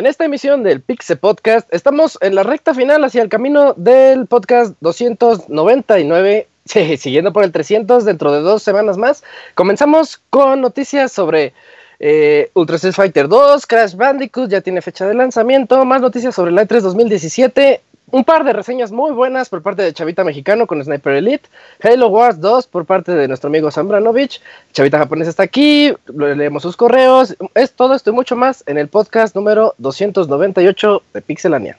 En esta emisión del Pixe Podcast estamos en la recta final hacia el camino del podcast 299, sí, siguiendo por el 300 dentro de dos semanas más. Comenzamos con noticias sobre eh, Ultra Street Fighter 2, Crash Bandicoot ya tiene fecha de lanzamiento, más noticias sobre la E3 2017, un par de reseñas muy buenas por parte de Chavita Mexicano con Sniper Elite, Halo Wars 2 por parte de nuestro amigo Sambranovich, Chavita Japonés está aquí, leemos sus correos, es todo esto y mucho más en el podcast número 298 de Pixelania.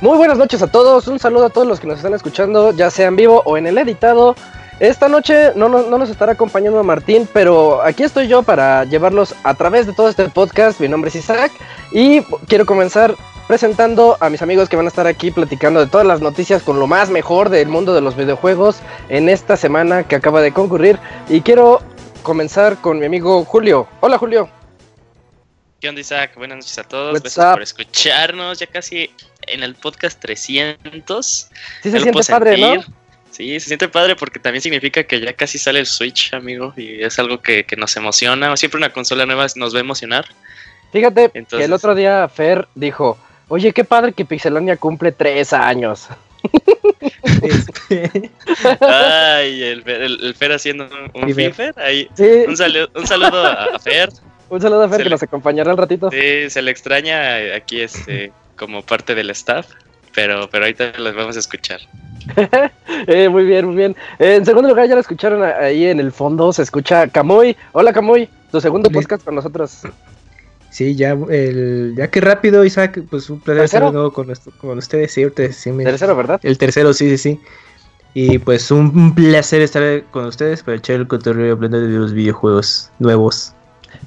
Muy buenas noches a todos, un saludo a todos los que nos están escuchando, ya sea en vivo o en el editado. Esta noche no, no, no nos estará acompañando Martín, pero aquí estoy yo para llevarlos a través de todo este podcast. Mi nombre es Isaac y quiero comenzar presentando a mis amigos que van a estar aquí platicando de todas las noticias con lo más mejor del mundo de los videojuegos en esta semana que acaba de concurrir. Y quiero comenzar con mi amigo Julio. Hola Julio. ¿Qué onda Isaac? Buenas noches a todos. What's Gracias up? por escucharnos. Ya casi en el podcast 300. Sí se siente padre, ¿no? Sí, se siente padre porque también significa que ya casi sale el Switch, amigo. Y es algo que, que nos emociona. Siempre una consola nueva nos va a emocionar. Fíjate que Entonces- el otro día Fer dijo, oye, qué padre que Pixelania cumple tres años. Ay, el, Fer- el, el Fer haciendo un, un. Ahí. Sí, Un, salu- un saludo a Fer. Un saludo a Fer se que le- nos acompañará al ratito. Sí, se le extraña aquí este como parte del staff. Pero, pero ahorita los vamos a escuchar. Eh, muy bien, muy bien. Eh, en segundo lugar, ya lo escucharon ahí en el fondo, se escucha Camuy. Hola Camuy, tu segundo podcast con nosotros. Sí, ya, el, ya que rápido, Isaac, pues un placer estar de nuevo con, ustedes, sí, ustedes sí me- Tercero, ¿verdad? El tercero, sí, sí, sí. Y pues un, un placer estar con ustedes para echar el cotorreo hablando de los videojuegos nuevos.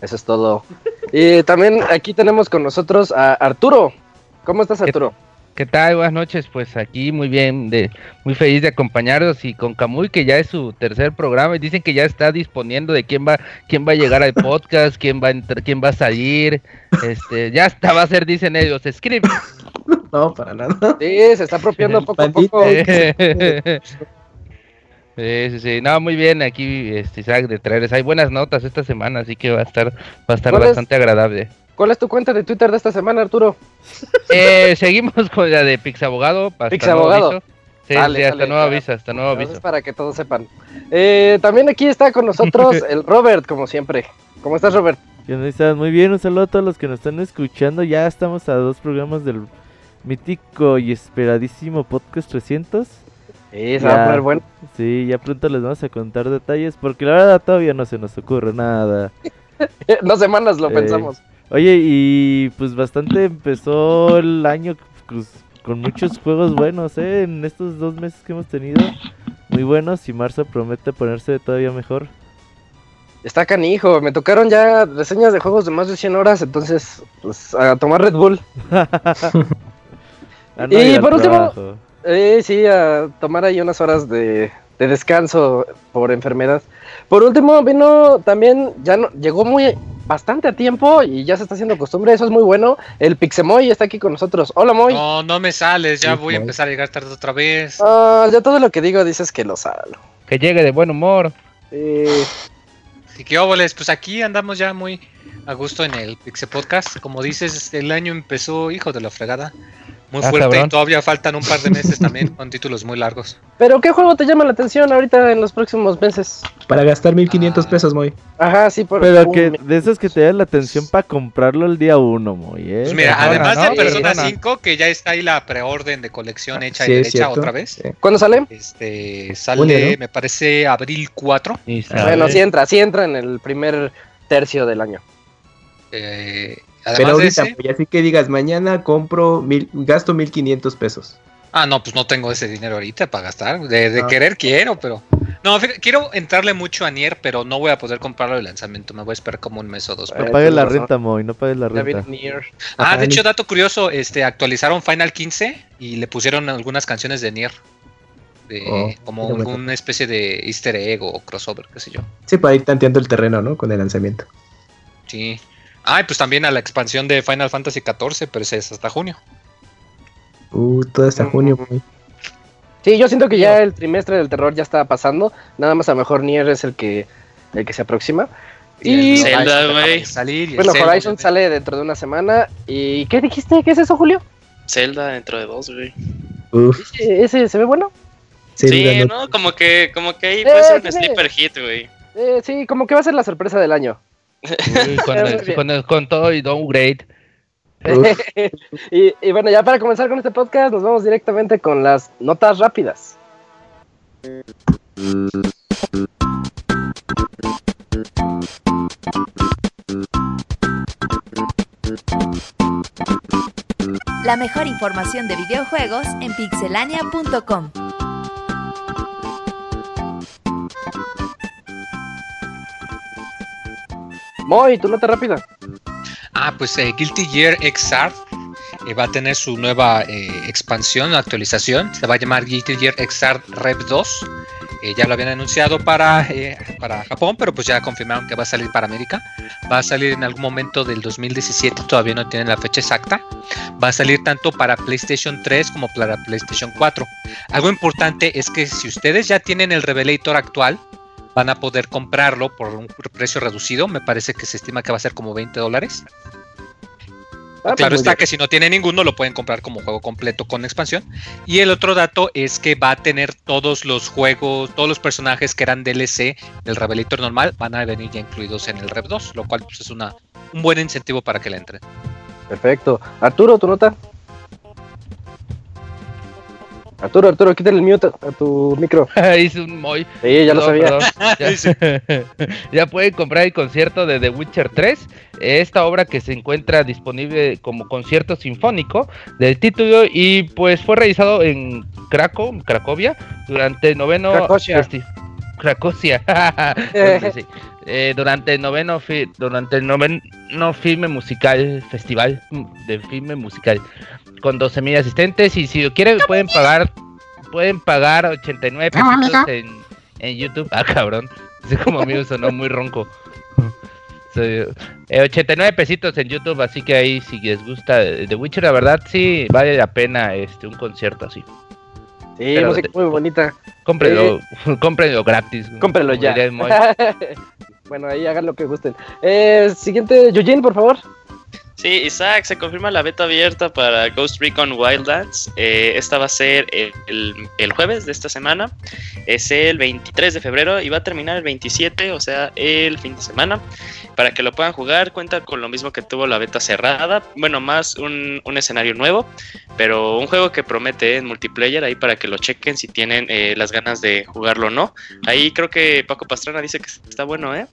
Eso es todo. Y también aquí tenemos con nosotros a Arturo. ¿Cómo estás, Arturo? ¿Qué tal? Buenas noches, pues aquí muy bien, de muy feliz de acompañarlos y con Camuy que ya es su tercer programa y dicen que ya está disponiendo de quién va quién va a llegar al podcast, quién va a entrar, quién va a salir, este, ya está va a ser dicen ellos, script. No, para nada. Sí, se está apropiando El poco a poco. Sí, sí, sí, no, muy bien aquí, este, Isaac, de traerles, hay buenas notas esta semana, así que va a estar, va a estar bastante agradable. ¿Cuál es tu cuenta de Twitter de esta semana, Arturo? Eh, seguimos con la de Pixabogado, Pixabogado. Sí, Dale, sí, hasta dale, nuevo aviso, hasta nuevo Entonces, aviso. para que todos sepan. Eh, también aquí está con nosotros el Robert, como siempre. ¿Cómo estás, Robert? ¿Qué onda, estás? Muy bien, un saludo a todos los que nos están escuchando. Ya estamos a dos programas del mítico y esperadísimo podcast 300. Sí, se va a Ya. poner bueno. Sí, ya pronto les vamos a contar detalles porque la verdad todavía no se nos ocurre nada. Dos semanas lo Eh, pensamos. Oye, y pues bastante empezó el año pues, con muchos juegos buenos, ¿eh? En estos dos meses que hemos tenido, muy buenos y marzo promete ponerse todavía mejor. Está canijo, me tocaron ya reseñas de juegos de más de 100 horas, entonces, pues, a tomar Red Bull. Ah, Y por último- trabajo. Eh, sí, a tomar ahí unas horas de, de descanso por enfermedad. Por último, vino también, ya no, llegó muy bastante a tiempo y ya se está haciendo costumbre, eso es muy bueno. El Pixemoy está aquí con nosotros. Hola, Moy. No, no me sales, ya Sí, voy a empezar a llegar tarde otra vez. Ah, ya todo lo que digo dices que lo salgo. Que llegue de buen humor. Eh, Y qué óboles, pues aquí andamos ya muy a gusto en el Pixel Podcast. Como dices, el año empezó, hijo de la fregada, muy Ah, fuerte cabrón. y todavía faltan un par de meses también con títulos muy largos. Pero ¿qué juego te llama la atención ahorita en los próximos meses? Para gastar 1500 Ah. pesos, muy. Ajá, sí, por Pero un- que de esos que te dan la atención para comprarlo el día uno, muy, ¿eh? Pues mira, además ¿no? de Persona Persona. 5, que ya está ahí la preorden de colección hecha Sí, y derecha otra vez. Sí. ¿Cuándo sale? Este sale, me parece, abril 4. Y Bueno, sí entra, sí entra en el primer tercio del año. Eh, además de ahorita, ese, muy, así que digas, mañana compro, mil, gasto 1500 pesos. Ah, no, pues no tengo ese dinero ahorita para gastar. De, de Ah. querer quiero, pero. No, fíjate, quiero entrarle mucho a Nier, pero no voy a poder comprarlo de lanzamiento. Me voy a esperar como un mes o dos. No pero- pagues la renta, Moy, no pagues la renta. Nier. Ah, Ajá, de hecho, dato curioso, este, actualizaron Final 15 y le pusieron algunas canciones de Nier. De, Oh, como alguna especie de easter egg o crossover, qué sé yo. Sí, para ir tanteando el terreno, ¿no? Con el lanzamiento. Sí. Ah, y pues también a la expansión de Final Fantasy 14, pero ese es hasta junio. Uh, todo hasta junio, muy. Sí, yo siento que ya el trimestre del terror ya está pasando. Nada más a lo mejor Nier es el que, el que se aproxima. Y el Zelda, güey. bueno, Zelda, Horizon sale dentro de una semana. ¿Y qué dijiste? ¿Qué es eso, Julio? Zelda dentro de dos, güey. ¿Ese, ese se ve bueno? sí, ¿no? Como que, como que ahí Eh, puede ser un sleeper hit, güey. Eh, sí, como que va a ser la sorpresa del año. Uy, con, Muy el- bien. con, el- con todo y downgrade. Y, y bueno, ya para comenzar con este podcast, nos vamos directamente con las notas rápidas. La mejor información de videojuegos en pixelania.com. Moy, tu nota rápida. Ah, pues eh, Guilty Gear XR eh, va a tener su nueva eh, expansión, actualización. Se va a llamar Guilty Gear XR Rev 2. Eh, ya lo habían anunciado para, eh, para Japón, pero pues ya confirmaron que va a salir para América. Va a salir en algún momento del 2017, todavía no tienen la fecha exacta. Va a salir tanto para PlayStation 3 como para PlayStation 4. Algo importante es que si ustedes ya tienen el Revelator actual, van a poder comprarlo por un precio reducido. Me parece que se estima que va a ser como 20 dólares. Ah, pues claro está bien. que si no tiene ninguno lo pueden comprar como juego completo con expansión. Y el otro dato es que va a tener todos los juegos, todos los personajes que eran DLC del Revelator normal van a venir ya incluidos en el Rev 2, lo cual pues, es una, un buen incentivo para que la entren. Perfecto. Arturo, tu nota. Arturo, Arturo, quítale el mute a tu micro. Hice un Moy. Sí, ya lo sabía. perdón. Ya, ya pueden comprar el concierto de The Witcher 3. Esta obra que se encuentra disponible como concierto sinfónico del título y pues fue realizado en Krakow, Cracovia, durante el noveno Cracosia. Sí. Eh, durante el noveno fi- durante el noveno filme musical festival mm, de filme musical con 12.000 asistentes y si quieren pueden pagar pueden pagar 89 pesitos en, en YouTube. Ah, cabrón. Ese como amigo sonó muy ronco. Sí, eh, 89 pesitos en YouTube, así que ahí si les gusta The Witcher, la verdad sí vale la pena este un concierto así. Sí, Pero música de- muy bonita. Cómprenlo, cómprenlo gratis. Cómprenlo ya. bueno, ahí hagan lo que gusten. Eh, siguiente, Eugene, por favor. Sí, Isaac, se confirma la beta abierta para Ghost Recon Wildlands. Eh, esta va a ser el, el- jueves de esta semana. Es el 23 de febrero y va a terminar el 27, o sea, el fin de semana. Para que lo puedan jugar, cuenta con lo mismo que tuvo la beta cerrada. Bueno, más un, un escenario nuevo, pero un juego que promete en multiplayer ahí para que lo chequen si tienen eh, las ganas de jugarlo o no. Ahí creo que Paco Pastrana dice que está bueno, ¿eh?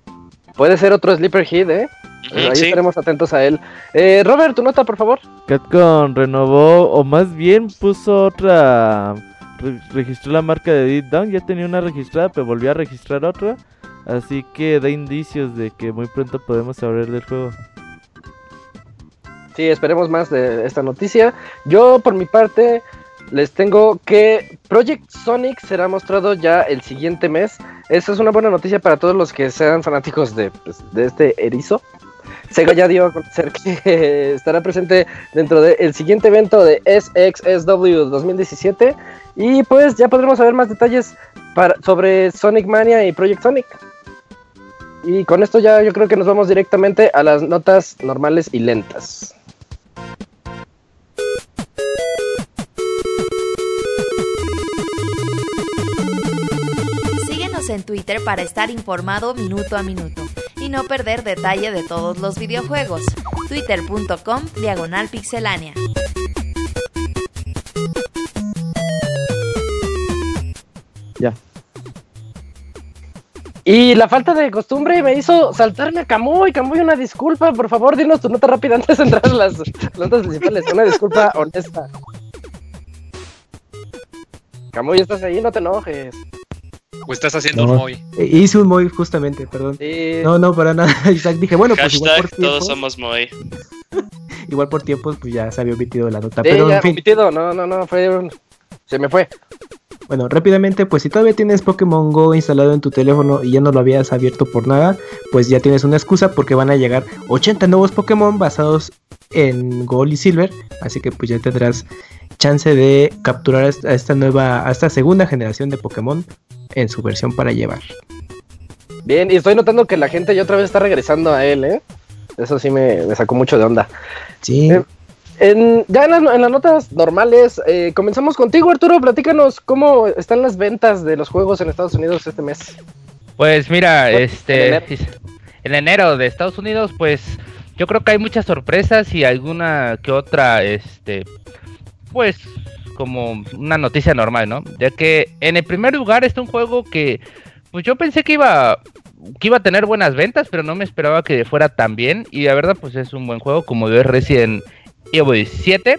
Puede ser otro Sleeper Hit, ¿eh? Ahí sí. estaremos atentos a él. Eh, Robert, tu nota, por favor. Capcom renovó, o más bien puso otra. re- registró la marca de Deep Down. Ya tenía una registrada, pero volvió a registrar otra. Así que da indicios de que muy pronto podemos hablar del juego. Sí, esperemos más de esta noticia. Yo, por mi parte, les tengo que Project Sonic será mostrado ya el siguiente mes. Esa es una buena noticia para todos los que sean fanáticos de, pues, de este erizo. Sega ya dio a conocer que estará presente dentro del siguiente evento de SXSW 2017. Y pues ya podremos saber más detalles para, sobre Sonic Mania y Project Sonic. Y con esto ya yo creo que nos vamos directamente a las notas normales y lentas. Síguenos en Twitter para estar informado minuto a minuto y no perder detalle de todos los videojuegos. Twitter.com Diagonal Pixelánea. Ya. Y la falta de costumbre me hizo saltarme a Camuy. Camuy, una disculpa, por favor, dinos tu nota rápida antes de entrar a las notas principales. Una disculpa honesta. Camuy, estás ahí, no te enojes. O estás haciendo No. un Moy. Eh, Hice un Moy justamente, perdón. Sí. No, no, para nada. Isaac, dije, bueno, pues igual por Hashtag todos somos Moy. igual por tiempos, pues ya se había omitido la nota. Sí, Pero ya, en fin, omitido. No, no, no, fue un- Se me fue. bueno, rápidamente, pues si todavía tienes Pokémon Go instalado en tu teléfono y ya no lo habías abierto por nada, pues ya tienes una excusa porque van a llegar 80 nuevos Pokémon basados en Gold y Silver, así que pues ya tendrás chance de capturar a esta- nueva, a esta segunda generación de Pokémon en su versión para llevar. Bien, y estoy notando que la gente ya otra vez está regresando a él, ¿eh? Eso sí me, me sacó mucho de onda. Sí, Eh, En, ya en, las- en las notas normales, eh, comenzamos contigo, Arturo. Platícanos cómo están las ventas de los juegos en Estados Unidos este mes. Pues mira, este en en enero. de Estados Unidos, pues yo creo que hay muchas sorpresas y alguna que otra, este, pues como una noticia normal, ¿no? Ya que en el primer lugar está un juego que, pues yo pensé que iba que iba a tener buenas ventas, pero no me esperaba que fuera tan bien y la verdad, pues es un buen juego como es Resident Evil 17.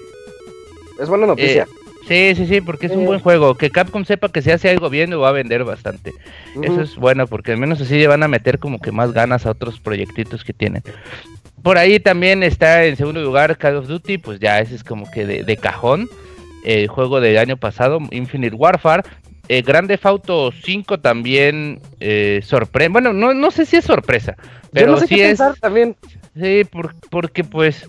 Es buena noticia. Sí, sí, sí, porque es un Sí. buen juego. Que Capcom sepa que si hace algo bien lo va a vender bastante. Eso es bueno, porque al menos así le van a meter como que más ganas a otros proyectitos que tienen. Por ahí también está en segundo lugar Call of Duty, pues ya ese es como que de, de cajón. El juego del año pasado, Infinite Warfare. Eh, Grande Auto 5 también eh, sorprende. Bueno, no, no sé si es sorpresa, pero Yo no sé sí qué es. pensar también. Sí, por- porque pues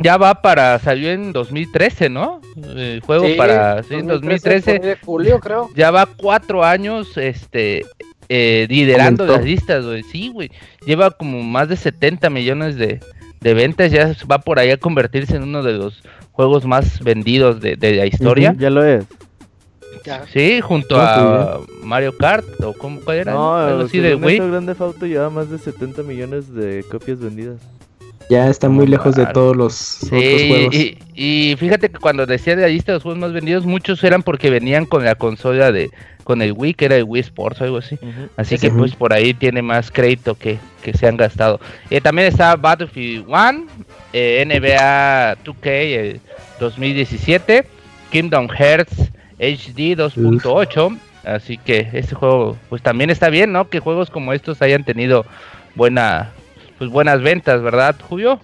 ya va para. Salió en 2013, ¿no? El juego Sí, para. Sí, en 2013 por ahí de julio, creo. ya va cuatro años este eh, liderando las listas, güey. Sí, güey. Lleva como más de 70 millones de, de ventas. Ya va por ahí a convertirse en uno de los juegos más vendidos de, de la historia. Ya lo es. Sí, junto No, a Mario Kart o cómo cuál era, No, algo así de Wii. Grande Auto lleva más de 70 millones de copias vendidas. Ya está muy lejos de todos los otros juegos. y, y fíjate que cuando decía de la lista de los juegos más vendidos, muchos eran porque venían con la consola de, con el Wii, que era el Wii Sports o algo así. Así Sí, que pues por ahí tiene más crédito que, que se han gastado. Eh, también está Battlefield 1, eh, NBA 2K el 2017, Kingdom Hearts HD 2.8. Así que este juego pues también está bien, ¿no? Que juegos como estos hayan tenido buena pues buenas ventas, ¿verdad, Julio?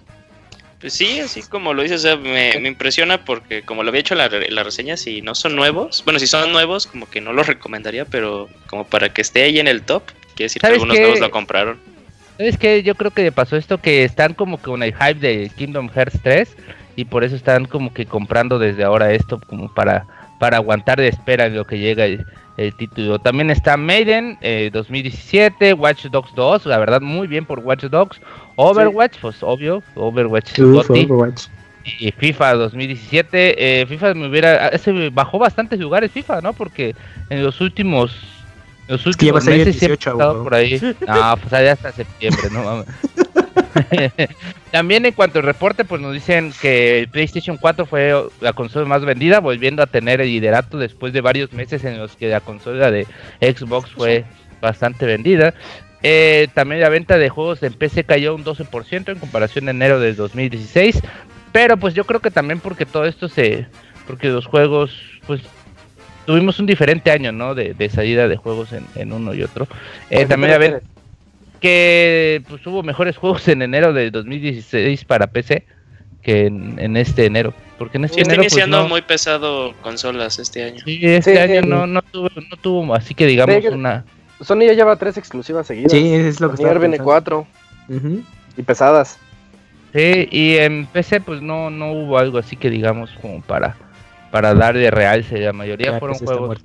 Pues sí, así como lo dices, o sea, me, me impresiona porque como lo había hecho la, la reseña, si no son nuevos, bueno, si son nuevos, como que no los recomendaría, pero como para que esté ahí en el top, quiere decir que ¿Sabes algunos qué? nuevos lo compraron. Es que yo creo que pasó esto que están como que con el hype de Kingdom Hearts 3 y por eso están como que comprando desde ahora esto como para, para aguantar de espera en lo que llega el, título. También está Maiden eh, 2017, Watch Dogs 2, la verdad muy bien por Watch Dogs, Overwatch, pues obvio, Overwatch Gotti, Overwatch. y FIFA 2017. eh, FIFA me hubiera, ese bajó bastantes lugares FIFA, ¿no? Porque en los últimos los últimos meses siempre 18, ha estado por ahí. No, pues allá hasta septiembre, no mames. También en cuanto al reporte, pues nos dicen que PlayStation 4 fue la consola más vendida, volviendo a tener el liderato después de varios meses en los que la consola de Xbox fue bastante vendida. Eh, también la venta de juegos en PC cayó un 12% en comparación a enero del 2016. Pero pues yo creo que también porque todo esto se... Porque los juegos, pues tuvimos un diferente año, ¿no? De, de salida de juegos en, en uno y otro. Eh, también la ven que pues hubo mejores juegos en enero del 2016 para PC que en, en este enero. Porque en este Sí, está enero pues, iniciando no, muy pesado consolas este año. sí, este Sí, año sí. no, no tuvo, no tuvo, así que digamos Sí, una... Sony ya lleva tres exclusivas seguidas. Sí, es lo que estaba viene cuatro y pesadas. Sí, y en PC pues no, no hubo algo así que digamos como para, para darle realce. La mayoría fueron pues, está juegos.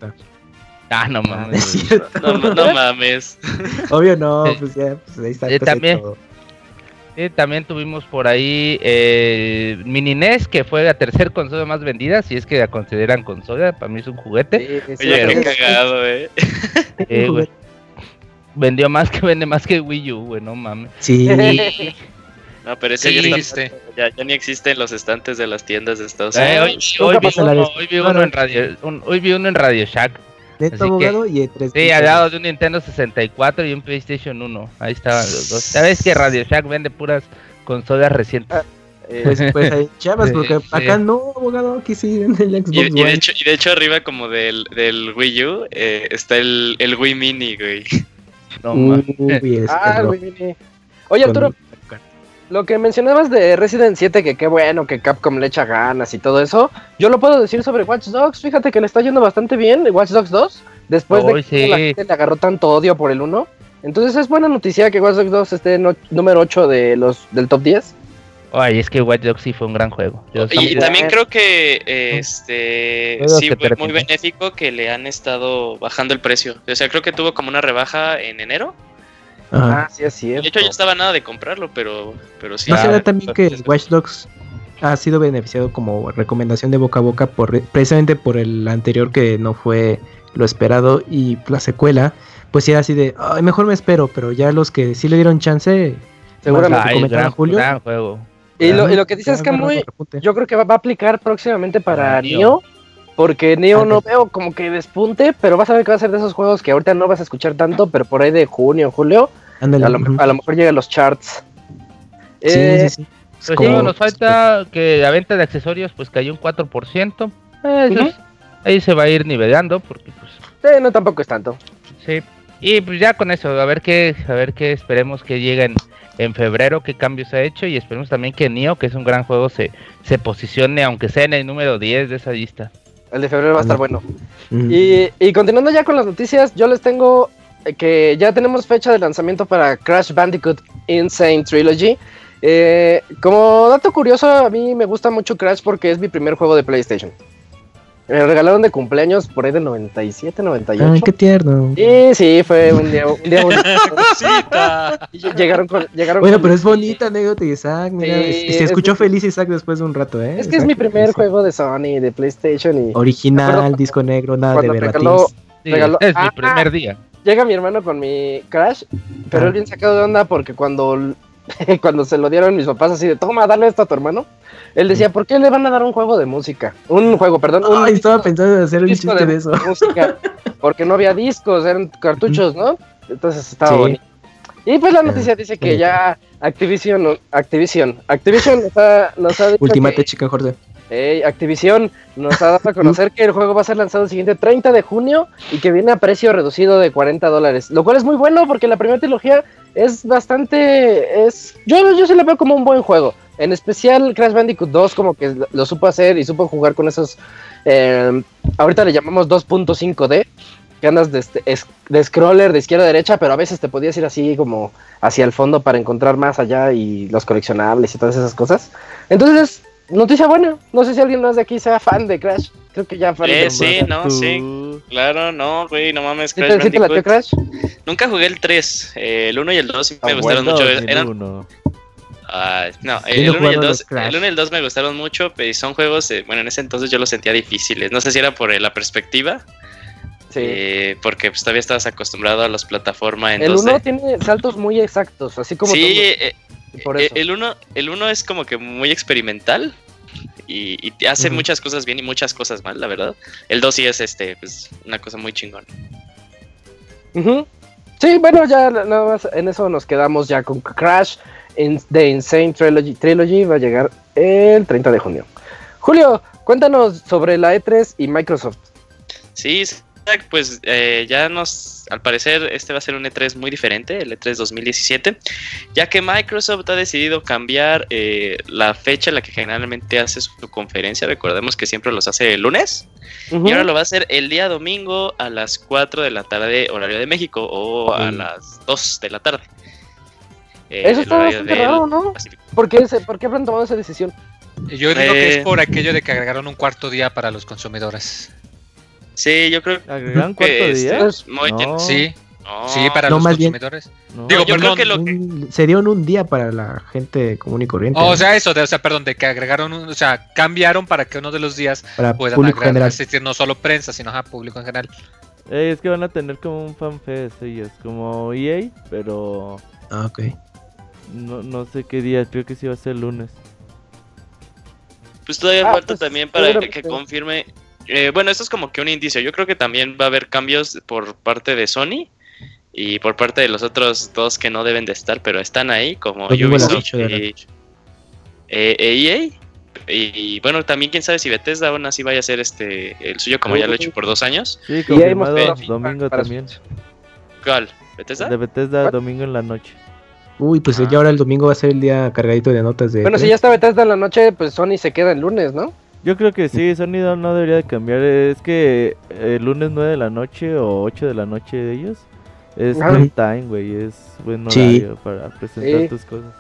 Ah, no Ah, mames. No, no, no mames. Obvio no, pues ya, pues ahí está. Eh, pues, también. también tuvimos por ahí eh, Mini NES, que fue la tercer consola más vendida, si es que la consideran consola, para mí es un juguete. Sí, sí, Oye, qué cagado, eh. Eh, güey. Vendió más que vende más que Wii U, güey, no mames. Sí, No, pero ese ¿Qué ya, está- ya, ya ni existe en los estantes de las tiendas de Estados Eh, hoy, Unidos. hoy nunca vi pasa la uno, vez. hoy vi Bueno. uno en Radio, un- hoy vi uno en Radio Shack. Neto abogado y tres. Sí, al lado de un Nintendo 64 y un PlayStation 1. Ahí estaban los dos. ¿Sabes que Radio Shack vende puras consolas recientes? eh, Pues, pues ahí, chavas, porque sí. acá no, abogado, aquí sí en el Xbox Y, y de hecho, y de hecho arriba como del, del Wii U eh, está el, el Wii Mini, güey. No mames. Uy, es- Ah, el. Wii Mini. Oye, Con- Arturo, lo que mencionabas de Resident 7, que qué bueno, que Capcom le echa ganas y todo eso, yo lo puedo decir sobre Watch Dogs. Fíjate que le está yendo bastante bien, Watch Dogs 2, después de que sí. la gente le agarró tanto odio por el 1. Entonces es buena noticia que Watch Dogs 2 esté en och- número 8 de los, del top 10. Ay, es que Watch Dogs sí fue un gran juego. Yo Y, también- también creo que eh, este Juegos sí que fue muy benéfico que le han estado bajando el precio. O sea, creo que tuvo como una rebaja en enero. Ajá. Ah, sí, es cierto. De hecho, ya estaba nada de comprarlo, pero, pero sí. ¿No Ah, será también que entonces- Watch Dogs ha sido beneficiado como recomendación de boca a boca por precisamente por el anterior que no fue lo esperado y la secuela? Pues sí era así de, Ay, mejor me espero, pero ya los que sí le dieron chance, Seguramente. Que gran, Julio. gran juego. Y lo, y lo que dices, agarró Camuy, repunte. yo creo que va, va a aplicar próximamente para Ah, Neo. Porque Neo no veo como que despunte, pero vas a ver que va a ser de esos juegos que ahorita no vas a escuchar tanto, pero por ahí de junio, julio, Ándale, a lo, ujú. a lo mejor llega a los charts. Sí, Eh, sí, sí. Es Pues como- sí, nos falta que la venta de accesorios pues cayó un 4%. Eh, eso Ujú. es- ahí se va a ir nivelando porque pues sí, no tampoco es tanto. sí. Y pues ya con eso, a ver qué, a ver qué esperemos que lleguen en febrero, qué cambios ha hecho y esperemos también que Nioh, que es un gran juego, se, se posicione, aunque sea en el número 10 de esa lista. El de febrero va a estar bueno. Y, y continuando ya con las noticias, yo les tengo eh, que ya tenemos fecha de lanzamiento para Crash Bandicoot Insane Trilogy. Eh, como dato curioso, a mí me gusta mucho Crash porque es mi primer juego de PlayStation. Me lo regalaron de cumpleaños por ahí del 97, 98. Ay, qué tierno. Y sí, fue un día, un día bonito. Cosita. Y llegaron con, llegaron Bueno, con- pero es bonita anécdota, Isaac. Mira, Sí, se es- escuchó feliz Isaac después de un rato, ¿eh? Es que es mi primer sí. juego de Sony, de PlayStation. Y Original, disco negro, nada de verbatins. regaló- Sí, Regaló- es mi Ah, primer día. Llega mi hermano con mi Crash, pero Ah. él bien sacado de onda porque cuando, cuando se lo dieron mis papás así de toma, dale esto a tu hermano, él decía, ¿por qué le van a dar un juego de música? Un juego, perdón, un Ay, estaba pensando en hacer un disco chiste de eso. música, porque no había discos, eran cartuchos, ¿no? Entonces estaba Sí. bonito. Y pues la noticia dice que ya Activision, Activision, Activision nos ha, nos ha dicho Ultimate que- chica Jorge. Ey, Activision nos ha dado a conocer que el juego va a ser lanzado el siguiente 30 de junio y que viene a precio reducido de 40 dólares. Lo cual es muy bueno porque la primera trilogía es bastante... es Yo, yo sí la veo como un buen juego. En especial Crash Bandicoot 2 como que lo, supo hacer y supo jugar con esos... eh, ahorita le llamamos 2.5D. Que andas de, este- es- de scroller de izquierda a derecha, pero a veces te podías ir así como hacia el fondo para encontrar más allá y los coleccionables y todas esas cosas. Entonces, noticia buena. No sé si alguien más de aquí sea fan de Crash. Creo que ya fan Eh, de sí, no, Tú. sí. Claro, no, güey, no mames. ¿Sí Crash te, sí te. Crash? Nunca jugué el 3. eh, el 1 y el 2 sí me Ah, gustaron bueno, mucho. el Eran, uno. Ah, no, el no 1 y el jugaron 2, los Crash. el 1 y el 2 me gustaron mucho, pero son juegos, eh, bueno, en ese entonces yo los sentía difíciles. No sé si era por eh, la perspectiva, Sí. eh, porque pues, todavía estabas acostumbrado a las plataformas en el 2D. 1 tiene saltos muy exactos, así como sí, tú, eh, por eso. el 1 el uno es como que muy experimental y, y hace muchas cosas bien y muchas cosas mal, la verdad. El 2 sí es este, pues, una cosa muy chingona. Sí, bueno, ya nada más en eso nos quedamos ya con Crash in, The Insane Trilogy. Trilogy va a llegar el 30 de junio. Julio, cuéntanos sobre la E3 y Microsoft. Sí, pues eh, ya nos, al parecer, este va a ser un E3 muy diferente, el E E3 2017, ya que Microsoft ha decidido cambiar eh, la fecha en la que generalmente hace su, conferencia. Recordemos que siempre los hace el lunes, y ahora lo va a hacer el día domingo a las 4 de la tarde, horario de México, o a las 2 de la tarde. Eh, Eso está bastante raro, ¿no? Pacífico. ¿Por qué, se- ¿Por qué habrán tomado esa decisión? Yo digo que Eh. es por aquello de que agregaron un cuarto día para los consumidores. Sí, yo creo ¿Agregaron que cuánto es, día? es muy No. Sí, no, sí, para No, los más bien- consumidores. No. Digo, yo perdón, creo que lo que Un- Se dio en un día para la gente común y corriente. Oh, ¿no? o sea, eso, de, o sea, perdón, de que agregaron, un- o sea, cambiaron para que uno de los días para puedan público agregar- general. asistir no solo prensa, sino a público en general. Eh, es que van a tener como un fanfest ellos, como EA, pero Ah, ok. no, no sé qué día, creo que sí va a ser el lunes. Pues todavía Ah, falta pues, también para que confirme. Eh, bueno, esto es como que un indicio. Yo creo que también va a haber cambios por parte de Sony y por parte de los otros dos que no deben de estar, pero están ahí, como Lo Ubisoft dicho, de la- y eh, e EA. Y, bueno, también quién sabe si Bethesda aún así vaya a ser este el suyo como ya lo he hecho por dos años. Sí, Y confirmado domingo para también. ¿Cuál? ¿Bethesda? De Bethesda domingo en la noche. Uy, pues Ah. ya ahora el domingo va a ser el día cargadito de notas de. Bueno, si ya está Bethesda en la noche, pues Sony se queda el lunes, ¿no? Yo creo que sí, Sony no, no debería de cambiar. Es que el lunes 9 de la noche o 8 de la noche de ellos es Ajá. buen time, güey. Es buen Sí. horario para presentar Sí. tus cosas.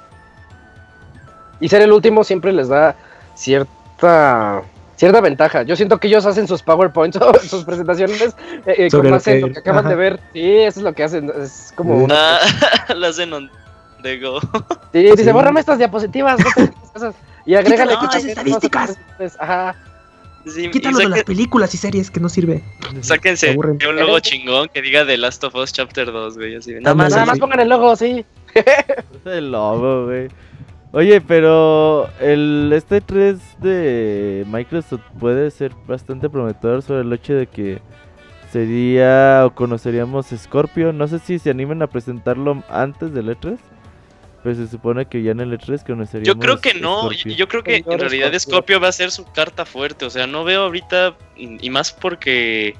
Y ser el último siempre les da cierta cierta ventaja. Yo siento que ellos hacen sus PowerPoints o sus presentaciones eh, eh, Sobre con lo base en que- lo que acaban ajá. de ver. Sí, eso es lo que hacen. Es como Mm. una... Ah, las Sí, dice, Sí. bórrame estas diapositivas. no cosas". Y agrégale No, esas estadísticas. a hacer- Ajá. Sí, Quítalo de las películas y series que no sirve. sáquense un logo chingón que diga The Last of Us Chapter 2, güey. Así, nada más. Nada sí. más pongan el logo, sí. El logo, güey. Oye, pero el este 3 de Microsoft puede ser bastante prometedor sobre el hecho de que sería o conoceríamos Scorpio. No sé si se animen a presentarlo antes del E3. Pero se supone que ya en el E3 conoceríamos Yo creo que no, Scorpio. yo creo que en realidad Scorpio. Scorpio va a ser su carta fuerte, o sea, no veo ahorita, y más porque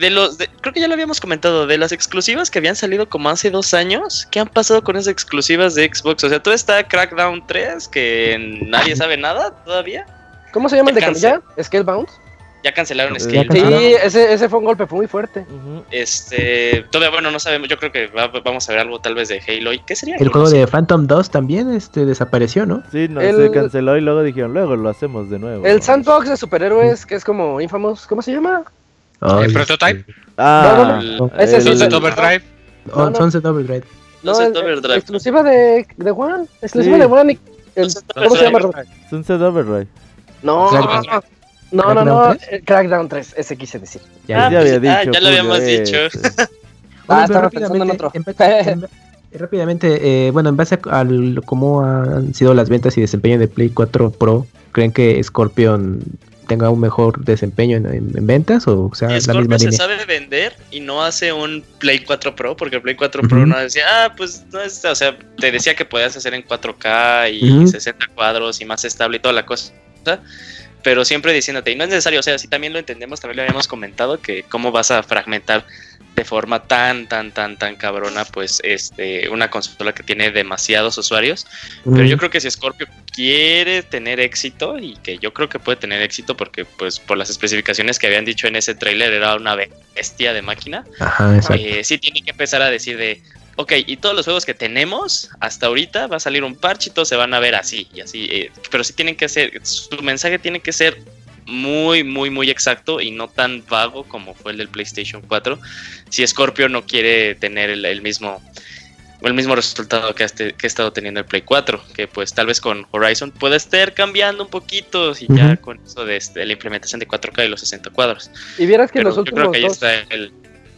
de los, de- creo que ya lo habíamos comentado, de las exclusivas que habían salido como hace dos años, ¿qué han pasado con esas exclusivas de Xbox? O sea, todo está Crackdown 3, que nadie sabe nada todavía, ¿Cómo se llama el de Cancel. ya? Scalebound. Ya cancelaron Scale. Sí, cancelaron. ese, ese fue un golpe muy fuerte. Este, todavía bueno, no sabemos, yo creo que va- vamos a ver algo tal vez de Halo, ¿y qué sería? El juego de Phantom 2 también este, desapareció, ¿no? Sí, no, El- se canceló y luego dijeron, luego lo hacemos de nuevo. El sandbox de superhéroes, que es como Infamous, ¿cómo se llama? ¿El prototype? Ah, El- no. Ese es el- Sunset el- Overdrive. Oh, No, no. Sunset Overdrive. No, Sunset Overdrive. exclusiva de, de One. Exclusiva Sí. de One. y- el- Sunset ¿Cómo se llama? Sunset Overdrive. No, Crackdown. No, no, no. ¿Crackdown eh, Crackdown 3, ese quise decir. Ya, Ah, ya pues, ah, ya lo habíamos Julio, dicho. Ah, Oye, estaba pensando en rápidamente, otro. en en eh, rápidamente, eh, bueno, en base a al- cómo han sido las ventas y desempeño de Play 4 Pro, ¿creen que Scorpion tenga un mejor desempeño en, en- en ventas o sea la Scorpio misma se línea? sabe vender y no hace un Play 4 Pro, porque el Play 4 Pro no decía, ah, pues no es, o sea, te decía que podías hacer en 4K y Ujú. 60 cuadros y más estable y toda la cosa. Pero siempre diciéndote, y no es necesario, o sea, si también lo entendemos, también lo habíamos comentado, que cómo vas a fragmentar de forma tan, tan, tan, tan cabrona, pues, este, una consola que tiene demasiados usuarios. Pero yo creo que si Scorpio quiere tener éxito, y que yo creo que puede tener éxito porque pues por las especificaciones que habían dicho en ese tráiler era una bestia de máquina, Ajá, eh, sí tiene que empezar a decir de, ok, y todos los juegos que tenemos hasta ahorita va a salir un parche y todos se van a ver así y así, eh, pero sí tienen que ser, su mensaje tiene que ser muy, muy, muy exacto y no tan vago como fue el del PlayStation 4. Si Scorpio no quiere tener el, el mismo el mismo resultado que, ha este- que ha estado teniendo el Play 4, que pues tal vez con Horizon puede estar cambiando un poquito y ya con eso de este, la implementación de 4K y los 60 cuadros. Y vieras que Pero los yo creo últimos que ahí dos, está el...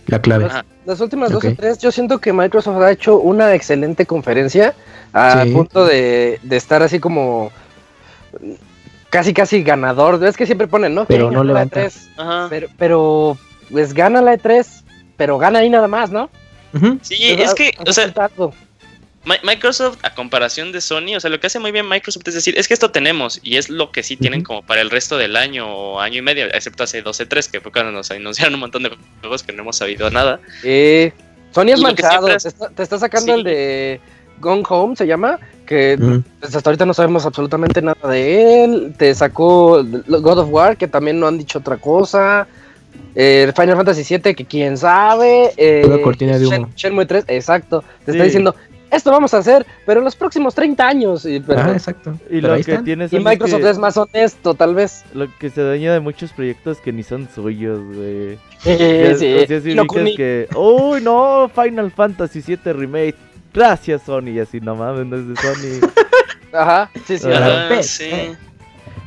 La clave. Las últimas dos o tres, yo siento que Microsoft ha hecho una excelente conferencia a Sí. punto de, de estar así como casi casi ganador. Es que siempre ponen, ¿no? Pero ¿Quién no levanta. E3? Ajá. Pero, pero pues gana la E3, pero gana ahí nada más, ¿no? Sí, sea, es que, o sea, Microsoft, a comparación de Sony, o sea, lo que hace muy bien Microsoft es decir, es que esto tenemos y es lo que sí tienen como para el resto del año o año y medio, excepto hace 12, 3, que fue cuando nos anunciaron un montón de juegos que no hemos sabido nada. Eh, Sony es manchado. es- Te está, te está sacando Sí. el de Gone Home, se llama, que pues, hasta ahorita no sabemos absolutamente nada de él. Te sacó God of War, que también no han dicho otra cosa. Eh, Final Fantasy VII, que quién sabe. Eh, Pura cortina de humo. Shen- Shenmue 3, exacto. Te está diciendo, esto vamos a hacer, pero en los próximos 30 años. Y, pero- Ah, exacto. Y Pero lo que están. tienes y Microsoft es más honesto, tal vez. Lo que se daña de muchos proyectos que ni son suyos, güey. Eh, sí. o sea, que, uy, no, Final Fantasy VII Remake. Gracias, Sony. Y así, no mames, no es de Sony. Ajá, sí, sí. Ajá. Sí.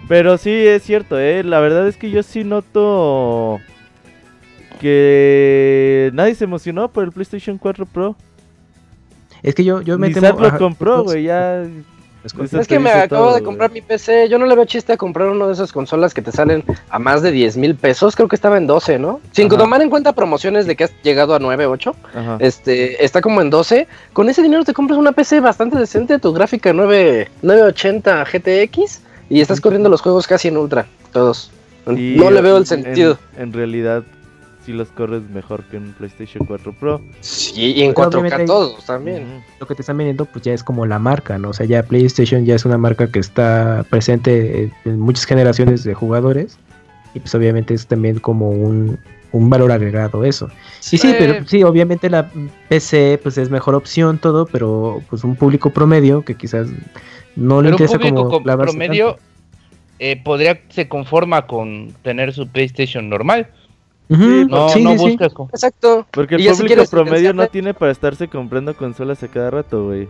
Pero sí, es cierto, ¿eh? La verdad es que yo sí noto que nadie se emocionó por el PlayStation 4 Pro. Es que yo, yo me Ni temo. Lo ajá, compró, pues, güey, ya... es que me acabo todo, de comprar mi PC. Yo no le veo chiste a comprar uno de esas consolas que te salen a más de 10 mil pesos. Creo que estaba en 12, ¿no? Sin Ajá. tomar en cuenta promociones de que has llegado a 9, 8. Ajá. Este, está como en 12. Con ese dinero te compras una PC bastante decente, tu gráfica 9, 980 GTX y estás corriendo los juegos casi en ultra, todos. Y no le veo el en- sentido. En, realidad, sí los corres mejor que un PlayStation 4 Pro. Sí, y en Pero 4K obviamente- todos también. Lo que te están vendiendo, pues ya es como la marca, ¿no? O sea, ya PlayStation ya es una marca que está presente en- en muchas generaciones de jugadores. Y pues obviamente es también como un, un valor agregado eso. Y sí, Eh, pero sí, obviamente la PC pues es mejor opción todo, pero pues un público promedio que quizás no le Pero un interesa público como con promedio eh, podría se conforma con tener su PlayStation normal. Tanto. Ujú, No, sí, no sí, sí. buscas Exacto. Porque el público promedio no tiene para estarse comprando consolas a cada rato, güey.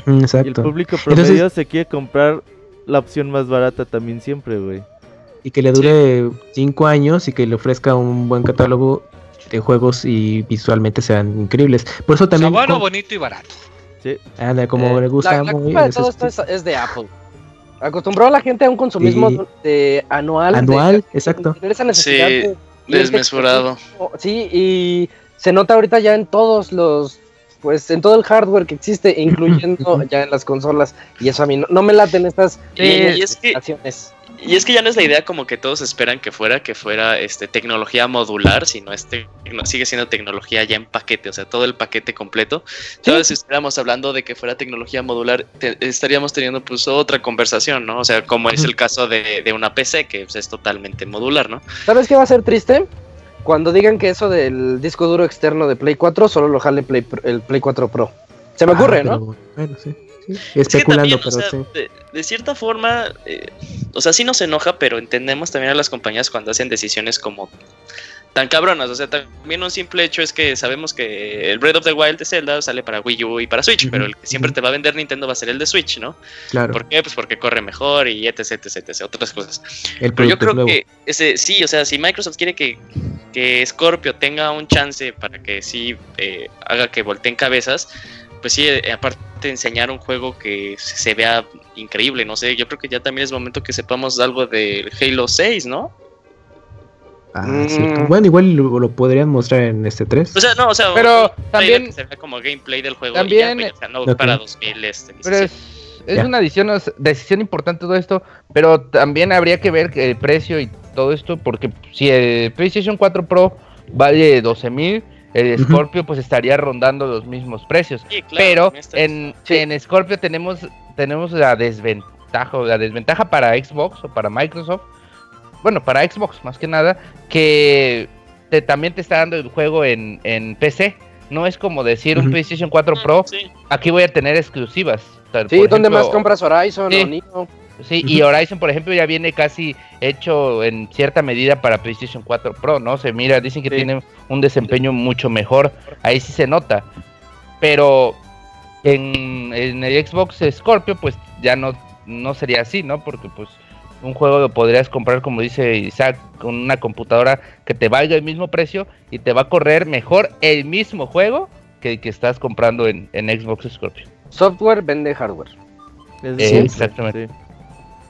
Ujú, Y el Exacto. público Entonces- promedio se quiere comprar la opción más barata también siempre, güey. Y que le dure cinco años y que le ofrezca un buen catálogo de juegos y visualmente sean increíbles. Por eso O sea, también bueno, bonito y barato. Sí. anda, como Eh, le gusta La, la muy, culpa de es todo esto es, es de Apple. Acostumbró a la gente a un consumismo Sí. de anual. de- Anual, exacto. tener esa necesidad Sí, de- y Desmesurado. Sí, y se nota ahorita ya en todos los, pues en todo el hardware que existe, incluyendo ya en las consolas. Y eso a mí no, no me laten estas Y, y es que acciones. Y es que ya no es la idea como que todos esperan que fuera, que fuera este tecnología modular, sino este sigue siendo tecnología ya en paquete, o sea, todo el paquete completo. Entonces, si estuviéramos hablando de que fuera tecnología modular, te- estaríamos teniendo pues otra conversación, ¿no? O sea, como es el caso de, de una PC, que pues, es totalmente modular, ¿no? ¿Sabes qué va a ser triste? Cuando digan que eso del disco duro externo de Play 4 solo lo jale Play, Pro- el Play 4 Pro. Se me Ah, ocurre, pero ¿no? Bueno, sí. sí. Es que Especulando, o pero sea, sí. de, de cierta forma, eh, o sea, sí nos enoja, pero entendemos también a las compañías cuando hacen decisiones como tan cabronas. O sea, también un simple hecho es que sabemos que el Breath of the Wild de Zelda sale para Wii U y para Switch, pero el que siempre te va a vender Nintendo va a ser el de Switch, ¿no? Claro, ¿Por qué? Pues porque corre mejor y etc, etc, etc, otras cosas. el Pero yo creo nuevo. que ese sí, o sea, si Microsoft quiere que, que Scorpio tenga un chance para que sí eh, haga que volteen cabezas, pues sí, eh, aparte de enseñar un juego que se vea increíble, no sé, yo creo que ya también es momento que sepamos algo del Halo 6, ¿no? Ah, Mm. cierto. Bueno, igual lo, lo podrían mostrar en este 3. O sea, no, o sea, Pero también- que se vea como gameplay del juego también- y ya, güey, o sea, no Ok. para 2000 este, Pero 17. es, es Ya. una decisión, decisión importante todo esto, pero también habría que ver el precio y todo esto, porque si el PlayStation 4 Pro vale 12 mil, el. Scorpio pues estaría rondando los mismos precios. Sí, claro, pero en, Sí. en Scorpio tenemos, tenemos la desventaja, la desventaja para Xbox o para Microsoft, bueno, para Xbox más que nada, que te- también te está dando el juego en, en PC. No es como decir un. PlayStation 4 Pro, Sí. aquí voy a tener exclusivas. O sea, Sí, por ¿dónde más compras Horizon Sí. o Nino? Sí, y Horizon, por ejemplo, ya viene casi hecho en cierta medida para PlayStation 4 Pro, ¿no? Se mira, dicen que Sí. tiene un desempeño mucho mejor, ahí sí se nota. Pero en, en el Xbox Scorpio, pues ya no, no sería así, ¿no? Porque pues un juego lo podrías comprar, como dice Isaac, con una computadora que te valga el mismo precio y te va a correr mejor el mismo juego que el que estás comprando en, en Xbox Scorpio. Software vende hardware. Es Eh, exactamente. sí.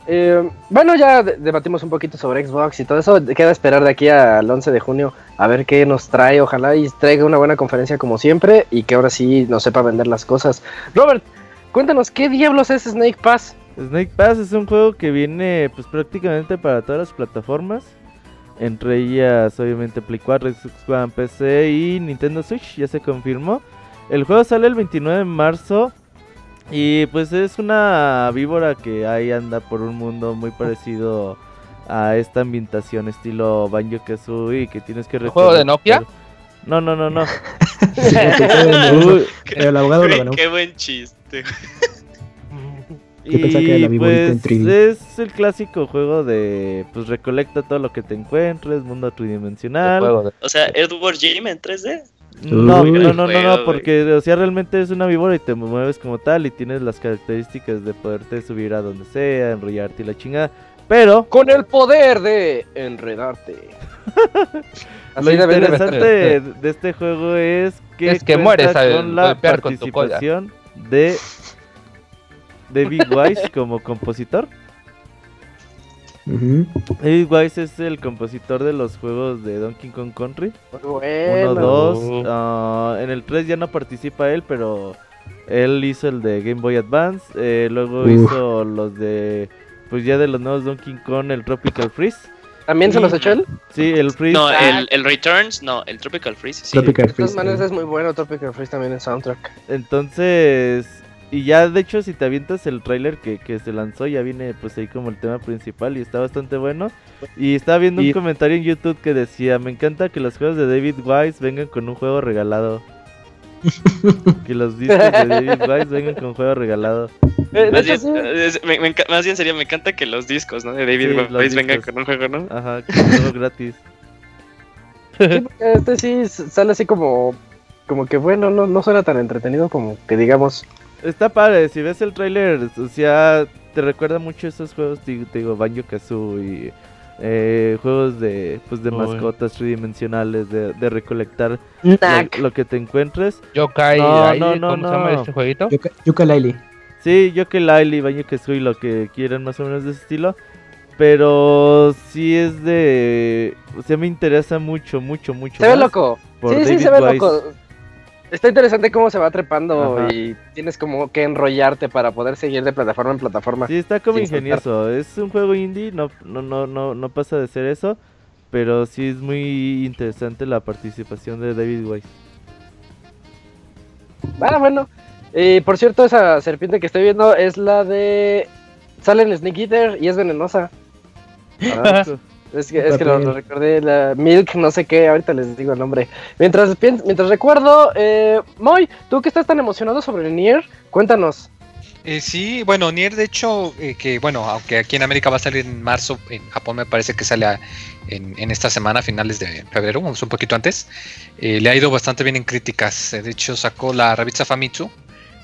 Eh, bueno, ya de- debatimos un poquito sobre Xbox y todo eso. Queda esperar de aquí al 11 de junio a ver qué nos trae. Ojalá y traiga una buena conferencia como siempre y que ahora sí nos sepa vender las cosas. Robert, cuéntanos, ¿qué diablos es Snake Pass? Snake Pass es un juego que viene pues prácticamente para todas las plataformas. Entre ellas obviamente Play 4, Xbox One, PC y Nintendo Switch, ya se confirmó. El juego sale el 29 de marzo y pues es una víbora que ahí anda por un mundo muy parecido a esta ambientación estilo Banjo Kazooie que tienes que ¿El juego de Nokia? No, no, no, no. Uy, El abogado lo Güey, ganó. qué buen chiste. Que y en pues 3D. es el clásico juego de pues recolecta todo lo que te encuentres, mundo tridimensional. de- O sea, Edward Jim en 3D. No, Uy. no, no, no, no, porque o sea, realmente es una víbora y te mueves como tal y tienes las características de poderte subir a donde sea, enrollarte y la chingada. Pero Con el poder de enredarte. lo Así interesante de, de este juego es que Es que mueres al con la golpear con tu cola. participación de David Wise como compositor. Ujú. David Wise es el compositor de los juegos de Donkey Kong Country. Muy 1, bueno. 2. Uh. ah, en el 3 ya no participa él, pero él hizo el de Game Boy Advance. eh, luego Uf. hizo los de. Pues ya de los nuevos Donkey Kong, el Tropical Freeze. ¿También se los echó él? Sí, el Freeze. No, Ah. el, el Returns, no, el Tropical Freeze. Sí. Tropical De Freeze. todas maneras es muy bueno Tropical Freeze también en soundtrack. Entonces. Y ya de hecho si te avientas el tráiler que, que se lanzó ya viene pues ahí como el tema principal y está bastante bueno. Y estaba viendo Y- un comentario en YouTube que decía, me encanta que los juegos de David Wise vengan con un juego regalado. que los discos de David Wise vengan con un juego regalado. Eh, Más bien, sí. es- me- me enca- más bien sería, me encanta que los discos, ¿no? De David Sí, Wise vengan con un juego, ¿no? Ajá, que es juego gratis. Sí, este sí sale así como, como que bueno, no, no suena tan entretenido como que digamos. Está padre, si ves el tráiler, o sea, te recuerda mucho esos juegos, te, te digo, Banjo Kazooie, eh, juegos de, pues, de mascotas tridimensionales, de, de recolectar Knack. lo, lo que te encuentres. Yokai, No, no, no, ¿cómo se llama este jueguito? Yuka- Yooka-Laylee. Sí, yo que Lily, Banjo Kazooie, lo que quieran más o menos de ese estilo. Pero sí es de... O sea, me interesa mucho, mucho, mucho. Se ve loco. por Sí, sí, se ve loco. Está interesante cómo se va trepando Ajá. y tienes como que enrollarte para poder seguir de plataforma en plataforma. Sí, está como saltar. ingenioso. Es un juego indie, no, no, no, no, no pasa de ser eso. Pero sí es muy interesante la participación de David Wise. Ah, bueno. Y por cierto, esa serpiente que estoy viendo es la de. Sale en Snake Eater y es venenosa. Ah, Es que, es que lo, lo recordé, la Milk, no sé qué, ahorita les digo el nombre. Mientras, mientras recuerdo, eh, Moy, tú que estás tan emocionado sobre Nier, cuéntanos. Eh, sí, bueno, Nier de hecho, eh, que bueno, aunque aquí en América va a salir en marzo, en Japón me parece que sale a- en, en esta semana, finales de febrero, vamos un poquito antes, eh, le ha ido bastante bien en críticas. Eh, De hecho, sacó la revista Famitsu,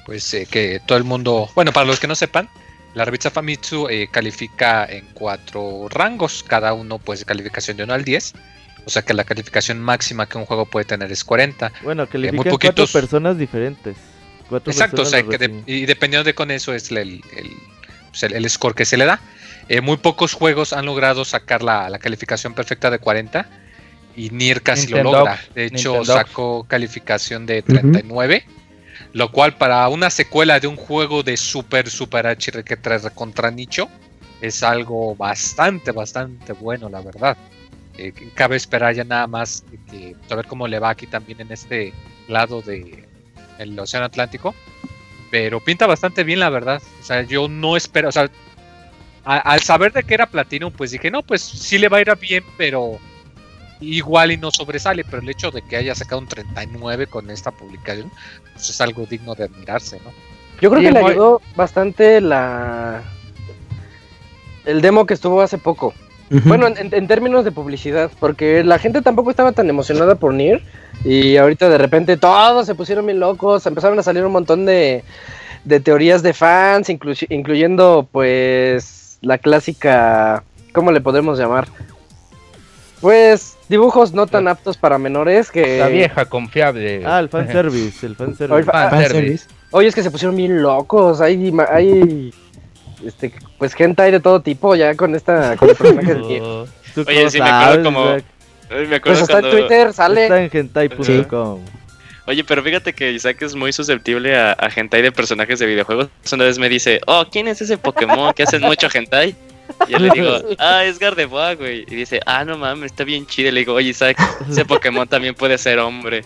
pues eh, que todo el mundo, bueno, para los que no sepan, la revista Famitsu eh, califica en cuatro rangos, cada uno pues de calificación de 1 al 10. O sea que la calificación máxima que un juego puede tener es 40. Bueno, que le Eh, muy pican cuatro poquitos- personas diferentes. Cuatro Exacto, o sea, que de- y dependiendo de con eso es el, el, pues, el- el score que se le da. Eh, muy pocos juegos han logrado sacar la, la calificación perfecta de 40 y Nier casi lo logra. De hecho, Nintendo. sacó calificación de 39, lo cual para una secuela de un juego de super, super HR que trae contra nicho es algo bastante, bastante bueno, la verdad. Eh, cabe esperar ya nada más que a ver cómo le va aquí también en este lado de el Océano Atlántico. Pero pinta bastante bien, la verdad. O sea, yo no espero, o sea, al saber de que era Platinum, pues dije, no, pues sí le va a ir bien, pero igual y no sobresale. Pero el hecho de que haya sacado un 39 con esta publicación, pues es algo digno de admirarse, ¿no? Yo creo que le ayudó bastante la. El demo que estuvo hace poco. Bueno, en, en- en términos de publicidad, porque la gente tampoco estaba tan emocionada por Nier. Y ahorita de repente todos se pusieron bien locos, empezaron a salir un montón de, de teorías de fans, inclu- incluyendo pues la clásica, ¿cómo le podemos llamar? Pues dibujos no tan aptos para menores que... La vieja confiable. Ah, el fanservice, el fanservice. Oye, Fanservice. Oye, es que se pusieron bien locos, hay, hay este, pues gente hay de todo tipo ya con esta, con el personaje de Nier. ¿Tú Oye, sí, me acuerdo como- Isaac? Ay, Me acuerdo Pues hasta en Twitter sale... Está en hentai.com. Oye, pero fíjate que Isaac es muy susceptible a, a hentai de personajes de videojuegos. Una vez me dice, oh, ¿quién es ese Pokémon que hacen mucho hentai? Y yo le digo, ah, es Gardevoir, güey. Y dice, ah, no mames, está bien chido. Y le digo, oye, Isaac, ese Pokémon también puede ser hombre.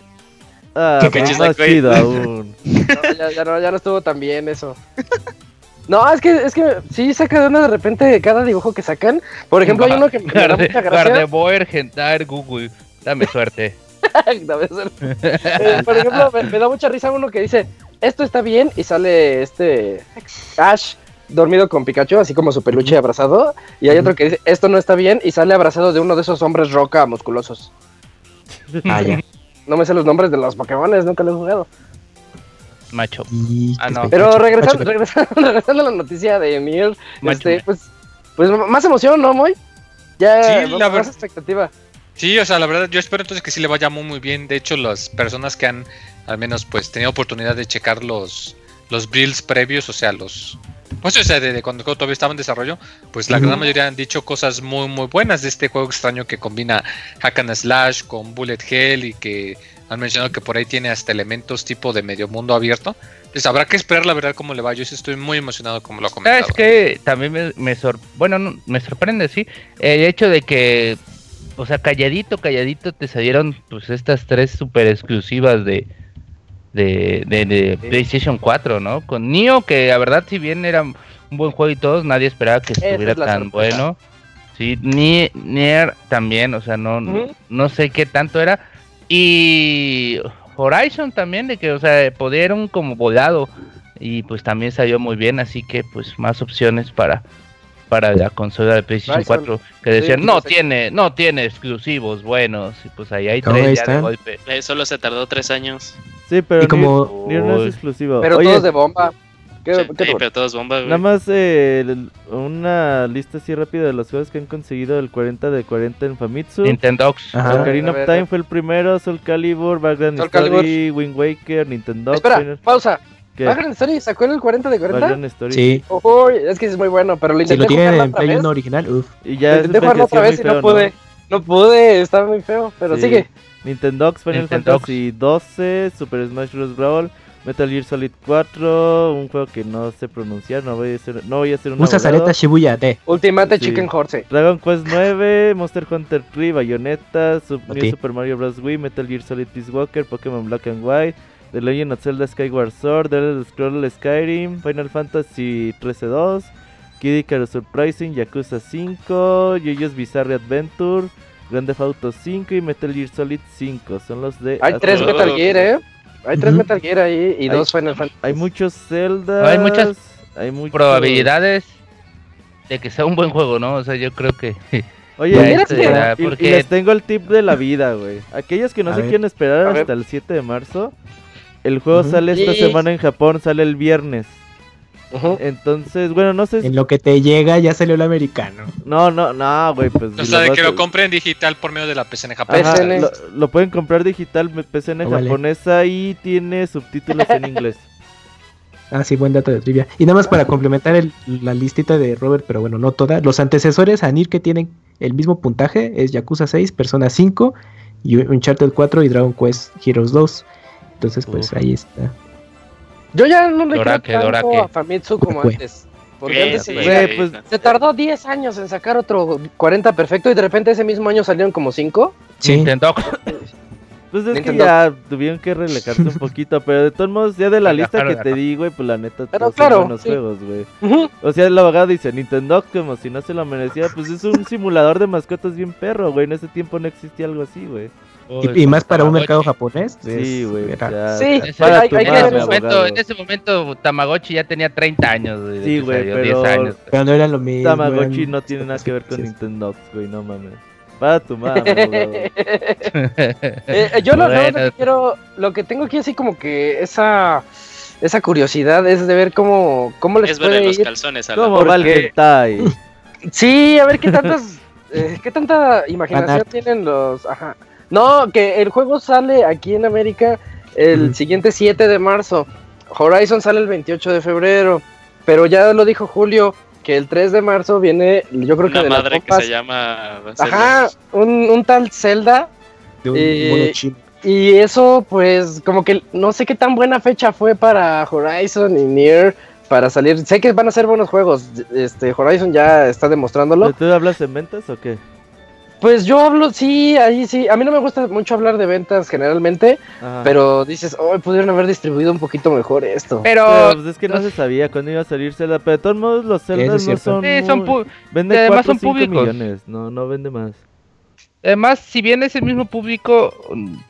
Ah, Qué más Isaac, chido aún. No, ya, ya no, ya no estuvo tan bien eso. No, es que, es que sí saca de una de repente cada dibujo que sacan. Por ejemplo, hay uno que me da mucha gracia. Gardevoir, Hentai, Google. Dame suerte. Debe ser. Eh, por ejemplo, me, me da mucha risa uno que dice, esto está bien, y sale este Ash dormido con Pikachu, así como su peluche abrazado, y hay otro que dice, esto no está bien, y sale abrazado de uno de esos hombres roca musculosos. Ah, ya. No me sé los nombres de los Pokémones, nunca los he jugado. Macho. Y- Ah, no. Pero Macho, regresando, macho. regresando, regresando a la noticia de Mir, este, pues, pues más emoción, ¿no, Moy? Ya, Sí, la más verdad. expectativa. Sí, o sea, la verdad, yo espero entonces que sí le vaya muy, muy bien. De hecho, las personas que han al menos pues tenido oportunidad de checar los, los builds previos, o sea, los... Pues, o sea, de, de cuando todavía estaba en desarrollo, pues la gran mayoría han dicho cosas muy, muy buenas de este juego extraño que combina hack and slash con bullet hell y que han mencionado que por ahí tiene hasta elementos tipo de medio mundo abierto. Pues habrá que esperar la verdad cómo le va. Yo sí estoy muy emocionado como lo ha comentado. ¿Sabes que También me, me sor- bueno, no, me sorprende, sí, el hecho de que, o sea, calladito, calladito te salieron pues estas tres super exclusivas de, de, de, de PlayStation 4, ¿no? Con Nio, que la verdad si bien era un buen juego y todos, nadie esperaba que estuviera es tan sorpresa. bueno. Sí, ni Nier también, o sea, no, no sé qué tanto era. Y Horizon también, de que, o sea, pudieron como volado. Y pues también salió muy bien, así que pues más opciones para para la consola de PlayStation Horizon. 4 que decían Sí, no sí. tiene no tiene exclusivos buenos y pues ahí hay tres ahí ya de golpe Eh, solo se tardó tres años. Sí, pero Y como- Nier, Nier no Uy. es exclusivo. Pero Oye, todos de bomba. ¿Qué, Sí, qué pero todos bomba, güey. Nada más eh, una lista así rápida de los juegos que han conseguido el 40 de 40 en Famitsu. Nintendo Ajá. Ocarina of ver, Time fue el primero, Soul Calibur, Background Soul Story, Wind Waker, Nintendo. Espera, pausa. ¿Qué? ¿Background Story sacó el 40 de 40? Background Story. Sí, Uy, es que es muy bueno, pero lo si intenté lo tienen jugarlo en Play vez. 1 original, uff. Y ya Lo es intenté jugarlo otra vez y no pude. No pude, estaba muy feo, pero Sí. sigue. Nintendo Final Nintendox. Fantasy 12, Super Smash Bros. Brawl, Metal Gear Solid 4, un juego que no sé pronunciar, no voy a hacer, no voy a hacer un Usa. Sareta Shibuya D. Ultimate Sí. Chicken Horse. Dragon Quest 9, Monster Hunter 3, Bayonetta, Sub- A New. Super Mario Bros. Wii, Metal Gear Solid Peace Walker, Pokémon Black and White, The Legend of Zelda Skyward Sword, The Elder Scrolls Skyrim, Final Fantasy 13-2, Kid Icarus Surprising, Yakuza 5, JoJo's Bizarre Adventure, Grand Theft Auto 5 y Metal Gear Solid 5. Son los de... Hay tres hasta- Metal Gear, ¿eh? Hay tres. Metal Gear ahí y Hay- dos Final Fantasy. Hay muchos Zelda. Hay muchas hay muchos- probabilidades de que sea un buen juego no o sea yo creo que Oye, Ya ¿Quieres este, y- y, porque- les tengo el tip de la vida, güey. Aquellos que no A se ver. quieren esperar A ver. hasta el 7 de marzo, el juego sale esta Sí. semana en Japón, sale el viernes. Entonces, bueno, no sé si... En lo que te llega ya salió el americano. No, no, no, güey, pues... O si sea, de vas que a- lo compren digital por medio de la PCN. Ajá, PCN. lo, lo pueden comprar digital, PCN Oh, vale. japonesa y tiene subtítulos en inglés. Ah, sí, buen dato de trivia. Y nada más para complementar el- la listita de Robert, pero bueno, no toda. Los antecesores a Nier que tienen el mismo puntaje es Yakuza 6, Persona 5, y Uncharted 4 y Dragon Quest Heroes 2. Entonces, pues Uf. ahí está. Yo ya no le Dorake, quiero tanto Dorake. a Famitsu como Fue. antes. Porque antes sí, se- güey, sí, pues, sí. se tardó 10 años en sacar otro 40 perfecto y de repente ese mismo año salieron como 5. Sí, Nintendo Pues es Nintendo. que ya tuvieron que relajarse un poquito, pero de todos modos, ya de la lista que te di, güey, pues la neta, Pero todos claro, son buenos sí. juegos, güey. O sea, el abogado dice, Nintendo como si no se lo merecía, pues es un simulador de mascotas bien perro, güey. En ese tiempo no existía algo así, güey. y, y más para un mercado japonés. Sí, es- güey. Sí, ya, Ese- para hay- tu hay que en, ese momento, abogado. en ese momento Tamagotchi ya tenía 30 años desde Sí, güey, pero- 10 años Pero no era lo mismo. Tamagotchi eran- no tiene nada que ver con Sí. Nintendo, güey, no mames. Para tu madre. Eh, eh, yo lo, Bueno. que quiero, lo que tengo aquí así como que esa esa curiosidad es de ver cómo, cómo les Es puede los ir. calzones a la ¿Cómo ¿Por va el? Sí, a ver qué tantas, eh, qué tanta imaginación tienen los, ajá. No, que el juego sale aquí en América el siguiente 7 de marzo. Horizon sale el 28 de febrero, pero ya lo dijo Julio que el 3 de marzo viene, yo creo que Una de las madre que se llama. Ajá, un, un tal Zelda de un Eh. Y eso, pues, como que no sé qué tan buena fecha fue para Horizon y Nier para salir. Sé que van a ser buenos juegos. Este, Horizon ya está demostrándolo. ¿Tú hablas en ventas o qué? Pues yo hablo, sí, ahí sí. A mí no me gusta mucho hablar de ventas generalmente, Ajá. pero dices, oh, pudieron haber distribuido un poquito mejor esto. Pero, pero pues es que no se sabía cuándo iba a salir Zelda. Pero de todos modos, los Zeldas no son. Sí, son muy- pu- Vende además 4 o son 5 públicos. millones. No, no vende más. Además, si bien es el mismo público,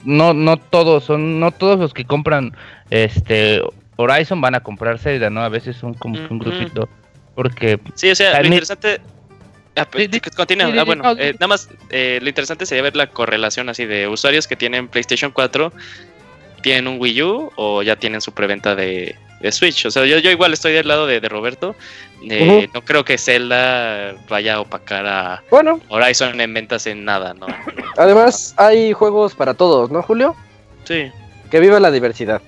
no, no todos son, no todos los que compran este Horizon van a comprar Zelda, ¿no? A veces son como que un grupito. Porque Sí, o sea, lo interesante. Ah, pues, continúa. Ah, bueno, no, eh, nada más, eh, lo interesante sería ver la correlación así de usuarios que tienen PlayStation 4, tienen un Wii U o ya tienen su preventa de, de Switch. O sea, yo, yo igual estoy del lado de, de Roberto. Eh. No creo que Zelda vaya a opacar a Bueno, Horizon en ventas en nada, ¿no? además hay juegos para todos, ¿no, Julio? Sí. Que viva la diversidad.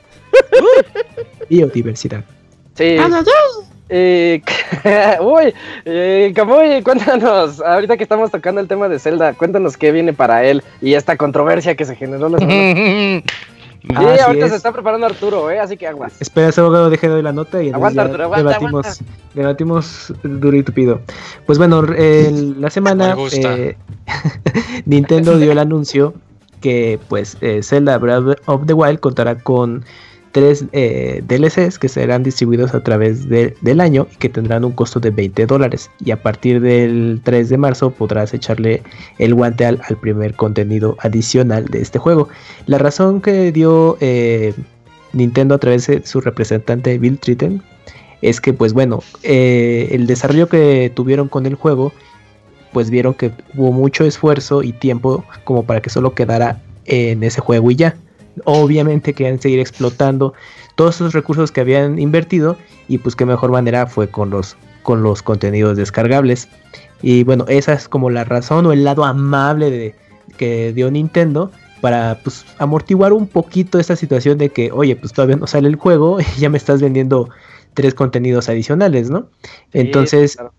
Biodiversidad. Sí. Eh, uy, eh, cuéntanos, ahorita que estamos tocando el tema de Zelda, cuéntanos qué viene para él y esta controversia que se generó la semana. Sí, Ah, así ahorita es. se está preparando Arturo, ¿eh? así que aguas. Espera, ese abogado deje de doy la nota y Aguanta, Arturo, aguanta, debatimos, debatimos duro y tupido. Pues bueno, el- la semana eh, Nintendo dio el anuncio que pues eh, Zelda Breath of the Wild contará con tres eh, DLCs que serán distribuidos a través de- del año y que tendrán un costo de 20 dólares. Y a partir del 3 de marzo podrás echarle el guante al, al primer contenido adicional de este juego. La razón que dio eh, Nintendo a través de su representante Bill Tritten es que pues bueno, eh, el desarrollo que tuvieron con el juego pues vieron que hubo mucho esfuerzo y tiempo como para que solo quedara en ese juego y ya. Obviamente querían seguir explotando todos esos recursos que habían invertido y pues qué mejor manera fue con los con los contenidos descargables. Y bueno, esa es como la razón o el lado amable de, que dio Nintendo para pues amortiguar un poquito esta situación de que, oye, pues todavía no sale el juego y ya me estás vendiendo tres contenidos adicionales, ¿no? Entonces, claro.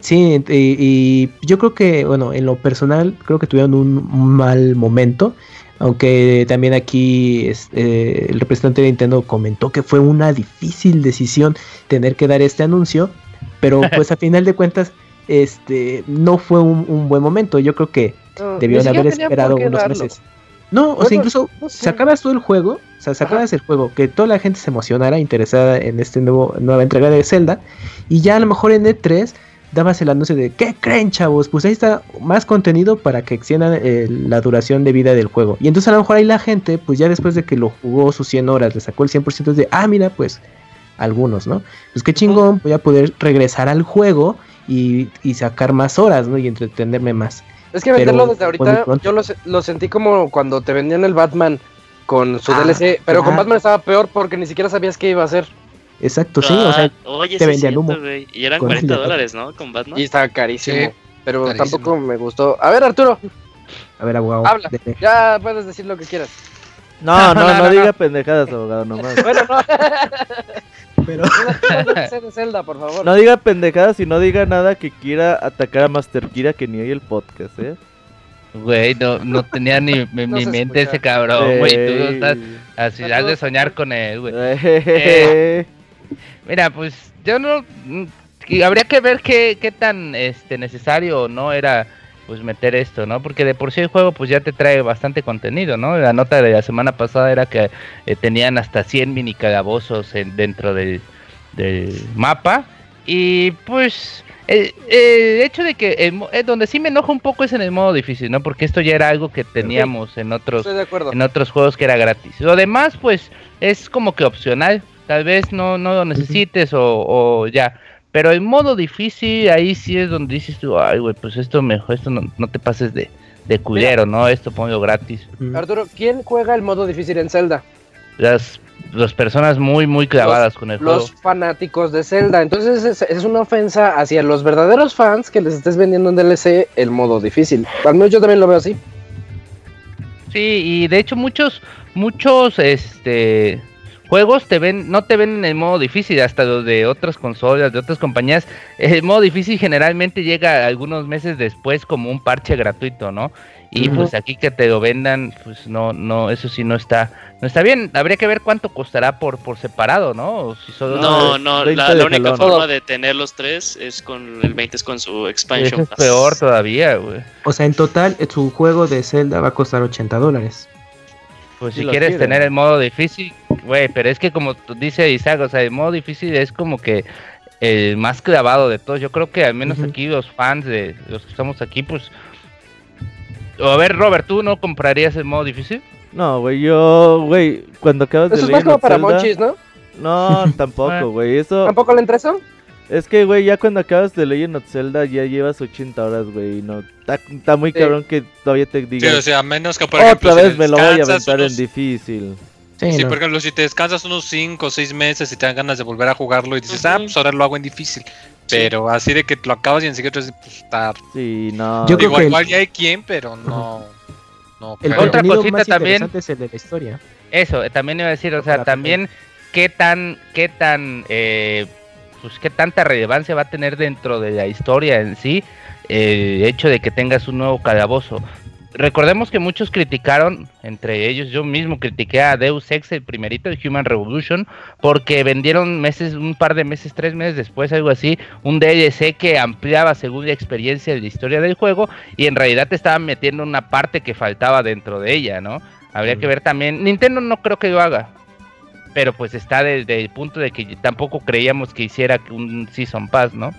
Sí, y, y yo creo que, bueno, en lo personal, creo que tuvieron un mal momento. Aunque también aquí eh, el representante de Nintendo comentó que fue una difícil decisión tener que dar este anuncio. Pero pues a final de cuentas, este no fue un, un buen momento. Yo creo que No, debieron haber esperado unos darlo. meses. No, o Bueno, sea, incluso no sé. sacabas todo el juego, o sea, sacabas el juego, que toda la gente se emocionara, interesada en este nuevo nueva entrega de Zelda, y ya a lo mejor en E3 dabas el anuncio de ¿qué creen, chavos? Pues ahí está más contenido para que extiendan eh, la duración de vida del juego. Y entonces a lo mejor ahí la gente, pues ya después de que lo jugó sus 100 horas, le sacó el 100% de, ah, mira, pues algunos, ¿no? Pues qué chingón, voy a poder regresar al juego y, y sacar más horas, ¿no? Y entretenerme más. Es que Pero venderlo desde ahorita, yo lo, lo sentí como cuando te vendían el Batman con su Ah, DLC, pero con. Batman estaba peor porque ni siquiera sabías qué iba a hacer Exacto, sí, o sea, Ah, oye, te sí vendían humo. Y eran Con 40 el de- dólares, ¿no? Con Batman. y estaba carísimo. Sí, pero carísimo. tampoco me gustó. A ver, Arturo, a ver, abogado. Habla. dele. ya puedes decir lo que quieras. No, no, No, no, no, no. diga pendejadas, abogado, nomás. Bueno, no, Pero Zelda, por favor. No diga pendejadas y no diga nada que quiera atacar a Master Kira que ni hay el podcast, ¿eh? Güey, no, no tenía ni mi mente escucha. ese cabrón, güey. Tú estás así, has de soñar con él, güey. Eh. Mira, pues yo no. mm, habría que ver qué, qué tan este necesario o no era pues meter esto, ¿no? Porque de por sí el juego pues ya te trae bastante contenido, ¿no? La nota de la semana pasada era que eh, tenían hasta 100 mini calabozos en- dentro del, del mapa y pues el, el hecho de que el eh, donde sí me enoja un poco es en el modo difícil, ¿no? Porque esto ya era algo que teníamos en otros en otros juegos que era gratis. Lo demás, pues, es como que opcional. Tal vez no, no lo necesites o, o ya. Pero el modo difícil, ahí sí es donde dices tú, ay, güey, pues esto mejor, esto no, no te pases de, de culero, ¿no? Esto pongo gratis. Arturo, ¿quién juega el modo difícil en Zelda? Las, las personas muy, muy clavadas con el Los juego. fanáticos de Zelda. Entonces es, es una ofensa hacia los verdaderos fans que les estés vendiendo en DLC el modo difícil. Al menos yo también lo veo así. Sí, y de hecho muchos, muchos, este juegos te ven, no te ven en el modo difícil, hasta los de otras consolas, de otras compañías, el modo difícil generalmente llega algunos meses después como un parche gratuito, ¿no? Y pues aquí que te lo vendan, pues no, no, eso sí no está, no está bien. Habría que ver cuánto costará por, por separado, ¿no? O si solo No, no, 20 la, única forma de tener los tres es con el 20 es con su eso expansion es peor todavía, güey. o sea, en total, eh, su juego de Zelda va a costar 80 dólares. Pues si quieres quieren. tener el modo difícil, güey, pero es que como tú- dice Isaac, o sea, el modo difícil es como que el más clavado de todos. Yo creo que al menos aquí los fans de los que estamos aquí, pues A ver, Robert, ¿tú no comprarías el modo difícil? No, güey, yo, güey, cuando acabas de Eso es más como para Zelda- monchis, ¿no? No, tampoco, güey. Eso ¿Tampoco le entra eso? Es que, güey, ya cuando acabas de Legend of Zelda ya llevas 80 horas, güey. No, está, está muy Sí. cabrón que todavía te Sí, digas. o sea, a menos que por ejemplo. Otra si vez me lo voy a aventar en unos- difícil. Sí, Sí, no. por ejemplo, si te descansas unos 5 o 6 meses y te dan ganas de volver a jugarlo y dices, ah, Ujú. pues ahora lo hago en difícil. Pero así de que lo acabas y enseguida pues está. Sí, no. Yo creo Digo, que el- igual ya hay quien, pero no. No, El. Otra cosita más también. es el de la historia. Eso, también iba a decir, o sea, también qué tan, qué tan, eh, pues qué tanta relevancia va a tener dentro de la historia en sí eh, el hecho de que tengas un nuevo calabozo. Recordemos que muchos criticaron, entre ellos yo mismo critiqué a Deus Ex, el primerito, el Human Revolution, porque vendieron meses, un par de meses, tres meses después, algo así, un DLC que ampliaba según la experiencia de la historia del juego y en realidad te estaban metiendo una parte que faltaba dentro de ella, ¿no? Habría que ver también. Nintendo no creo que lo haga. Pero pues está desde el punto de que tampoco creíamos que hiciera un Season Pass, ¿no?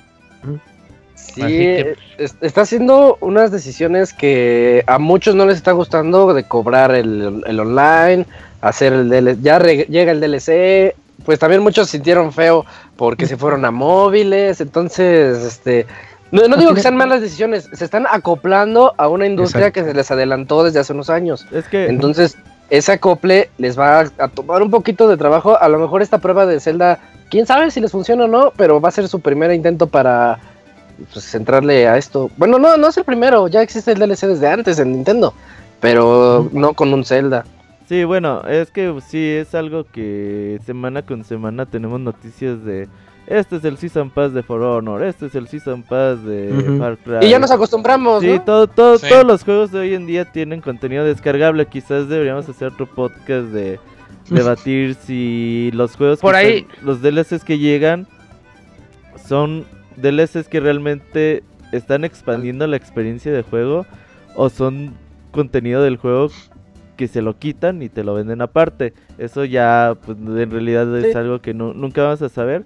Sí, Así que- es- está haciendo unas decisiones que a muchos no les está gustando de cobrar el, el online, hacer el DLC, ya re- llega el DLC, pues también muchos sintieron feo porque se fueron a móviles, entonces, este, no, no digo que sean malas decisiones, se están acoplando a una industria Exacto. que se les adelantó desde hace unos años, Es que. entonces ese acople les va a, tomar un poquito de trabajo, a lo mejor esta prueba de Zelda, quién sabe si les funciona o no, pero va a ser su primer intento para pues entrarle a esto. Bueno, no, no es el primero, ya existe el DLC desde antes en Nintendo, pero no con un Zelda. Sí, bueno, es que sí es algo que semana con semana tenemos noticias de. Este es el Season Pass de For Honor, este es el Season Pass de. Far Cry. Y ya nos acostumbramos, Sí, ¿no? todo, todo, Sí. todos los juegos de hoy en día tienen contenido descargable. Quizás deberíamos hacer otro podcast de debatir si los juegos, Por que ahí- están- los DLCs que llegan son DLCs que realmente están expandiendo la experiencia de juego o son contenido del juego que se lo quitan y te lo venden aparte. Eso ya, pues en realidad es Sí. algo que nu- nunca vamos a saber.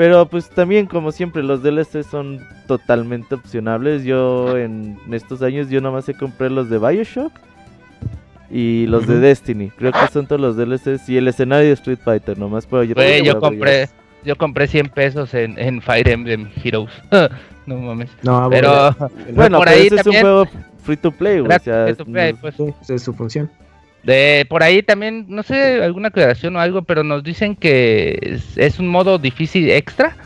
Pero pues también, como siempre, los DLCs son totalmente opcionables. Yo en estos años yo nada más he compré los de Bioshock y los de. Destiny. Creo que son todos los DLCs y el escenario de Street Fighter nomás. Pero yo, yo compré, yo compré 100 pesos en, en Fire Emblem Heroes. no mames. No, Pero Bueno, por pero ahí ese es un también- juego free to play, güey. O Gratis, sea, free to play, pues. es su función. De, por ahí también, no sé, alguna aclaración o algo, pero nos dicen que es, es un modo difícil extra.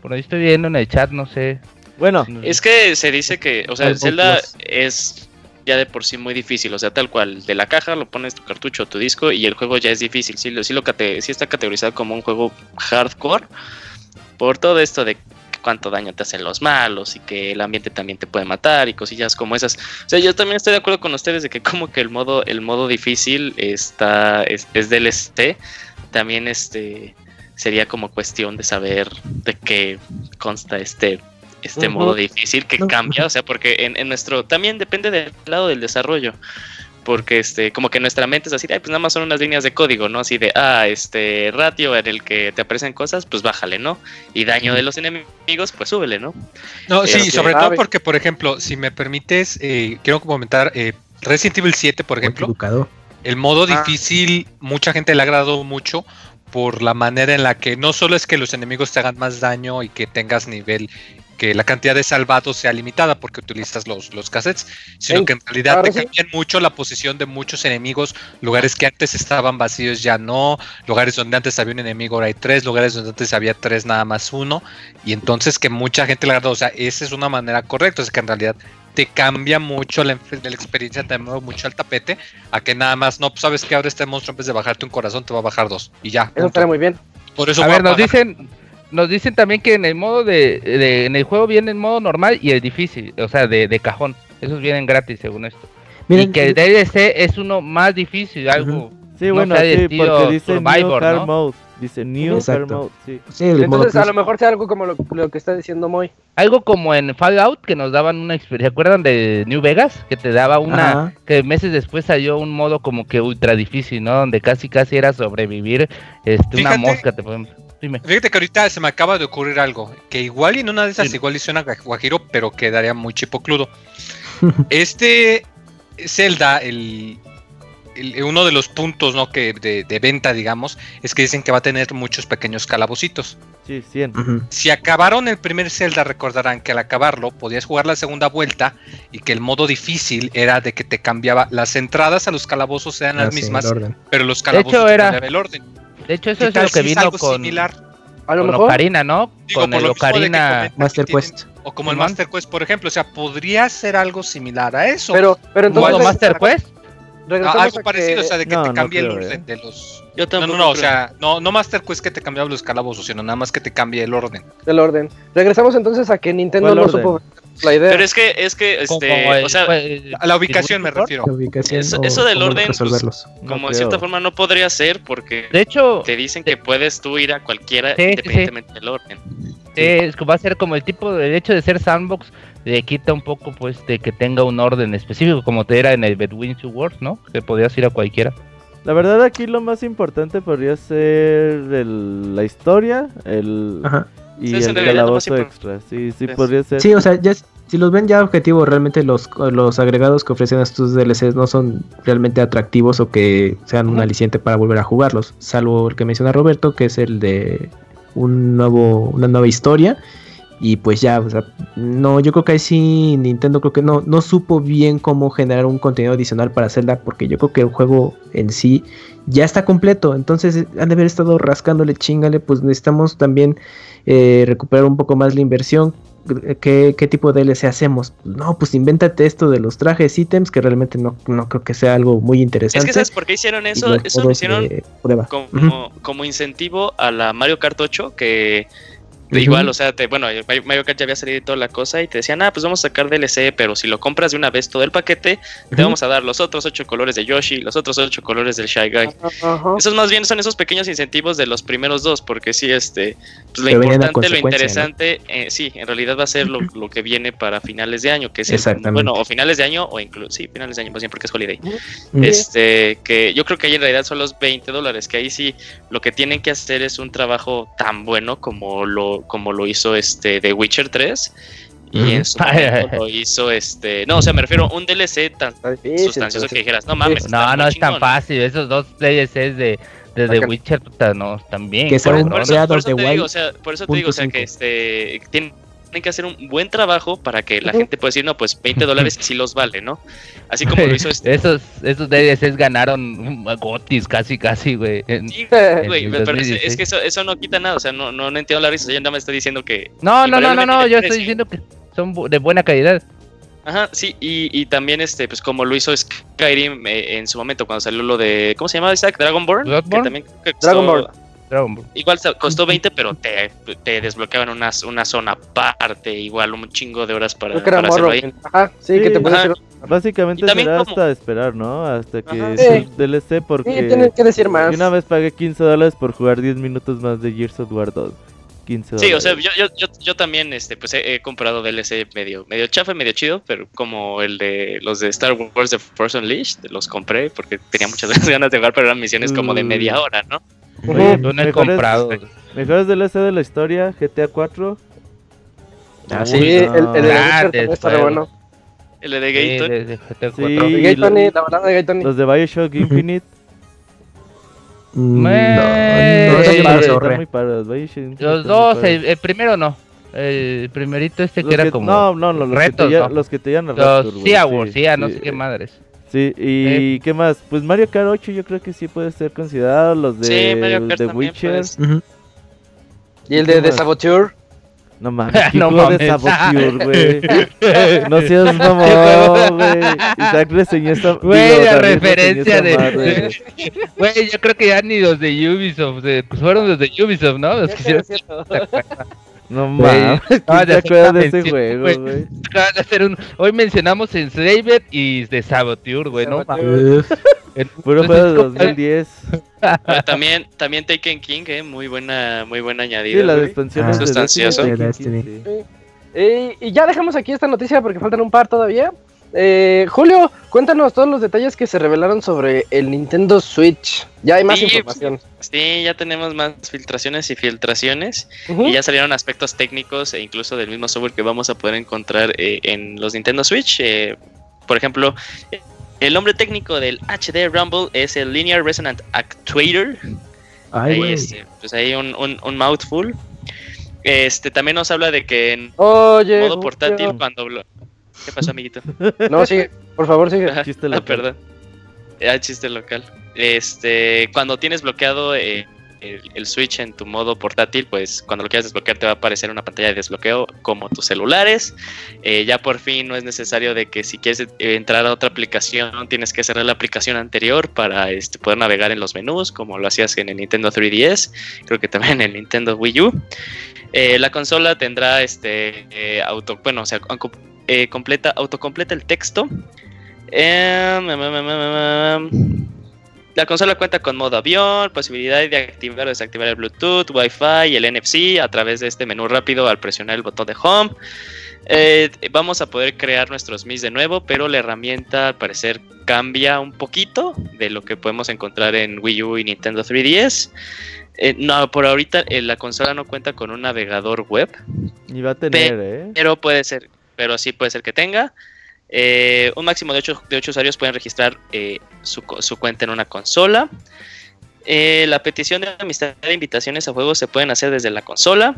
Por ahí estoy viendo en el chat, no sé. Bueno, Es que se dice que, o sea, Zelda plus. es ya de por sí muy difícil, o sea, tal cual, de la caja lo pones tu cartucho o tu disco y el juego ya es difícil, sí, lo, sí, lo cate- sí está categorizado como un juego hardcore por todo esto de cuánto daño te hacen los malos y que el ambiente también te puede matar y cosillas como esas. O sea, yo también estoy de acuerdo con ustedes de que como que el modo el modo difícil está es, es DLC, también este sería como cuestión de saber de qué consta este este Ujú. modo difícil que No. cambia, o sea, porque en, en nuestro también depende del lado del desarrollo. Porque este, como que nuestra mente es así, ay, pues nada más son unas líneas de código, ¿no? Así de, ah, este ratio en el que te aparecen cosas, pues bájale, ¿no? Y daño de los enemigos, pues súbele, ¿no? No, sí, sobre todo porque, por ejemplo, si me permites, eh, quiero comentar eh, Resident Evil 7, por ejemplo. educador. El modo Ah. difícil, mucha gente le ha agradado mucho por la manera en la que no solo es que los enemigos te hagan más daño y que tengas nivel, que la cantidad de salvados sea limitada porque utilizas los, los cassettes, sino que en realidad te sí. cambian mucho la posición de muchos enemigos, lugares que antes estaban vacíos ya no, lugares donde antes había un enemigo ahora hay tres, lugares donde antes había tres nada más uno, y entonces que mucha gente le agradó, o sea, esa es una manera correcta, es que en realidad te cambia mucho la, experiencia, te mueve mucho al tapete, a que nada más, no, pues sabes que ahora este monstruo en vez de bajarte un corazón te va a bajar dos, y ya. Eso punto. estaría muy bien. Por eso A ver, nos dicen, nos dicen también que en el modo de, de- en el juego viene el modo normal y el difícil, o sea, de, de cajón. Esos vienen gratis según esto. Miren, y que el DLC es uno más difícil, algo. sí, no bueno, sea de sí, estilo porque dice New Survivor, Hard ¿no? Mode. Dice New Hard. Mode, sí. sí, Entonces a lo mejor sea algo como lo, lo que está diciendo Moy. Algo como en Fallout que nos daban una experiencia. ¿Se acuerdan de New Vegas? Que te daba una. Ajá. Que meses después salió un modo como que ultra difícil, ¿no? Donde casi casi era sobrevivir. Este, una mosca, te pueden. Dime. Fíjate que ahorita se me acaba de ocurrir algo, que igual y en una de esas Sí. igual y suena gua- guajiro, pero quedaría muy chipocludo. Este Zelda, el, el- uno de los puntos ¿no? que de, de venta, digamos, es que dicen que va a tener muchos pequeños calabocitos. Sí, 100. Ujú. Si acabaron el primer Zelda, recordarán que al acabarlo podías jugar la segunda vuelta y que el modo difícil era de que te cambiaba. Las entradas a los calabozos eran Ah, las sí, el mismas, pero los calabozos te era- cambiaba el orden. De hecho, eso ¿Qué es lo que vino algo con, similar? A lo con mejor. Ocarina, ¿no? Digo, con el Ocarina. Master tienen- Quest. O como el. Master Quest, por ejemplo. O sea, podría ser algo similar a eso. Pero, pero entonces. ¿Modo Master Quest? A- regresamos algo que- parecido, o sea, de que No, te no cambie el creo, orden eh. de los. Yo No, tampoco no, no, o sea, no, no Master Quest que te cambiaba los calabozos, sino nada más que te cambie el orden. del orden. Regresamos entonces a que Nintendo ¿Cuál no orden? supo la idea. Pero es que, es que, este, el- o sea, A la ubicación me refiero. Ubicación Eso- o eso del orden, pues. No como de cierta forma no podría ser porque De hecho, te dicen que puedes tú ir a cualquiera Sí, sí, sí. independientemente del orden. es que va a ser como el tipo, el hecho de ser sandbox le quita un poco pues de que tenga un orden específico como te era en el Bedouin World, ¿no? Que podías ir a cualquiera. La verdad aquí lo más importante podría ser el- la historia el, Ajá. Y el calabozo extra. Sí, sí Es- podría ser. Sí, o sea, ya, si los ven ya objetivo, realmente los, los agregados que ofrecen estos DLCs no son realmente atractivos o que sean un aliciente para volver a jugarlos. Salvo el que menciona Roberto, que es el de un nuevo, una nueva historia. Y pues ya, o sea, no, yo creo que ahí sí Nintendo creo que no, no supo bien cómo generar un contenido adicional para Zelda, porque yo creo que el juego en sí ya está completo. Entonces han de haber estado rascándole, chingale, pues necesitamos también eh, recuperar un poco más la inversión. ¿Qué, qué tipo de DLC hacemos? No, pues invéntate esto de los trajes, ítems, que realmente no, no creo que sea algo muy Es interesante. que ¿sabes por qué hicieron eso? Eso lo hicieron como, como incentivo a la Mario Kart 8 que Igual, o sea, te, bueno, Mario Mario Kart ya había salido y toda la cosa y te decían, ah, pues vamos a sacar DLC, pero si lo compras de una vez todo el paquete, te vamos a dar los otros ocho colores de Yoshi, los otros ocho colores del Shy Guy. Esos más bien son esos pequeños incentivos de los primeros dos, porque sí, este, pues lo importante, lo interesante, eh, sí, en realidad va a ser lo, lo que viene para finales de año, que es el, Exactamente. bueno, o finales de año o incluso, sí, finales de año, más bien porque es holiday. Este, que yo creo que ahí en realidad son los 20 dólares, que ahí sí lo que tienen que hacer es un trabajo tan bueno como lo, como lo hizo este The Witcher 3. Y en su momento lo hizo este. No, o sea, me refiero a un DLC tan difícil, sustancioso pero que dijeras, no mames. No, no es tan chingón". fácil. Esos dos DLCs de, de The Witcher, puta, no, también. Que sea Por, eso, por eso te digo, o sea, por eso te digo, o sea, que .5. este tienen tienen que hacer un buen trabajo para que la gente pueda decir, no, pues 20 dólares sí los vale, ¿no? Así como lo hizo este. esos, esos DLCs ganaron Gotis casi, casi, güey. Sí, güey, pero es, 2016. es que eso, eso no quita nada, o sea, no, no, no entiendo la risa, yo nada más estoy diciendo que No, no, no, no, no, yo estoy diciendo que son de buena calidad. Ajá, sí, y, y también este, pues como lo hizo Skyrim eh, en su momento cuando salió lo de, ¿cómo se llama Isaac? Dragonborn, Bloodborne. que también costó- Dragonborn. Dragon Ball. igual costó 20, pero te, te desbloqueaban una, una zona aparte, igual un chingo de horas para, para hacerlo ahí. Ajá, sí, Sí. que te. Básicamente será como- hasta esperar, ¿no? Hasta que Ajá. Sí. DLC porque Sí, tienen que decir más. yo una vez pagué 15 dólares por jugar 10 minutos más de Gears of War 2. 15 dólares. Sí, o sea, yo, yo, yo, yo también este, pues he, he comprado DLC medio, medio chafa y medio chido, pero como el de los de Star Wars The Force Unleashed, los compré porque tenía muchas ganas de jugar, pero eran misiones como de media Mm. hora, ¿no? Oye, no he mejores- comprado. Mejores DLC de la historia, GTA 4. Ah, Sí, el, el de Ah, está re bueno. El de Sí, Gator. de- de GTA Sí. 4. Y Y Gay lo- Tony, la balada de Gay Tony. Los de Bioshock Infinite. Me- No, no, los muy. Bioshock dos, el, el primero no. El primerito este Los que era que- como No, no, no, los, retos, que te, los que te llevan a los Sea Wars, sí, no sé qué madres. Sí, y ¿qué más? Pues Mario Kart 8 yo creo que sí puede ser considerado. Los de, Sí, Mario Kart de Witcher. puede Ujú. Y el de The Saboteur. No mames, ¿qué No juego de mames. Saboteur, güey? No seas mamón, güey. Isaac reseñó esta Güey, la referencia de-. Güey, yo creo que ya ni los de Ubisoft, de- pues fueron los de Ubisoft, ¿no? Los que hicieron No mames, ¿quién te acuerdas de ese juego, güey. un. Hoy mencionamos Enslaved y de Saboteur, güey, no. Uf, Puro juego de ¿cómo- 2010. Pero también, también Taken King, eh, muy buena, muy buena Sí, añadida. las güey. expansiones Ah, de sustancioso. Destiny. De Destiny. sí. Eh, y ya dejamos aquí esta noticia porque faltan un par todavía. Eh, Julio, cuéntanos todos los detalles que se revelaron sobre el Nintendo Switch. Ya hay más Sí, información. Sí, ya tenemos más filtraciones y filtraciones. Y ya salieron aspectos técnicos e incluso del mismo software que vamos a poder encontrar eh, en los Nintendo Switch. eh, por ejemplo, el nombre técnico del HD Rumble es el Linear Resonant Actuator. Ay, ahí, este, pues ahí un, un, un mouthful. Este también nos habla de que en Oye. modo portátil Julio. cuando ¿Qué pasó, amiguito? No, sigue. Por favor, sigue. Ajá. Chiste Ah, local. perdón. Ah, chiste local. Este, cuando tienes bloqueado eh, el, el Switch en tu modo portátil, pues cuando lo quieras desbloquear te va a aparecer una pantalla de desbloqueo como tus celulares. Eh, ya por fin no es necesario de que si quieres entrar a otra aplicación tienes que cerrar la aplicación anterior para este, poder navegar en los menús como lo hacías en el Nintendo 3DS, creo que también en el Nintendo Wii U. Eh, la consola tendrá este eh, auto, bueno, o sea, eh, completa, autocompleta el texto. Em, em, em. La consola cuenta con modo avión, posibilidad de activar o desactivar el Bluetooth, Wi-Fi y el NFC a través de este menú rápido al presionar el botón de Home. Eh, vamos a poder crear nuestros MIS de nuevo, pero la herramienta al parecer cambia un poquito de lo que podemos encontrar en Wii U y Nintendo 3DS. Eh, no, por ahorita eh, la consola no cuenta con un navegador web, Ni va a tener, ¿eh? pero puede ser, pero sí puede ser que tenga. Eh, un máximo de 8, de ocho usuarios pueden registrar eh, su, su cuenta en una consola. Eh, la petición de amistad de invitaciones a juegos se pueden hacer desde la consola.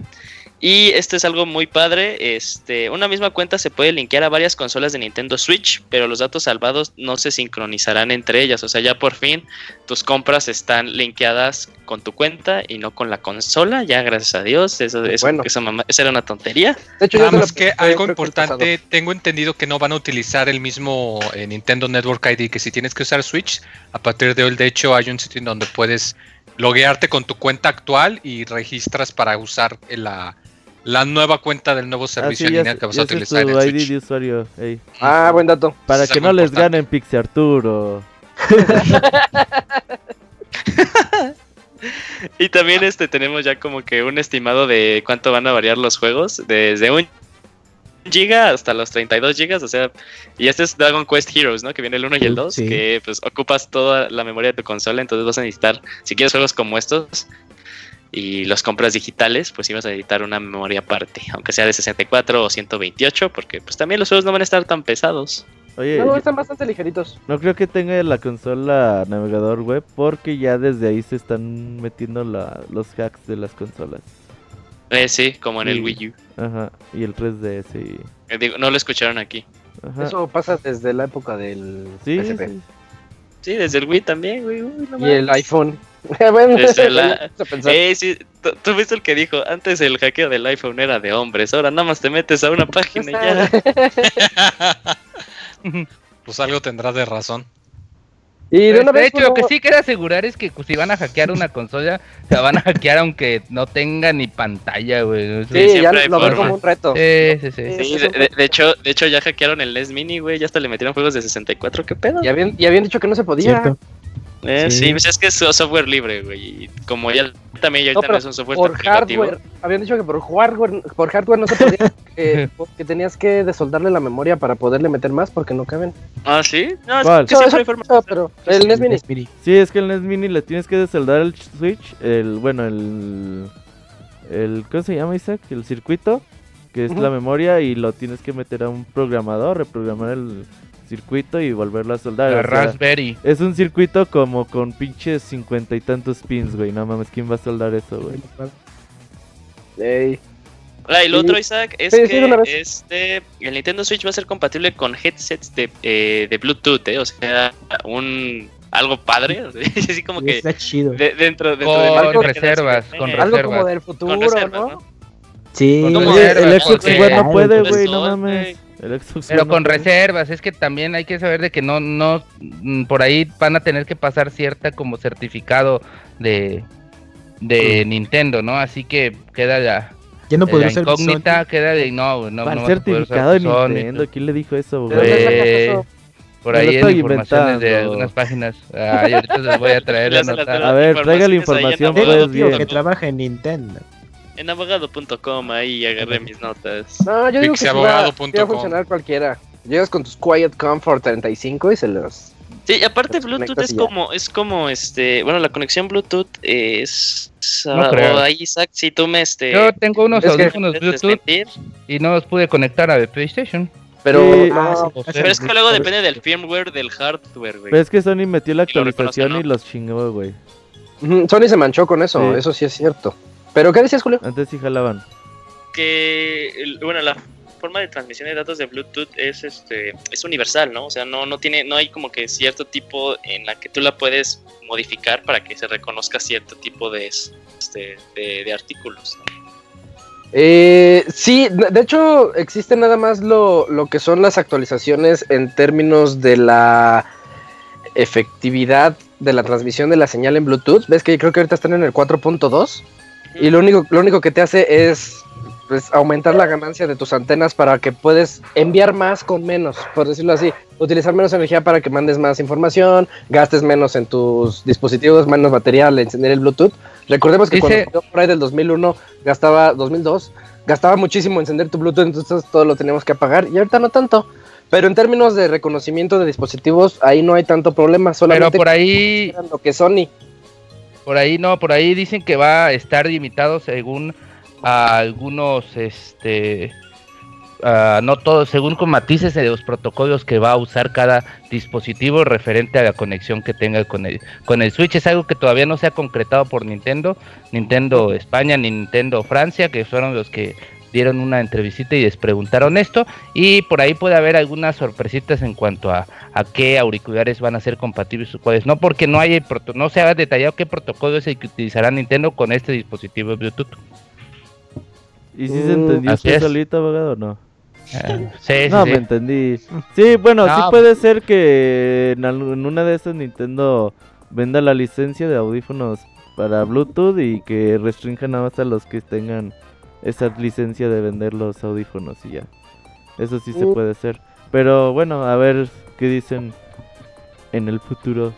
Y esto es algo muy padre. Este, una misma cuenta se puede linkear a varias consolas de Nintendo Switch, pero los datos salvados no se sincronizarán entre ellas. O sea, ya por fin tus compras están linkeadas con tu cuenta y no con la consola. Ya, gracias a Dios. Eso, eso, Bueno. esa mamá- esa era una tontería. De hecho, Nada más que algo importante, tengo entendido que no van a utilizar el mismo eh, Nintendo Network ID, que si tienes que usar Switch, a partir de hoy, de hecho, hay un sitio en donde puedes loguearte con tu cuenta actual y registras para usar la, la nueva cuenta del nuevo Ah, servicio sí, en ya, línea que vas a utilizar en tu el ID Switch. de usuario. ey. pasado. Ah, buen dato. Para es que no les ganen Pixie Arturo. Y también este tenemos ya como que un estimado de cuánto van a variar los juegos, desde un giga hasta los 32 gigas, o sea, y este es Dragon Quest Heroes, ¿no? Que viene el 1 y el Uf, 2, sí. que pues ocupas toda la memoria de tu consola, entonces vas a necesitar, si quieres juegos como estos y los compras digitales, pues ibas a necesitar una memoria aparte, aunque sea de 64 o 128, porque pues también los juegos no van a estar tan pesados. Oye, No, yo- están bastante ligeritos. no creo que tenga la consola navegador web porque ya desde ahí se están metiendo la- los hacks de las consolas. Eh, sí, como en el Sí. Wii U. Ajá, y el 3DS. y- Eh, digo, no lo escucharon aquí. Ajá. Eso pasa desde la época del Sí, PSP. sí. Sí, desde el Wii también, güey. uy, no Y el iPhone. bueno, Desde la-. Eh, sí, tú- tú viste el que dijo, antes el hackeo del iPhone era de hombres, ahora nada más te metes a una página y ya. Pues algo tendrá de razón. Y de Pues, de hecho, lo que sí quiero asegurar es que pues, si van a hackear una consola, se la van a hackear aunque no tenga ni pantalla, güey. Sí, ya siempre hay lo ven como un reto. Sí, sí, sí. Sí, Sí, de, de- de hecho, de hecho ya hackearon el NES Mini, güey, ya hasta le metieron juegos de 64, ¿qué pedo? Y habían, y habían dicho que no se podía. Cierto. Eh, sí. Sí. pues es que es software libre, güey, y como ya también ya No, pero es un software Por hardware. Habían dicho que por hardware, por hardware no se podía. que, porque tenías que desoldarle la memoria para poderle meter más porque no caben. Ah, ¿sí? No, es que No, siempre eso- hay pero el NES Mini. Sí, es que el NES Mini le tienes que desoldar el Switch, el, bueno, el, el, ¿cómo se llama Isaac? El circuito, que es la memoria y lo tienes que meter a un programador, reprogramar el circuito y volverlo a soldar. La o sea, Raspberry. es un circuito como con pinches cincuenta y tantos pins, güey, no mames, ¿quién va a soldar eso, güey? Ey. Ah, y lo Sí. otro, Isaac, es Sí, sí, que de este, el Nintendo Switch va a ser compatible con headsets de, eh, de Bluetooth, ¿eh? O sea, un algo padre, así como que Está chido. de- dentro, dentro Con del marco que reservas, que con tener. Algo reservas. como del futuro, reservas, ¿no? ¿no? Sí, Oye, reservas, el Xbox One no puede, güey, no mames. El Xbox Pero no con reservas, es que también hay que saber de que no, no, mm, por ahí van a tener que pasar cierta como certificado de, de Nintendo, ¿no? Así que queda la, ya no la podrá ser incógnita, queda de no, no, ¿Cuál no vas a poder certificado de Nintendo? ¿Quién le dijo eso, ¿De dónde güey? Eh? Por ahí en informaciones de algunas páginas. Ay, ahorita les voy a traer la nota. A ver, traiga la información, pues, que trabaja en Nintendo. En abogado.com, ahí agarré mis notas. No, yo digo que va, a funcionar cualquiera. Llegas con tus Quiet Comfort 35 y se los... Sí, y aparte Bluetooth es como, es como este, bueno, la conexión Bluetooth es, No ah, creo. ahí Isaac, si tú me este Yo tengo unos audífonos Bluetooth desmentir. y no los pude conectar a PlayStation. Pero Sí. no, Ah, sí, sea, Pero es que luego depende del firmware, del hardware, güey. Pero es que Sony metió la Y lo reconoce, actualización ¿no? y los chingó, güey. Sony se manchó con eso, Sí. eso sí es cierto. ¿Pero qué decías, Julio? Antes sí jalaban. que bueno la forma de transmisión de datos de Bluetooth es este es universal no o sea no no tiene no hay como que cierto tipo en la que tú la puedes modificar para que se reconozca cierto tipo de este de, de artículos ¿no? Eh, sí, de de hecho existe nada más lo, lo que son las actualizaciones en términos de la efectividad de la transmisión de la señal en Bluetooth. Ves que creo que ahorita están en el 4.2 y lo único, lo único que te hace es pues, aumentar la ganancia de tus antenas para que puedes enviar más con menos, por decirlo así. Utilizar menos energía para que mandes más información, gastes menos en tus dispositivos, menos batería al encender el Bluetooth. Recordemos que Dice- cuando por ahí del 2001 gastaba 2002, gastaba muchísimo encender tu Bluetooth, entonces todo lo teníamos que apagar y ahorita no tanto. Pero en términos de reconocimiento de dispositivos, ahí no hay tanto problema, Pero solamente por ahí, lo que Sony. Por ahí no, por ahí dicen que va a estar limitado según a algunos, este, ah, no todos, según con matices de los protocolos que va a usar cada dispositivo referente a la conexión que tenga con el, con el Switch. Es algo que todavía no se ha concretado por Nintendo, Nintendo España ni Nintendo Francia, que fueron los que dieron una entrevista y les preguntaron esto y por ahí puede haber algunas sorpresitas en cuanto a, a qué auriculares van a ser compatibles o cuáles no porque no hay proto- no se ha detallado qué protocolo es el que utilizará Nintendo con este dispositivo Bluetooth. ¿Y si se entendió así usted es. solito, abogado, o no? Ah, sí, No, sí. me entendí. Sí, bueno, sí No, puede ser que en, una de estas Nintendo venda la licencia de audífonos para Bluetooth y que restrinja nada más a los que tengan esa licencia de vender los audífonos y ya. Eso sí se Mm. puede hacer. Pero bueno, a ver qué dicen en el futuro.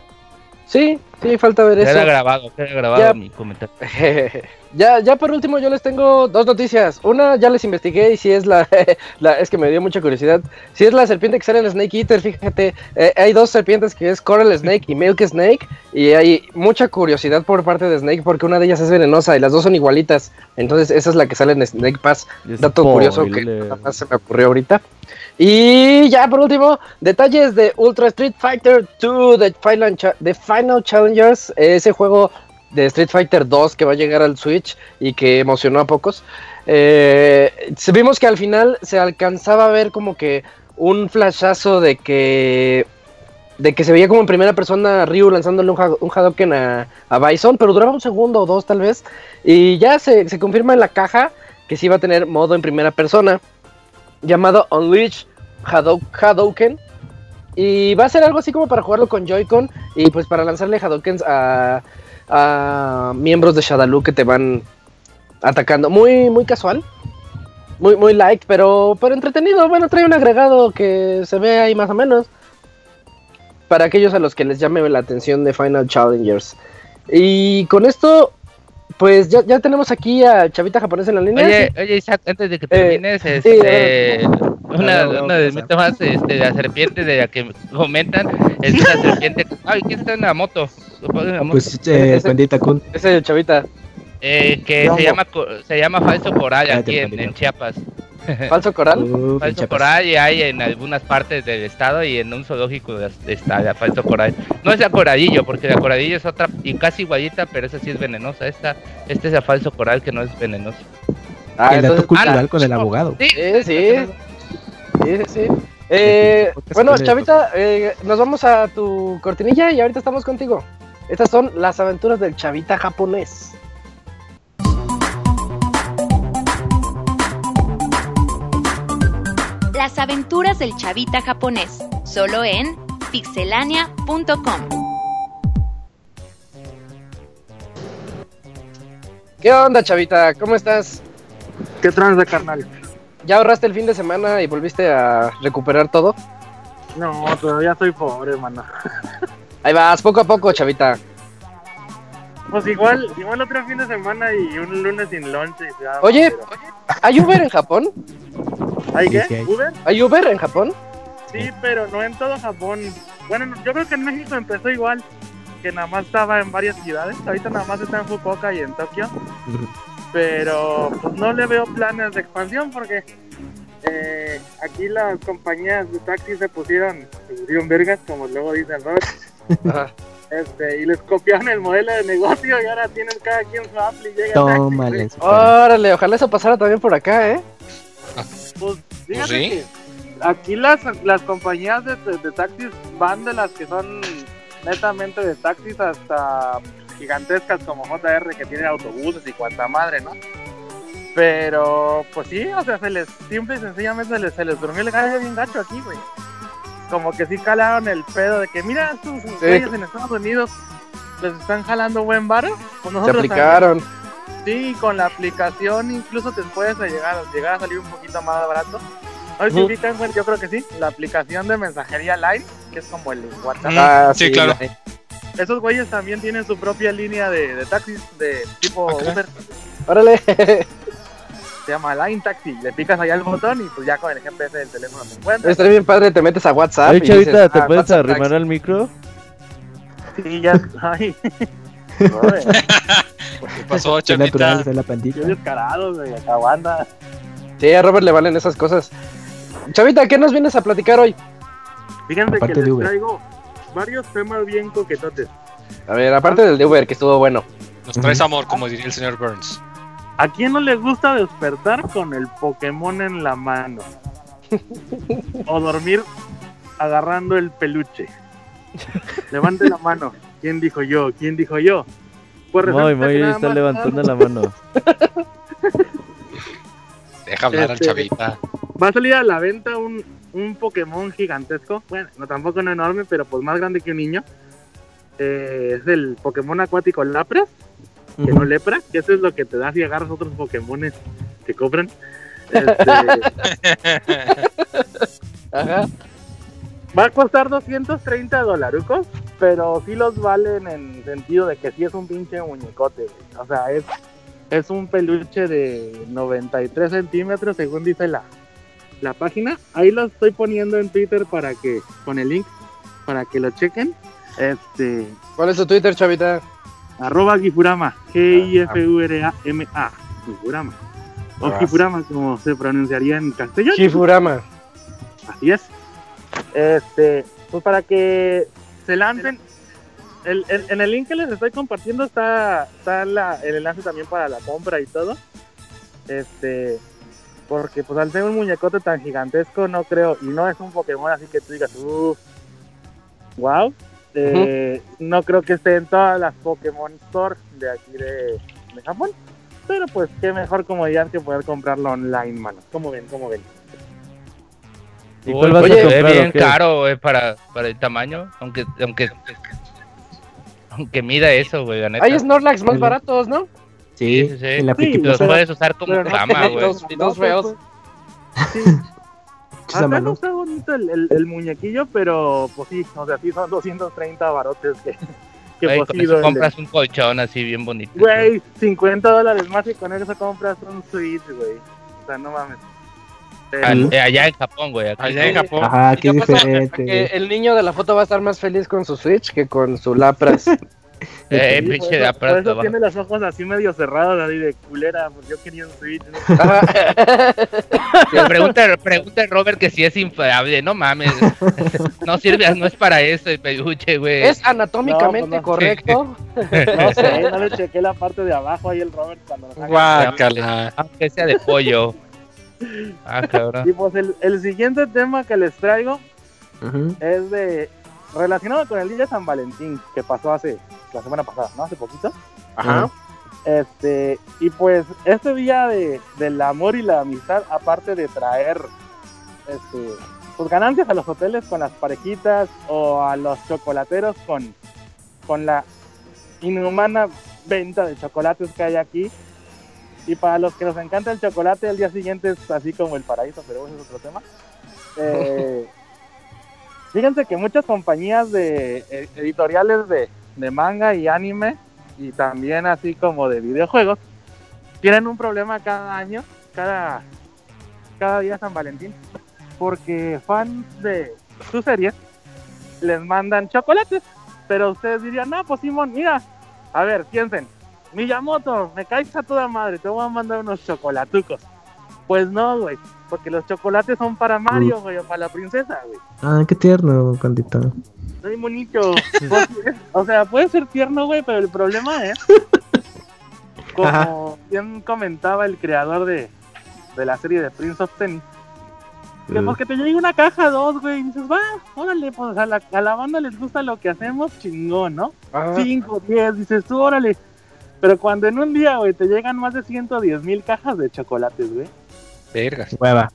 Sí, sí, falta ver eso. Queda grabado, queda grabado Ya. mi comentario. ya, ya por último yo les tengo dos noticias. Una ya les investigué y si es la, la- es que me dio mucha curiosidad. Si es la serpiente que sale en Snake Eater, fíjate, eh, hay dos serpientes que es Coral Snake y Milk Snake y hay mucha curiosidad por parte de Snake porque una de ellas es venenosa y las dos son igualitas. Entonces esa es la que sale en Snake Pass. Dato curioso que spoiler. nada más se me ocurrió ahorita. Y ya por último, detalles de Ultra Street Fighter 2 The Final, The Final Challengers, ese juego de Street Fighter 2 que va a llegar al Switch y que emocionó a pocos. Eh, vimos que al final se alcanzaba a ver como que un flashazo de que de que se veía como en primera persona a Ryu lanzándole un, un Hadoken a, a Bison, pero duraba un segundo o dos tal vez. Y ya se, se confirma en la caja que sí va a tener modo en primera persona llamado Unleash Hadou- Hadouken. Y va a ser algo así como para jugarlo con Joy-Con y pues para lanzarle Hadoukens a, a miembros de Shadaloo que te van atacando. Muy, muy casual. Muy, muy light, pero, pero entretenido. Bueno, trae un agregado que se ve ahí más o menos. Para aquellos a los que les llame la atención de Final Challengers. Y con esto, pues ya, ya tenemos aquí a Chavita japonés en la línea. Oye, oye Isaac, antes de que Eh, termines, sí, este, una, no, no, una no, desmita más, este, la serpiente de la que comentan, es una serpiente, ay, ¿quién está en la moto? En la moto. Pues, eh, Ese- Pandita Kun. Ese es el Chavita. Eh, que se llama, co- se llama falso coral Cállate, aquí en Chiapas. Falso coral. Uh, Falso coral y hay en algunas partes del estado y en un zoológico de- está la falso coral. No es la coradillo, porque la coradillo es otra y casi igualita, pero esa sí es venenosa. Esta, este es la falso coral que no es venenoso. Ah, el dato cultural ah, con el abogado. Sí, Sí, sí. Sí, sí, sí. Eh, bueno, Chavita, eh, nos vamos a tu cortinilla y ahorita estamos contigo. Estas son las aventuras del Chavita japonés. Las aventuras del chavita japonés, solo en pixelania.com. ¿Qué onda, Chavita? ¿Cómo estás? ¿Qué tranza, carnal? ¿Ya ahorraste el fin de semana y volviste a recuperar todo? No, todavía soy pobre, hermano. Ahí vas, poco a poco, Chavita. Pues igual, igual otro fin de semana y un lunes sin lunch. y ya, Oye, pero- ¿hay Uber en Japón? ¿Hay qué? sí hay. ¿Uber? ¿Hay Uber en Japón? Sí, pero no en todo Japón. Bueno, no- yo creo que en México empezó igual, que nada más estaba en varias ciudades. Ahorita nada más está en Fukuoka y en Tokio. Pero pues no le veo planes de expansión porque eh, aquí las compañías de taxis se pusieron, se pusieron vergas, como luego dicen Robert, Ajá. este, y les copiaron el modelo de negocio y ahora tienen cada quien su app y llega. Órale, ojalá eso pasara también por acá, ¿eh? Pues, fíjate sí. que aquí las, las compañías de, de- de taxis van de las que son netamente de taxis hasta gigantescas como JR que tienen autobuses y cuanta madre, ¿no? Pero, pues sí, o sea, se les, simple y sencillamente se les, se les durmió el gallo bien gacho aquí, güey. Como que sí calaron el pedo de que, mira, estos güeyes en Estados Unidos les están jalando buen varo. Pues Se aplicaron. Sí, con la aplicación incluso te puedes llegar, llegar a salir un poquito más barato. No sé si Ujú. ubican, güey, yo creo que sí. La aplicación de mensajería Line, que es como el WhatsApp. Ah, sí, claro. la- Esos güeyes también tienen su propia línea de, de taxis de tipo Ok. Uber. Órale. Se llama Line Taxi. Le picas allá el botón y pues ya con el GPS del teléfono te encuentras. Está bien padre, te metes a WhatsApp. Oye, y dices, ¿te ah, puedes WhatsApp arrimar taxi. al micro? Sí, ya. Ay. ¿Qué pasó, Qué natural Chavita? es la qué pandita. descarados, güey. Acá banda. Sí, a Robert le valen esas cosas. Chavita, ¿qué nos vienes a platicar hoy? Fíjense Aparte que de les Uber. traigo varios temas bien coquetotes. A ver, aparte del de Uber, que estuvo bueno. Nos traes amor, como diría el señor Burns. ¿A quién no le gusta despertar con el Pokémon en la mano? o dormir agarrando el peluche. Levante la mano. ¿Quién dijo yo? ¿Quién dijo yo? Pues nada está más- levantando la mano. Deja hablar al Este- Chavita. Va a salir a la venta un, un Pokémon gigantesco. Bueno, no tampoco no enorme, pero pues más grande que un niño. Eh, es el Pokémon acuático Lapras, que no lepra, que eso es lo que te da si agarras otros Pokémones que cobran. Este, Ajá. Va a costar 230 dolarucos, pero sí los valen en sentido de que sí es un pinche muñecote. güey. O sea, es, es un peluche de 93 centímetros, según dice la, la página. Ahí lo estoy poniendo en Twitter para que, con el link, para que lo chequen. Este, ¿Cuál es tu Twitter, Chavita? arroba Gifurama, G-I-F-U-R-A-M-A, Gifurama. O. Gifurama, como se pronunciaría en castellano. Shifurama. Así es. Este, pues para que se lancen. El, el- en el link que les estoy compartiendo está, está la- el enlace también para la compra y todo. Este, porque pues al ser un muñecote tan gigantesco, no creo, y no es un Pokémon así que tú digas, uff, wow. eh, No creo que esté en todas las Pokémon Store de aquí de, de Japón. Pero pues qué mejor comodidad que poder comprarlo online, mano. ¿Cómo ven? ¿Cómo ven? ¿Y cuál vas oye, a comprar? bien o qué? caro, güey, para, para el tamaño, aunque, aunque, aunque mida eso, güey, la neta. Hay Snorlax más baratos, ¿no? Sí, Sí, sí, en la Sí, Los puedes usar como cama, güey. Dos, dos feos. Sí. Acá no está bonito el, el- el muñequillo, pero pues sí, o sea, sí son 230 barotes que, que Güey, pues, con eso compras un colchón así bien bonito. Güey, 50 dólares más y con eso compras un Switch, güey. O sea, no mames. Ah, eh, allá en Japón, güey. Allá en. Japón. Ajá, ¿Y qué diferente. Que el niño de la foto va a estar más feliz con su Switch que con su Lapras. Eh, sí, por pinche de por eso va. tiene los ojos así medio cerrados, así de culera, yo quería un Switch. Pregunta, pregunta Robert que si es inflable, no mames. No sirve, no es para eso el peluche, güey. ¿Es anatómicamente No, pues no. correcto? No sé, no le chequé la parte de abajo ahí el Robert cuando nos haga- Guácala. Aunque sea de pollo. Ah, cabrón. Y pues el, el siguiente tema que les traigo es de relacionado con el día de San Valentín que pasó hace la semana pasada, ¿no? Hace poquito. Ajá. Este, y pues este día de, del amor y la amistad, aparte de traer este, pues ganancias a los hoteles con las parejitas o a los chocolateros con, con la inhumana venta de chocolates que hay aquí. Y para los que nos encanta el chocolate, el día siguiente es así como el paraíso, pero ese es otro tema. Eh, fíjense que muchas compañías de eh, editoriales de, de manga y anime y también así como de videojuegos tienen un problema cada año, cada, cada día San Valentín, porque fans de sus series les mandan chocolates, pero ustedes dirían, no, pues Simón, mira, a ver, piensen, Miyamoto, me caes a toda madre, te voy a mandar unos chocolatucos. Pues no, güey. Porque los chocolates son para Mario, güey, o para la princesa, güey. Ah, qué tierno, pandita. Muy bonito. O sea, puede ser tierno, güey, pero el problema es. Como bien comentaba el creador de, de la serie de Prince of Tennis. Que Mm. pues que te llegue una caja dos, güey, y dices, va, órale, pues a la, a la banda les gusta lo que hacemos, chingón, ¿no? 5, 10, dices tú, órale. Pero cuando en un día, güey, te llegan más de 110 mil cajas de chocolates, güey, Vergas. Hueva.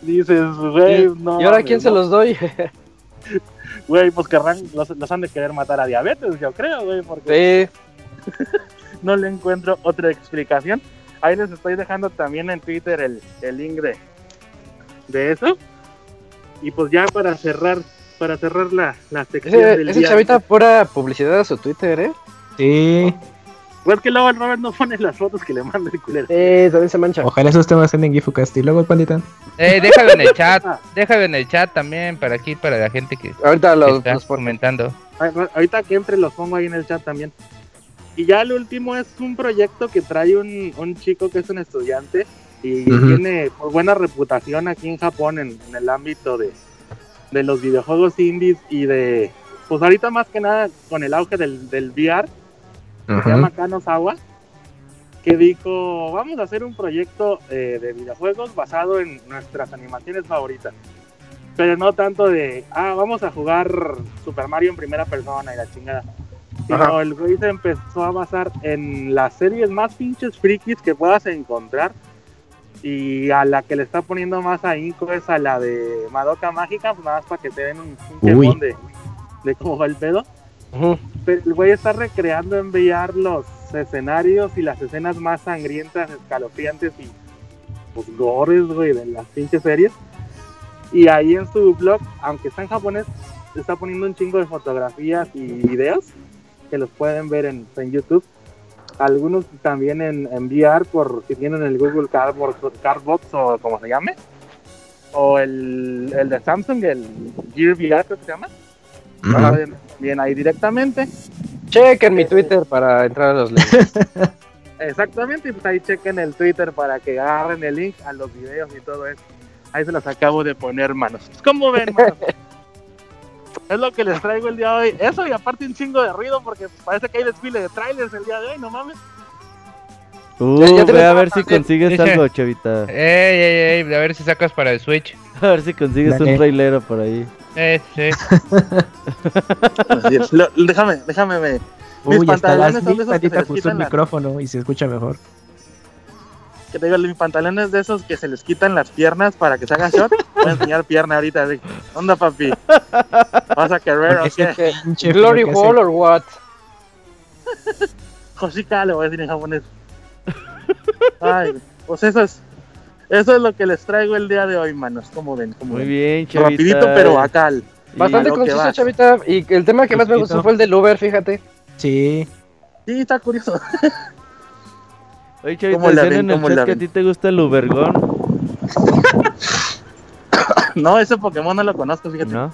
dices, güey, no. ¿Y ahora mames, quién se los doy? Güey, pues querrán, los, los han de querer matar a diabetes, yo creo, güey, porque sí. no le encuentro otra explicación. Ahí les estoy dejando también en Twitter el, el link de, de eso. Y pues ya para cerrar, para cerrar la, la sección Ese, del ese día. chavita pura publicidad a su Twitter, ¿eh? Sí. Pues que luego el Robert no pone las fotos que le manda el culero. Sí, también se mancha. Ojalá esos temas estén en Gifucast. Y luego, pandita. Eh, déjalo en el chat, déjalo en el chat también para aquí, para la gente que, Ahorita que los, está los comentando. Ahorita que entre los pongo ahí en el chat también. Y ya el último es un proyecto que trae un, un chico que es un estudiante y tiene pues, buena reputación aquí en Japón en, en el ámbito de, de los videojuegos indies y de, pues ahorita más que nada con el auge del, del VR, se llama Kanosawa, que dijo, vamos a hacer un proyecto eh, de videojuegos basado en nuestras animaciones favoritas. Pero no tanto de, ah, vamos a jugar Super Mario en primera persona y la chingada. Sino Ajá. el güey se empezó a basar en las series más pinches frikis que puedas encontrar. Y a la que le está poniendo más ahínco es a la de Madoka Mágica, pues nada más para que te den un mon de, de cómo va el pedo. Ujú. Pero el güey está recreando en VR los escenarios y las escenas más sangrientas, escalofriantes y pues gores, güey, de las pinches series. Y ahí en su blog, aunque está en japonés, está poniendo un chingo de fotografías y videos que los pueden ver en, en YouTube. Algunos también en, en VR por si tienen el Google Cardboard, Cardbox o como se llame. O el, el de Samsung, el Gear VR, creo que se llama. Bien ahí directamente. Chequen mi Twitter para entrar a los links. Exactamente, y pues ahí chequen el Twitter para que agarren el link a los videos y todo eso. Ahí se los acabo de poner, manos. ¿Cómo ven, manos? es lo que les traigo el día de hoy. Eso y aparte un chingo de ruido porque parece que hay desfile de trailers el día de hoy, no mames. Uh, Ya- ya ve tienes a ver si consigues algo, chavita. Ey, ey, ey, a ver si sacas para el Switch. A ver si consigues Dale. un trailero por ahí. Eh, sí. Lo- déjame, déjame, me, Mis Uy, pantalones las son de esos que se les puso quitan el micrófono y se escucha mejor. que te digo, mis pantalones de esos que se les quitan las piernas para que se haga shot. Voy a enseñar pierna ahorita. así. Onda, papi. ¿Vas a querer o qué? Glory Hall or what? Josica, le voy a decir en japonés. Ay, pues eso es. Eso es lo que les traigo el día de hoy, manos. Como ven, como Muy ven. bien, chavita. Rapidito, pero acá. Bastante conciso, chavita. Y el tema que más me gustó fue el del Uber, fíjate. Sí. Sí, está curioso. Oye, chavita, ¿Cómo la decían ven? en el ¿Cómo chat la que a ti te gusta el Ubergón, No, ese Pokémon no lo conozco, fíjate. ¿no?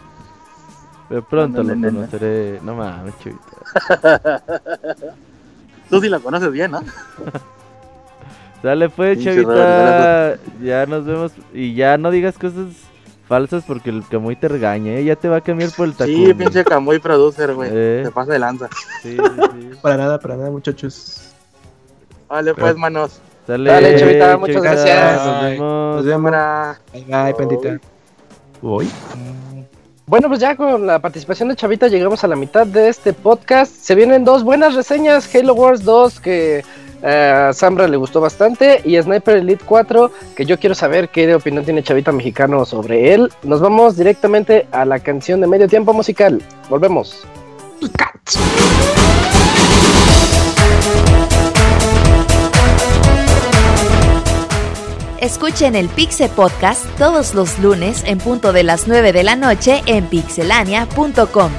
Pero pronto No, no, lo no, no. conoceré. No mames, chavita. Tú sí lo conoces bien, ¿no? Dale pues, Pinche chavita. Ya nos vemos. Y ya no digas cosas falsas porque el Camuy te regaña, ¿eh? Ya te va a cambiar por el Takumi. Sí, pinche Kamui producer, güey. Eh. Se pasa de lanza. Sí, sí, sí. Para nada, para nada, muchachos. Vale, pues, manos. Dale, Dale, chavita, muchas gracias. Nos Bye. vemos. Nos vemos. Bye, bye, pandita. Uy. Bueno, pues ya con la participación de Chavita llegamos a la mitad de este podcast. Se vienen dos buenas reseñas, Halo Wars 2 que a Sambra le gustó bastante y Sniper Elite 4 que yo quiero saber qué opinión tiene Chavita Mexicano sobre él. Nos vamos directamente a la canción de medio tiempo musical. Volvemos. Escuchen el Pixe Podcast todos los lunes en punto de las 9 de la noche en pixelania.com.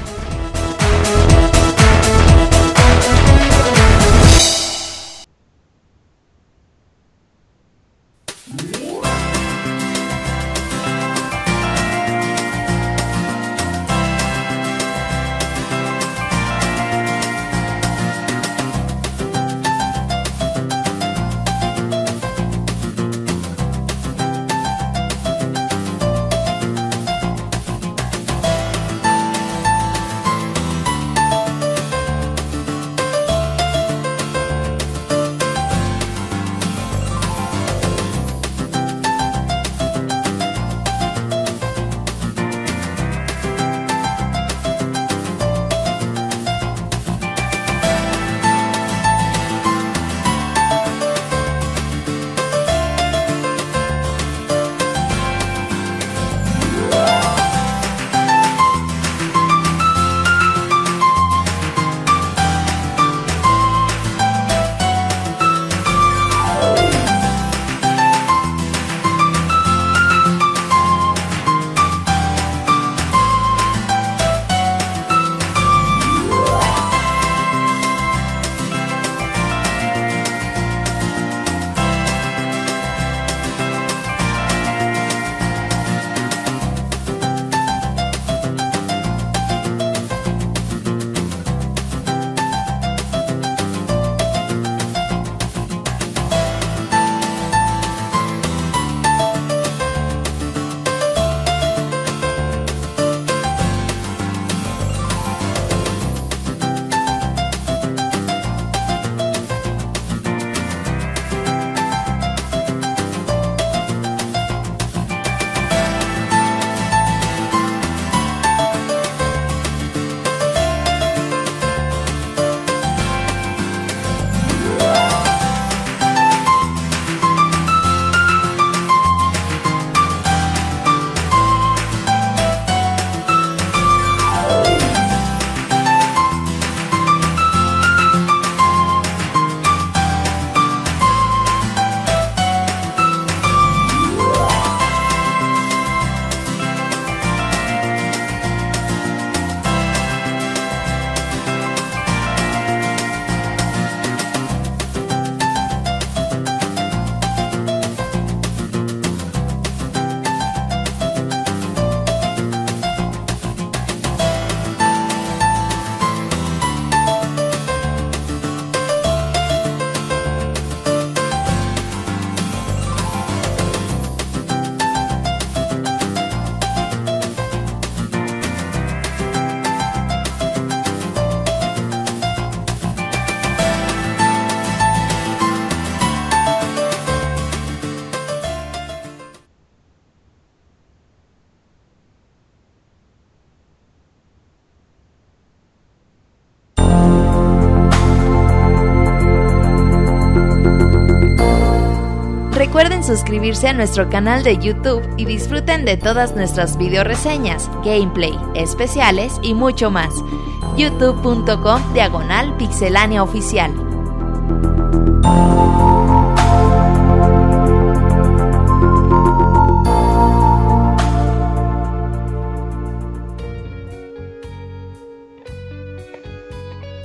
suscribirse a nuestro canal de YouTube y disfruten de todas nuestras video reseñas, gameplay, especiales y mucho más. youtube.com diagonal pixelánea oficial.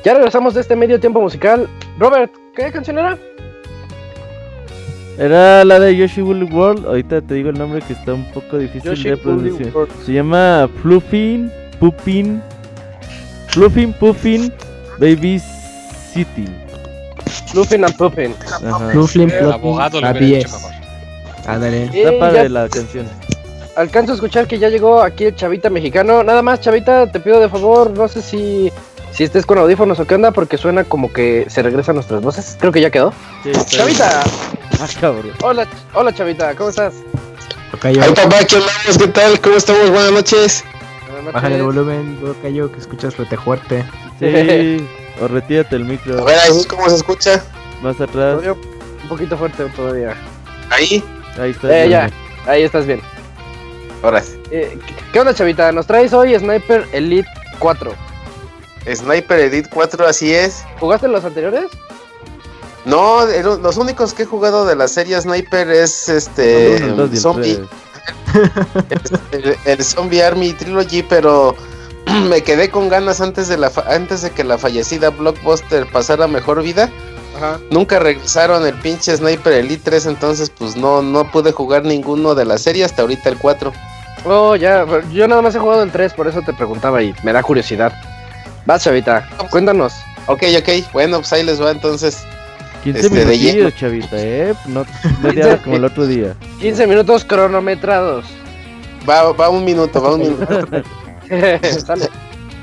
Ya regresamos de este medio tiempo musical. Robert, ¿qué canción era? Era la de Yoshi Woolly World. Ahorita te digo el nombre que está un poco difícil Yoshi de pronunciar. Se llama Fluffin Puffin Fluffin Puffin Baby City. Fluffin and Puffin. Abogado hecho mejor. Ándale. Está padre ya la canción. alcanzo a escuchar que ya llegó aquí el chavita mexicano. Nada más, chavita, te pido de favor, no sé si, si estés con audífonos o qué onda, porque suena como que se regresan nuestras voces. Creo que ya quedó. Sí, Chavita, bien. Ah, cabrón. hola, hola chavita, ¿cómo estás? Tocayo, Ay papá, ¿qué andamos? ¿Qué tal? ¿Cómo estamos? Buenas noches. Buenas bájale el noches. volumen, Tocayo, que escuchas rete fuerte. Sí, o retírate el A micro. ver, ahí cómo se escucha. Más atrás. Todavía Un poquito fuerte todavía. Ahí. Ahí está. Eh, bien. ya, ahí estás bien. Ahora sí. Eh, ¿qué- ¿Qué onda, chavita? Nos traes hoy Sniper Elite 4. Sniper Elite 4, así es. ¿Jugaste en los anteriores? No, el- los únicos que he jugado de la serie Sniper es este. El Zombie. el, el Zombie Army Trilogy, pero me quedé con ganas antes de la fa- antes de que la fallecida Blockbuster pasara mejor vida. Ajá. Nunca regresaron el pinche Sniper Elite 3, entonces pues no, no pude jugar ninguno de la serie hasta ahorita el 4. Oh, ya, yo nada más he jugado el 3, por eso te preguntaba y me da curiosidad. Vas, chavita, cuéntanos. Ok, ok, bueno, pues ahí les va entonces. 15 Este, lleno. chavita, eh. No media hora como el otro día. 15 minutos cronometrados. Va, va un minuto, va un minuto.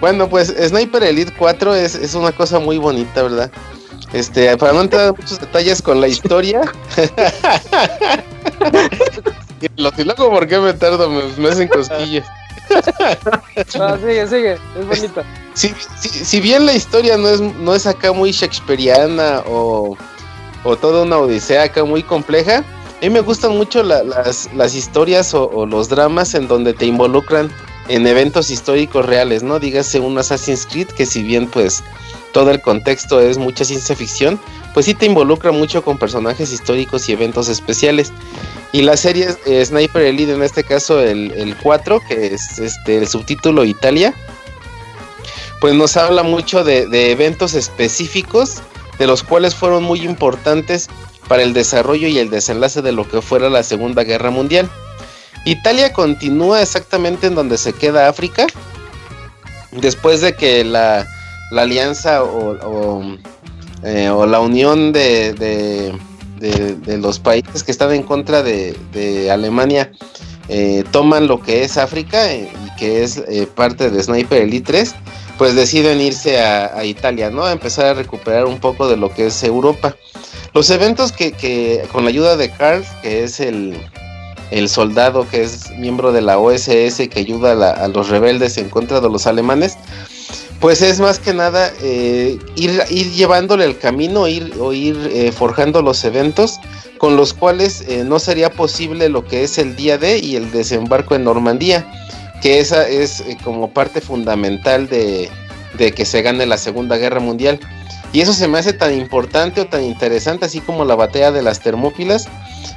Bueno, pues Sniper Elite 4 es, es una cosa muy bonita, ¿verdad? Este, para no entrar en muchos detalles con la historia. y lo- luego, ¿por qué me tardo? Me, me hacen cosquillas. No, sigue, sigue, es bonita. Si, si, si bien la historia no es, no es acá muy shakespeariana o, o toda una odisea acá muy compleja, a mí me gustan mucho la- las, las historias o, o los dramas en donde te involucran en eventos históricos reales, ¿no? Dígase un Assassin's Creed que si bien pues todo el contexto es mucha ciencia ficción, pues sí te involucra mucho con personajes históricos y eventos especiales. Y la serie eh, Sniper Elite, en este caso el, el 4, que es este el subtítulo Italia, pues nos habla mucho de, de eventos específicos, de los cuales fueron muy importantes para el desarrollo y el desenlace de lo que fuera la Segunda Guerra Mundial. Italia continúa exactamente en donde se queda África, después de que la, la alianza o, o, eh, la unión de, de- de- los países que están en contra de, Alemania eh, toman lo que es África eh, y que es parte de Sniper Elite 3, pues deciden irse a, Italia, ¿no? A empezar a recuperar un poco de lo que es Europa. Los eventos que, con la ayuda de Carl, que es el, el soldado que es miembro de la OSS que ayuda a, la- a los rebeldes en contra de los alemanes, pues es más que nada eh, ir, ir llevándole el camino ir, o ir eh, forjando los eventos con los cuales eh, no sería posible lo que es el día D y el desembarco en Normandía, que esa es eh, como parte fundamental de, de que se gane la Segunda Guerra Mundial. Y eso se me hace tan importante o tan interesante, así como la batalla de las Termópilas,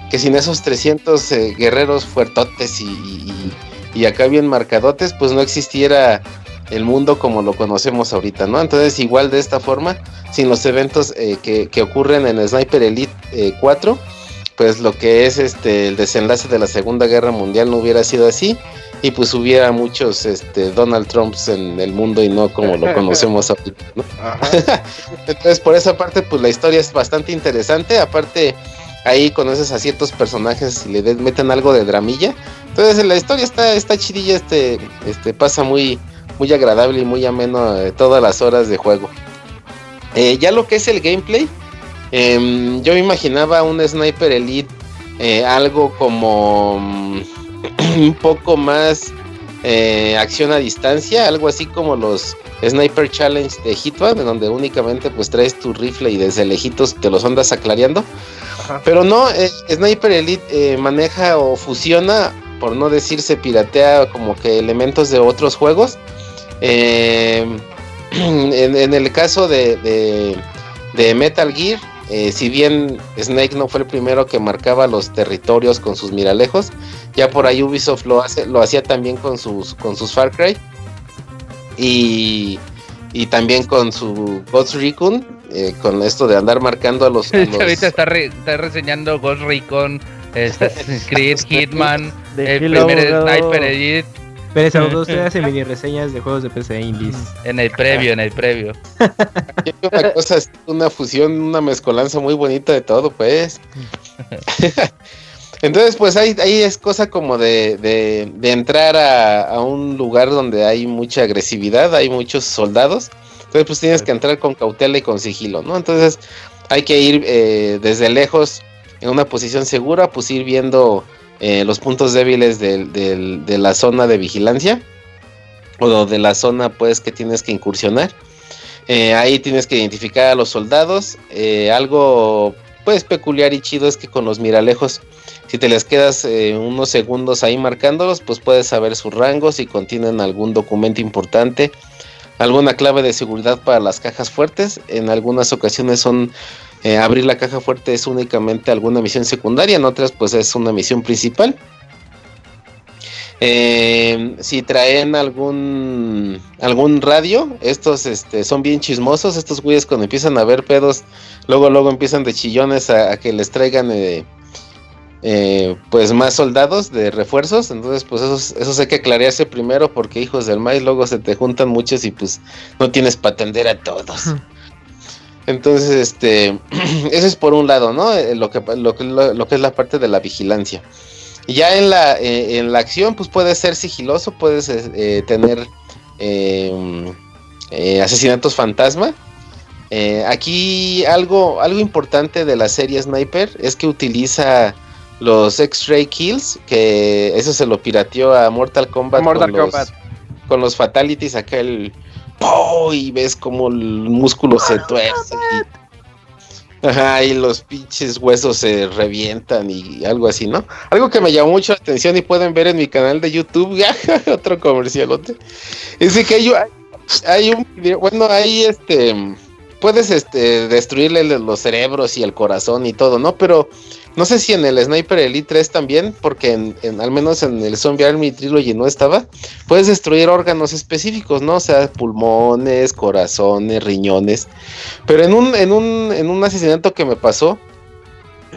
que sin esos 300 eh, guerreros fuertotes y, y- acá bien marcadotes, pues no existiera el mundo como lo conocemos ahorita, ¿no? Entonces, igual de esta forma, sin los eventos eh, que, que ocurren en Sniper Elite eh, 4, pues lo que es este el desenlace de la Segunda Guerra Mundial no hubiera sido así y pues hubiera muchos este Donald Trumps en el mundo y no como lo conocemos ahorita, ¿no? Entonces, por esa parte, pues la historia es bastante interesante. Aparte, ahí conoces a ciertos personajes y le meten algo de dramilla. Entonces, la historia está, está chidilla, este, este, pasa muy, muy agradable y muy ameno eh, todas las horas de juego. Eh, ya lo que es el gameplay, em, yo me imaginaba un Sniper Elite eh, algo como mm, un poco más eh, acción a distancia, algo así como los Sniper Challenge de Hitman, en donde únicamente pues traes tu rifle y desde lejitos te los andas aclareando. Ajá. Pero no, eh, Sniper Elite eh, maneja o fusiona, por no decirse piratea, como que elementos de otros juegos. En, en el caso de, de- de Metal Gear, eh, si bien Snake no fue el primero que marcaba los territorios con sus miralejos, ya por ahí Ubisoft lo hace, lo hacía también con sus, con sus Far Cry. Y, y también con su Ghost Recon, eh, con esto de andar marcando a los, a los- Ahorita está, re- está reseñando Ghost Recon, Assassin's Creed, Hitman, el primer. Sniper Elite, Pero ese usted hace mini reseñas de juegos de PC indies. en el previo, en el previo. Una cosa una fusión, una mezcolanza muy bonita de todo, pues. Entonces, pues ahí, ahí es cosa como de, de- de entrar a, a un lugar donde hay mucha agresividad, hay muchos soldados. Entonces, pues tienes que entrar con cautela y con sigilo, ¿no? Entonces, hay que ir eh, desde lejos en una posición segura, pues ir viendo eh, los puntos débiles de la zona de vigilancia o de la zona, pues, que tienes que incursionar. Eh, ahí tienes que identificar a los soldados. Eh, algo pues peculiar y chido es que con los miralejos, si te les quedas unos segundos ahí marcándolos, pues puedes saber sus rangos si contienen algún documento importante, alguna clave de seguridad para las cajas fuertes. En algunas ocasiones son eh, abrir la caja fuerte es únicamente alguna misión secundaria, en otras pues es una misión principal. Eh, si traen algún algún radio, estos este, son bien chismosos. Estos güeyes cuando empiezan a ver pedos, luego luego empiezan de chillones a, que les traigan eh, eh, pues más soldados de refuerzos. Entonces pues esos, esos hay que aclararse primero porque hijos del maíz luego se te juntan muchos y pues no tienes para atender a todos. Entonces este eso es por un lado, ¿no? Eh, Lo que lo, lo- lo que es la parte de la vigilancia. Y Ya en la, eh, en la acción, pues puedes ser sigiloso, puedes eh, tener eh, eh, asesinatos fantasma. Aquí algo, algo importante de la serie Sniper es que utiliza los X-Ray Kills, que eso se lo pirateó a Mortal Kombat, Mortal con, los, con los Fatalities, acá el... ¡po! Y ves como el músculo se tuerce. y- Ajá, y los pinches huesos se revientan y algo así, ¿no? Algo que me llamó mucho la atención y pueden ver en mi canal de YouTube, otro comercialote, es que hay, hay un video, bueno, ahí este, puedes este, destruirle los cerebros y el corazón y todo, ¿no? Pero no sé si en el Sniper Elite 3 también, porque en, en- al menos en el Zombie Army Trilogy no estaba, puedes destruir órganos específicos, ¿no? O sea, pulmones, corazones, riñones. Pero en un, en un, en un asesinato que me pasó,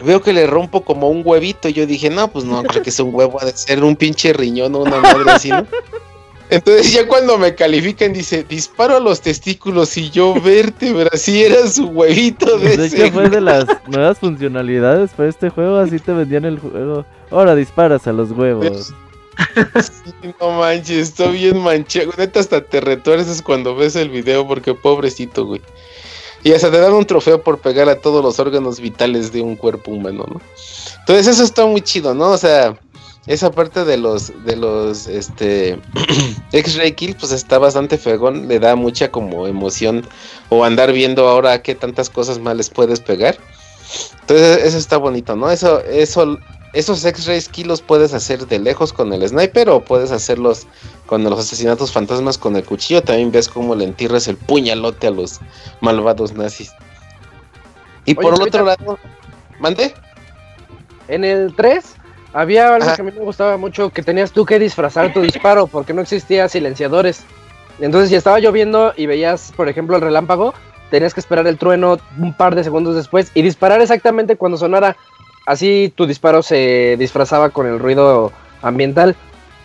veo que le rompo como un huevito. Y yo dije, no, pues no creo que sea un huevo, ha de ser un pinche riñón o una madre así, ¿no? Entonces ya cuando me califican dice, disparo a los testículos y yo vértebra, si era su huevito de ese hecho fue de las nuevas funcionalidades para este juego, así te vendían el juego. Ahora disparas a los huevos. Sí, no manches, está bien manchado. Neta, hasta te retuerces cuando ves el video porque pobrecito, güey. Y hasta te dan un trofeo por pegar a todos los órganos vitales de un cuerpo humano, ¿no? Entonces eso está muy chido, ¿no? O sea, esa parte de los, de los, este, X-Ray Kill, pues está bastante fregón, le da mucha como emoción o andar viendo ahora qué tantas cosas más les puedes pegar. Entonces eso está bonito, ¿no? Eso, eso, esos X-Ray Kill los puedes hacer de lejos con el sniper o puedes hacerlos con los asesinatos fantasmas con el cuchillo. También ves cómo le entierras el puñalote a los malvados nazis. Y Oye, por el otro lado, ¿mande? En el 3 había algo Ajá. que a mí me gustaba mucho, que tenías tú que disfrazar tu disparo porque no existía silenciadores. Entonces si estaba lloviendo y veías, por ejemplo, el relámpago, tenías que esperar el trueno un par de segundos después y disparar exactamente cuando sonara. Así tu disparo se disfrazaba con el ruido ambiental.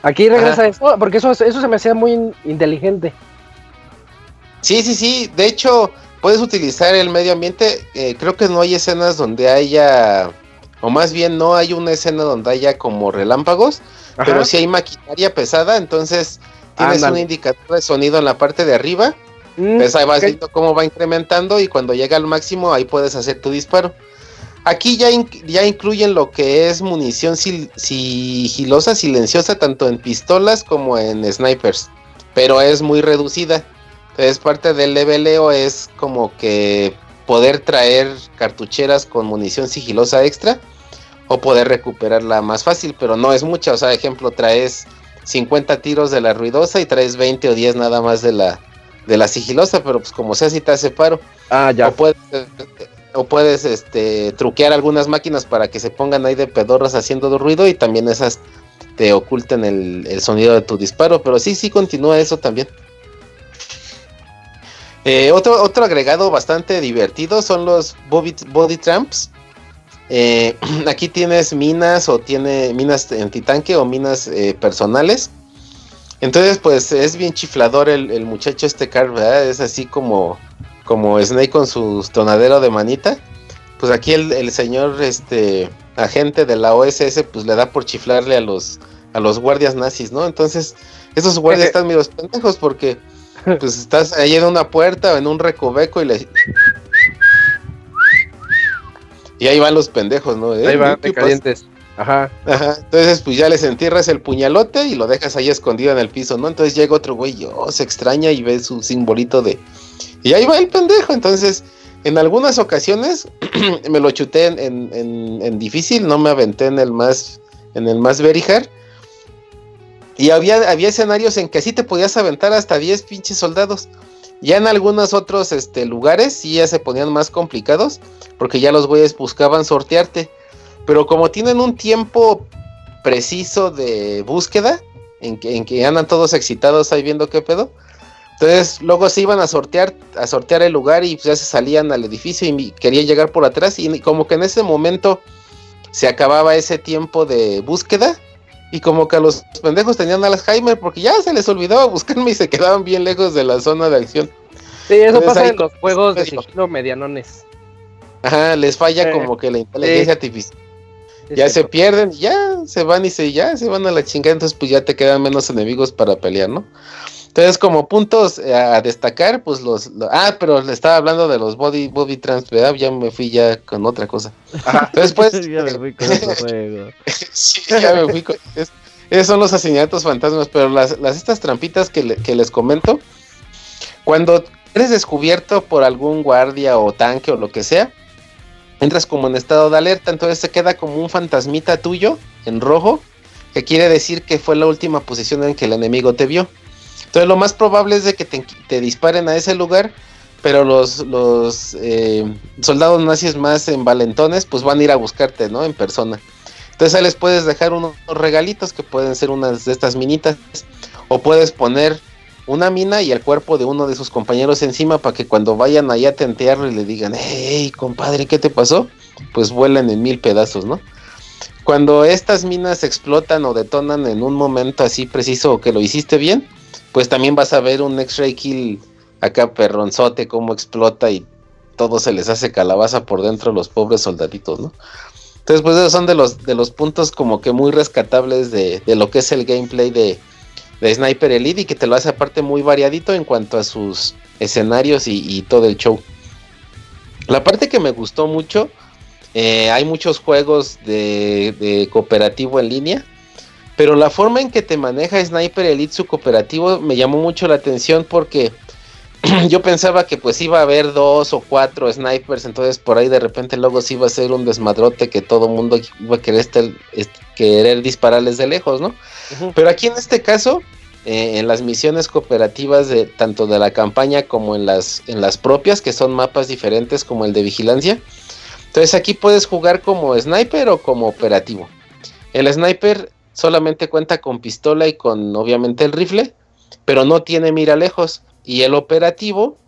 Aquí regresa Ajá. eso, porque eso, eso se me hacía muy in- inteligente. Sí, sí, sí. De hecho, puedes utilizar el medio ambiente. eh, creo que no hay escenas donde haya, o más bien no hay una escena donde haya como relámpagos, Ajá. pero sí hay maquinaria pesada. Entonces tienes un indicador de sonido en la parte de arriba. Mm, Pues ahí vas ok. viendo cómo va incrementando y cuando llega al máximo ahí puedes hacer tu disparo. Aquí ya, in- ya incluyen lo que es munición sil- sigilosa, silenciosa, tanto en pistolas como en snipers, pero es muy reducida. Entonces parte del leveleo es como que poder traer cartucheras con munición sigilosa extra o poder recuperarla más fácil, pero no es mucha, o sea, ejemplo, traes 50 tiros de la ruidosa y traes 20 o 10 nada más de la de la sigilosa, pero pues como sea si te hace paro. Ah, ya. O puedes, o puedes este, truquear algunas máquinas para que se pongan ahí de pedorras haciendo ruido y también esas te oculten el, el sonido de tu disparo. Pero sí, sí continúa eso también. Eh, otro, otro agregado bastante divertido son los body, body tramps. Eh, aquí tienes minas o tiene minas antitanque o minas eh, personales. Entonces, pues es bien chiflador el, el muchacho este Car, ¿verdad? Es así como, como Snake con su tonadero de manita. Pues aquí el, el señor este agente de la OSS pues le da por chiflarle a los a los guardias nazis, ¿no? Entonces, esos guardias están medio pendejos porque pues estás ahí en una puerta o en un recoveco y le y ahí van los pendejos, ¿no? Ahí van, de calientes. Ajá. Ajá. Entonces, pues ya les entierras el puñalote y lo dejas ahí escondido en el piso, ¿no? Entonces llega otro güey, oh, se extraña y ve su simbolito de. Y ahí va el pendejo. Entonces, en algunas ocasiones me lo chuté en, en, en, en difícil, no me aventé en el más, en el más very hard. Y había, había escenarios en que sí te podías aventar hasta 10 pinches soldados. Ya en algunos otros este, lugares sí ya se ponían más complicados, porque ya los güeyes buscaban sortearte. Pero como tienen un tiempo preciso de búsqueda, en que, en que andan todos excitados ahí viendo qué pedo, entonces luego se iban a sortear, a sortear el lugar y pues ya se salían al edificio y querían llegar por atrás y como que en ese momento se acababa ese tiempo de búsqueda y como que a los pendejos tenían Alzheimer porque ya se les olvidaba buscarme y se quedaban bien lejos de la zona de acción. Sí, eso Entonces, pasa en los juegos de sigilo medianones. Ajá, les falla eh, como que la inteligencia sí. artificial. Sí, ya sí, se pierden, ya se van y se ya se van a la chingada, entonces pues ya te quedan menos enemigos para pelear, ¿no? Entonces, como puntos a destacar, pues los, los, Ah, pero le estaba hablando de los body, body trans, ¿verdad? Ya me fui ya con otra cosa. Ajá. Entonces, pues. ya me fui con otro juego. sí, ya me fui con. Es, esos son los asesinatos fantasmas, pero las, las estas trampitas que, le, que les comento, cuando eres descubierto por algún guardia o tanque o lo que sea, entras como en estado de alerta, entonces se queda como un fantasmita tuyo en rojo, que quiere decir que fue la última posición en que el enemigo te vio. Entonces lo más probable es de que te, disparen a ese lugar, pero los, los eh, soldados nazis más envalentones pues van a ir a buscarte, ¿no? En persona. Entonces les puedes dejar unos regalitos que pueden ser unas de estas minitas. O puedes poner una mina y el cuerpo de uno de sus compañeros encima para que cuando vayan allá a tentearlo y le digan, hey, compadre, ¿qué te pasó? Pues vuelan en mil pedazos, ¿no? Cuando estas minas explotan o detonan en un momento así preciso que lo hiciste bien, pues también vas a ver un X-Ray Kill acá perronzote, cómo explota y todo se les hace calabaza por dentro los pobres soldaditos, ¿no? Entonces, pues esos son de los, de los puntos como que muy rescatables de, de lo que es el gameplay de, de, Sniper Elite y que te lo hace aparte muy variadito en cuanto a sus escenarios y, todo el show. La parte que me gustó mucho, eh, hay muchos juegos de, de cooperativo en línea pero la forma en que te maneja Sniper Elite su cooperativo me llamó mucho la atención porque yo pensaba que pues iba a haber dos o cuatro snipers, entonces por ahí de repente luego sí iba a ser un desmadrote que todo mundo iba a querer, querer dispararles de lejos, ¿no? Uh -huh. Pero aquí en este caso, eh, en las misiones cooperativas de tanto de la campaña como en las, en las propias, que son mapas diferentes como el de vigilancia, entonces aquí puedes jugar como sniper o como operativo. El sniper solamente cuenta con pistola y con obviamente el rifle, pero no tiene mira lejos. Y el operativo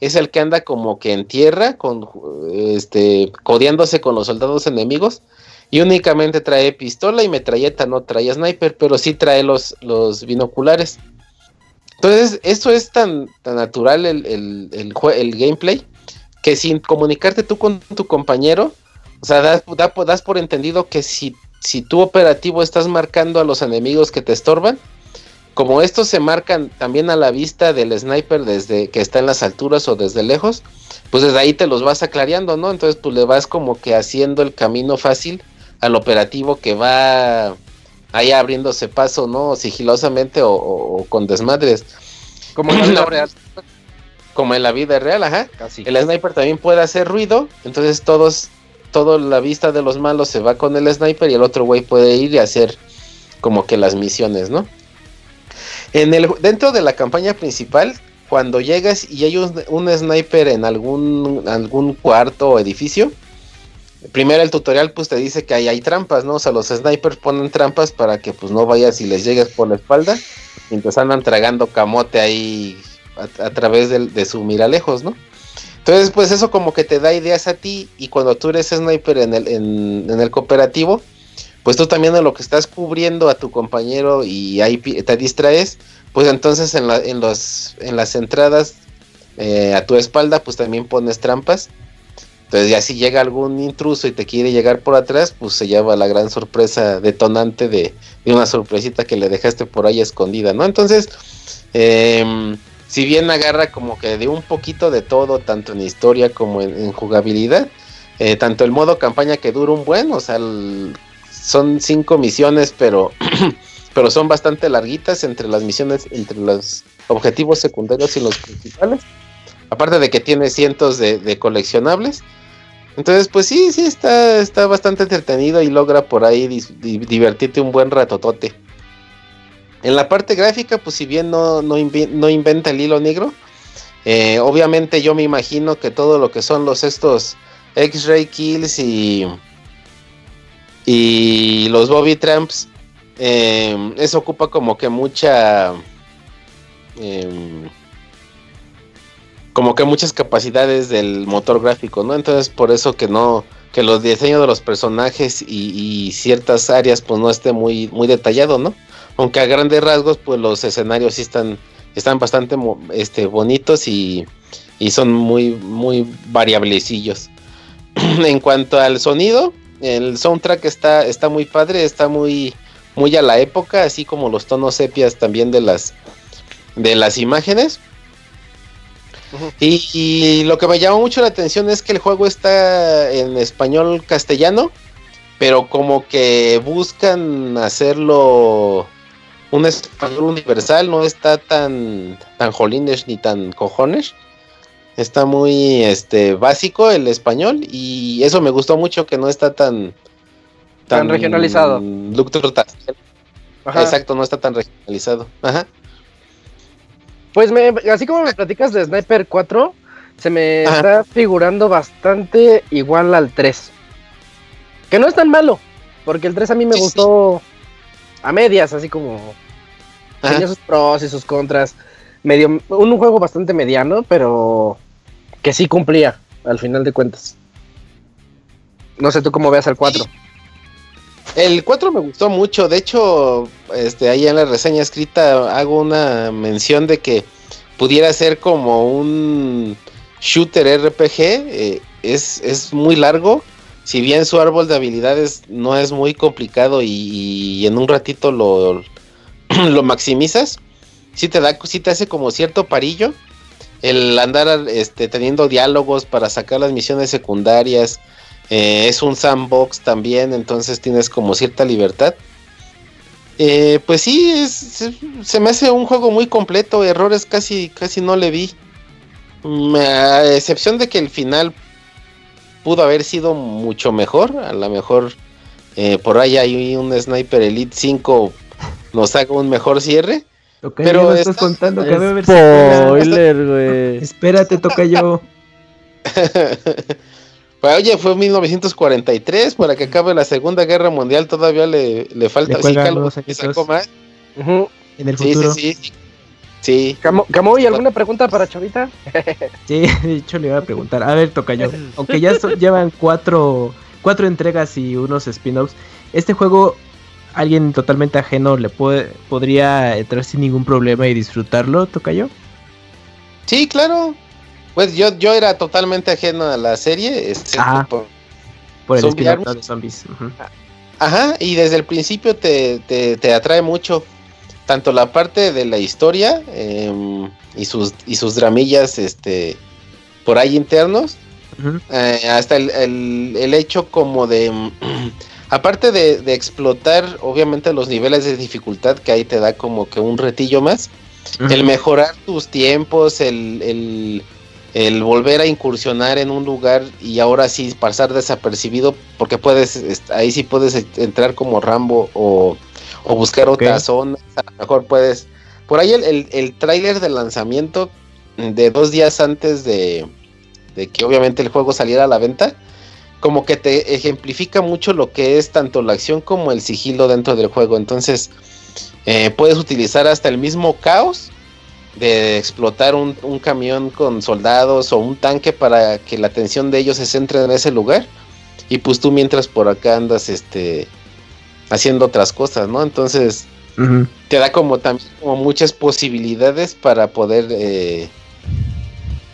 es el que anda como que en tierra, con este codeándose con los soldados enemigos. Y únicamente trae pistola y metralleta, no trae sniper, pero sí trae los, los binoculares. Entonces, esto es tan, tan natural el, el, el, el, gameplay que sin comunicarte tú con tu compañero, o sea, das, das por entendido que si si tu operativo estás marcando a los enemigos que te estorban, como estos se marcan también a la vista del sniper desde que está en las alturas o desde lejos, pues desde ahí te los vas aclareando, ¿no? Entonces pues le vas como que haciendo el camino fácil al operativo que va ahí abriéndose paso, ¿no? Sigilosamente o, o, o con desmadres. Como en la vida real. Como en la vida real, ajá. Casi. El sniper también puede hacer ruido, entonces todos, toda la vista de los malos se va con el sniper y el otro güey puede ir y hacer como que las misiones, ¿no? En el, dentro de la campaña principal, cuando llegas y hay un, sniper en algún, algún cuarto o edificio, primero el tutorial pues te dice que ahí hay trampas, ¿no? O sea, los snipers ponen trampas para que pues no vayas y les llegues por la espalda, mientras andan tragando camote ahí a, través del- de su miralejos, ¿no? Entonces, pues eso como que te da ideas a ti y cuando tú eres sniper en el, en, el cooperativo, pues tú también en lo que estás cubriendo a tu compañero y ahí te distraes, pues entonces en, la- en, las entradas eh, a tu espalda, pues también pones trampas. Entonces ya si llega algún intruso y te quiere llegar por atrás, pues se lleva la gran sorpresa detonante de, de una sorpresita que le dejaste por ahí escondida, ¿no? Entonces, em, si bien agarra como que de un poquito de todo, tanto en historia como en, jugabilidad, eh, tanto el modo campaña que dura un buen, o sea, son cinco misiones, pero, pero son bastante larguitas entre las misiones, entre los objetivos secundarios y los principales. Aparte de que tiene cientos de, de coleccionables. Entonces, pues sí, sí, está, está bastante entretenido y logra por ahí divertirte un buen ratotote. En la parte gráfica, pues si bien no, no, inventa el hilo negro, eh, obviamente yo me imagino que todo lo que son los estos X-Ray Kills y, y los Bobby Tramps, eh, eso ocupa como que mucha... em, como que muchas capacidades del motor gráfico, ¿no? Entonces por eso que no, que los diseños de los personajes y, y ciertas áreas pues no esté muy, muy detallado, ¿no? Aunque a grandes rasgos pues los escenarios sí están, están bastante este, bonitos y, y son muy, muy variablecillos. en cuanto al sonido, el soundtrack está, está muy padre, está muy, muy a la época, así como los tonos sepias también de las, de las imágenes. Y, y lo que me llamó mucho la atención es que el juego está en español castellano, pero como que buscan hacerlo un español universal, no está tan tan jolines ni tan cojones. Está muy este básico el español y eso me gustó mucho que no está tan Tan regionalizado. Ajá. Exacto, no está tan regionalizado. Ajá. Pues me, así como me platicas de Sniper 4, se me Ajá. está figurando bastante igual al 3. Que no es tan malo, porque el 3 a mí me sí. gustó a medias, así como Ajá. tenía sus pros y sus contras. Medio, un juego bastante mediano, pero que sí cumplía al final de cuentas. No sé tú cómo veas al 4. El 4 me gustó mucho, de hecho, este, ahí en la reseña escrita hago una mención de que pudiera ser como un shooter RPG, eh, es, es muy largo, si bien su árbol de habilidades no es muy complicado y, en un ratito lo, lo maximizas, sí te da, sí te hace como cierto parillo, el andar este, teniendo diálogos para sacar las misiones secundarias, eh, es un sandbox también, entonces tienes como cierta libertad. Eh, pues sí, es, se, se me hace un juego muy completo, errores casi, casi no le vi. Mm, A excepción de que el final pudo haber sido mucho mejor, a lo mejor eh, por ahí hay un Sniper Elite 5 nos haga un mejor cierre. Ok, Pero estás está- contando que a haber. Spoiler, güey. Espérate, toca yo. Pues, oye, fue 1943, para que acabe la Segunda Guerra Mundial todavía le, le falta. Le sí, añitos. sacó más. En el futuro. sí, sí. Sí. Camo- Camoy, ¿alguna pregunta para Chavita? Sí, de hecho le iba a preguntar. A ver, toca yo. Aunque ya so- llevan cuatro, cuatro entregas y unos spin-offs, este juego alguien totalmente ajeno le puede, podría entrar sin ningún problema y disfrutarlo, toca yo. Sí, claro. Pues yo, yo era totalmente ajeno a la serie. excepto Ajá. por- Por el Army. de zombies. Ajá, y desde el principio te, te, te atrae mucho. Tanto la parte de la historia em, y, sus, y sus dramillas este, por ahí internos. Eh, hasta el, el- el hecho como de... aparte de, de explotar obviamente los niveles de dificultad que ahí te da como que un retillo más. El mejorar tus tiempos, el, el, el volver a incursionar en un lugar y ahora sí pasar desapercibido, porque puedes, ahí sí puedes entrar como Rambo o, o buscar Ok. otra zona, a lo mejor puedes... Por ahí el, el, el tráiler de lanzamiento de dos días antes de, de que obviamente el juego saliera a la venta, como que te ejemplifica mucho lo que es tanto la acción como el sigilo dentro del juego. Entonces, eh, puedes utilizar hasta el mismo caos de explotar un, un camión con soldados o un tanque para que la atención de ellos se centre en ese lugar. Y pues tú mientras por acá andas este haciendo otras cosas, ¿no? Entonces, te da como también como muchas posibilidades para poder eh,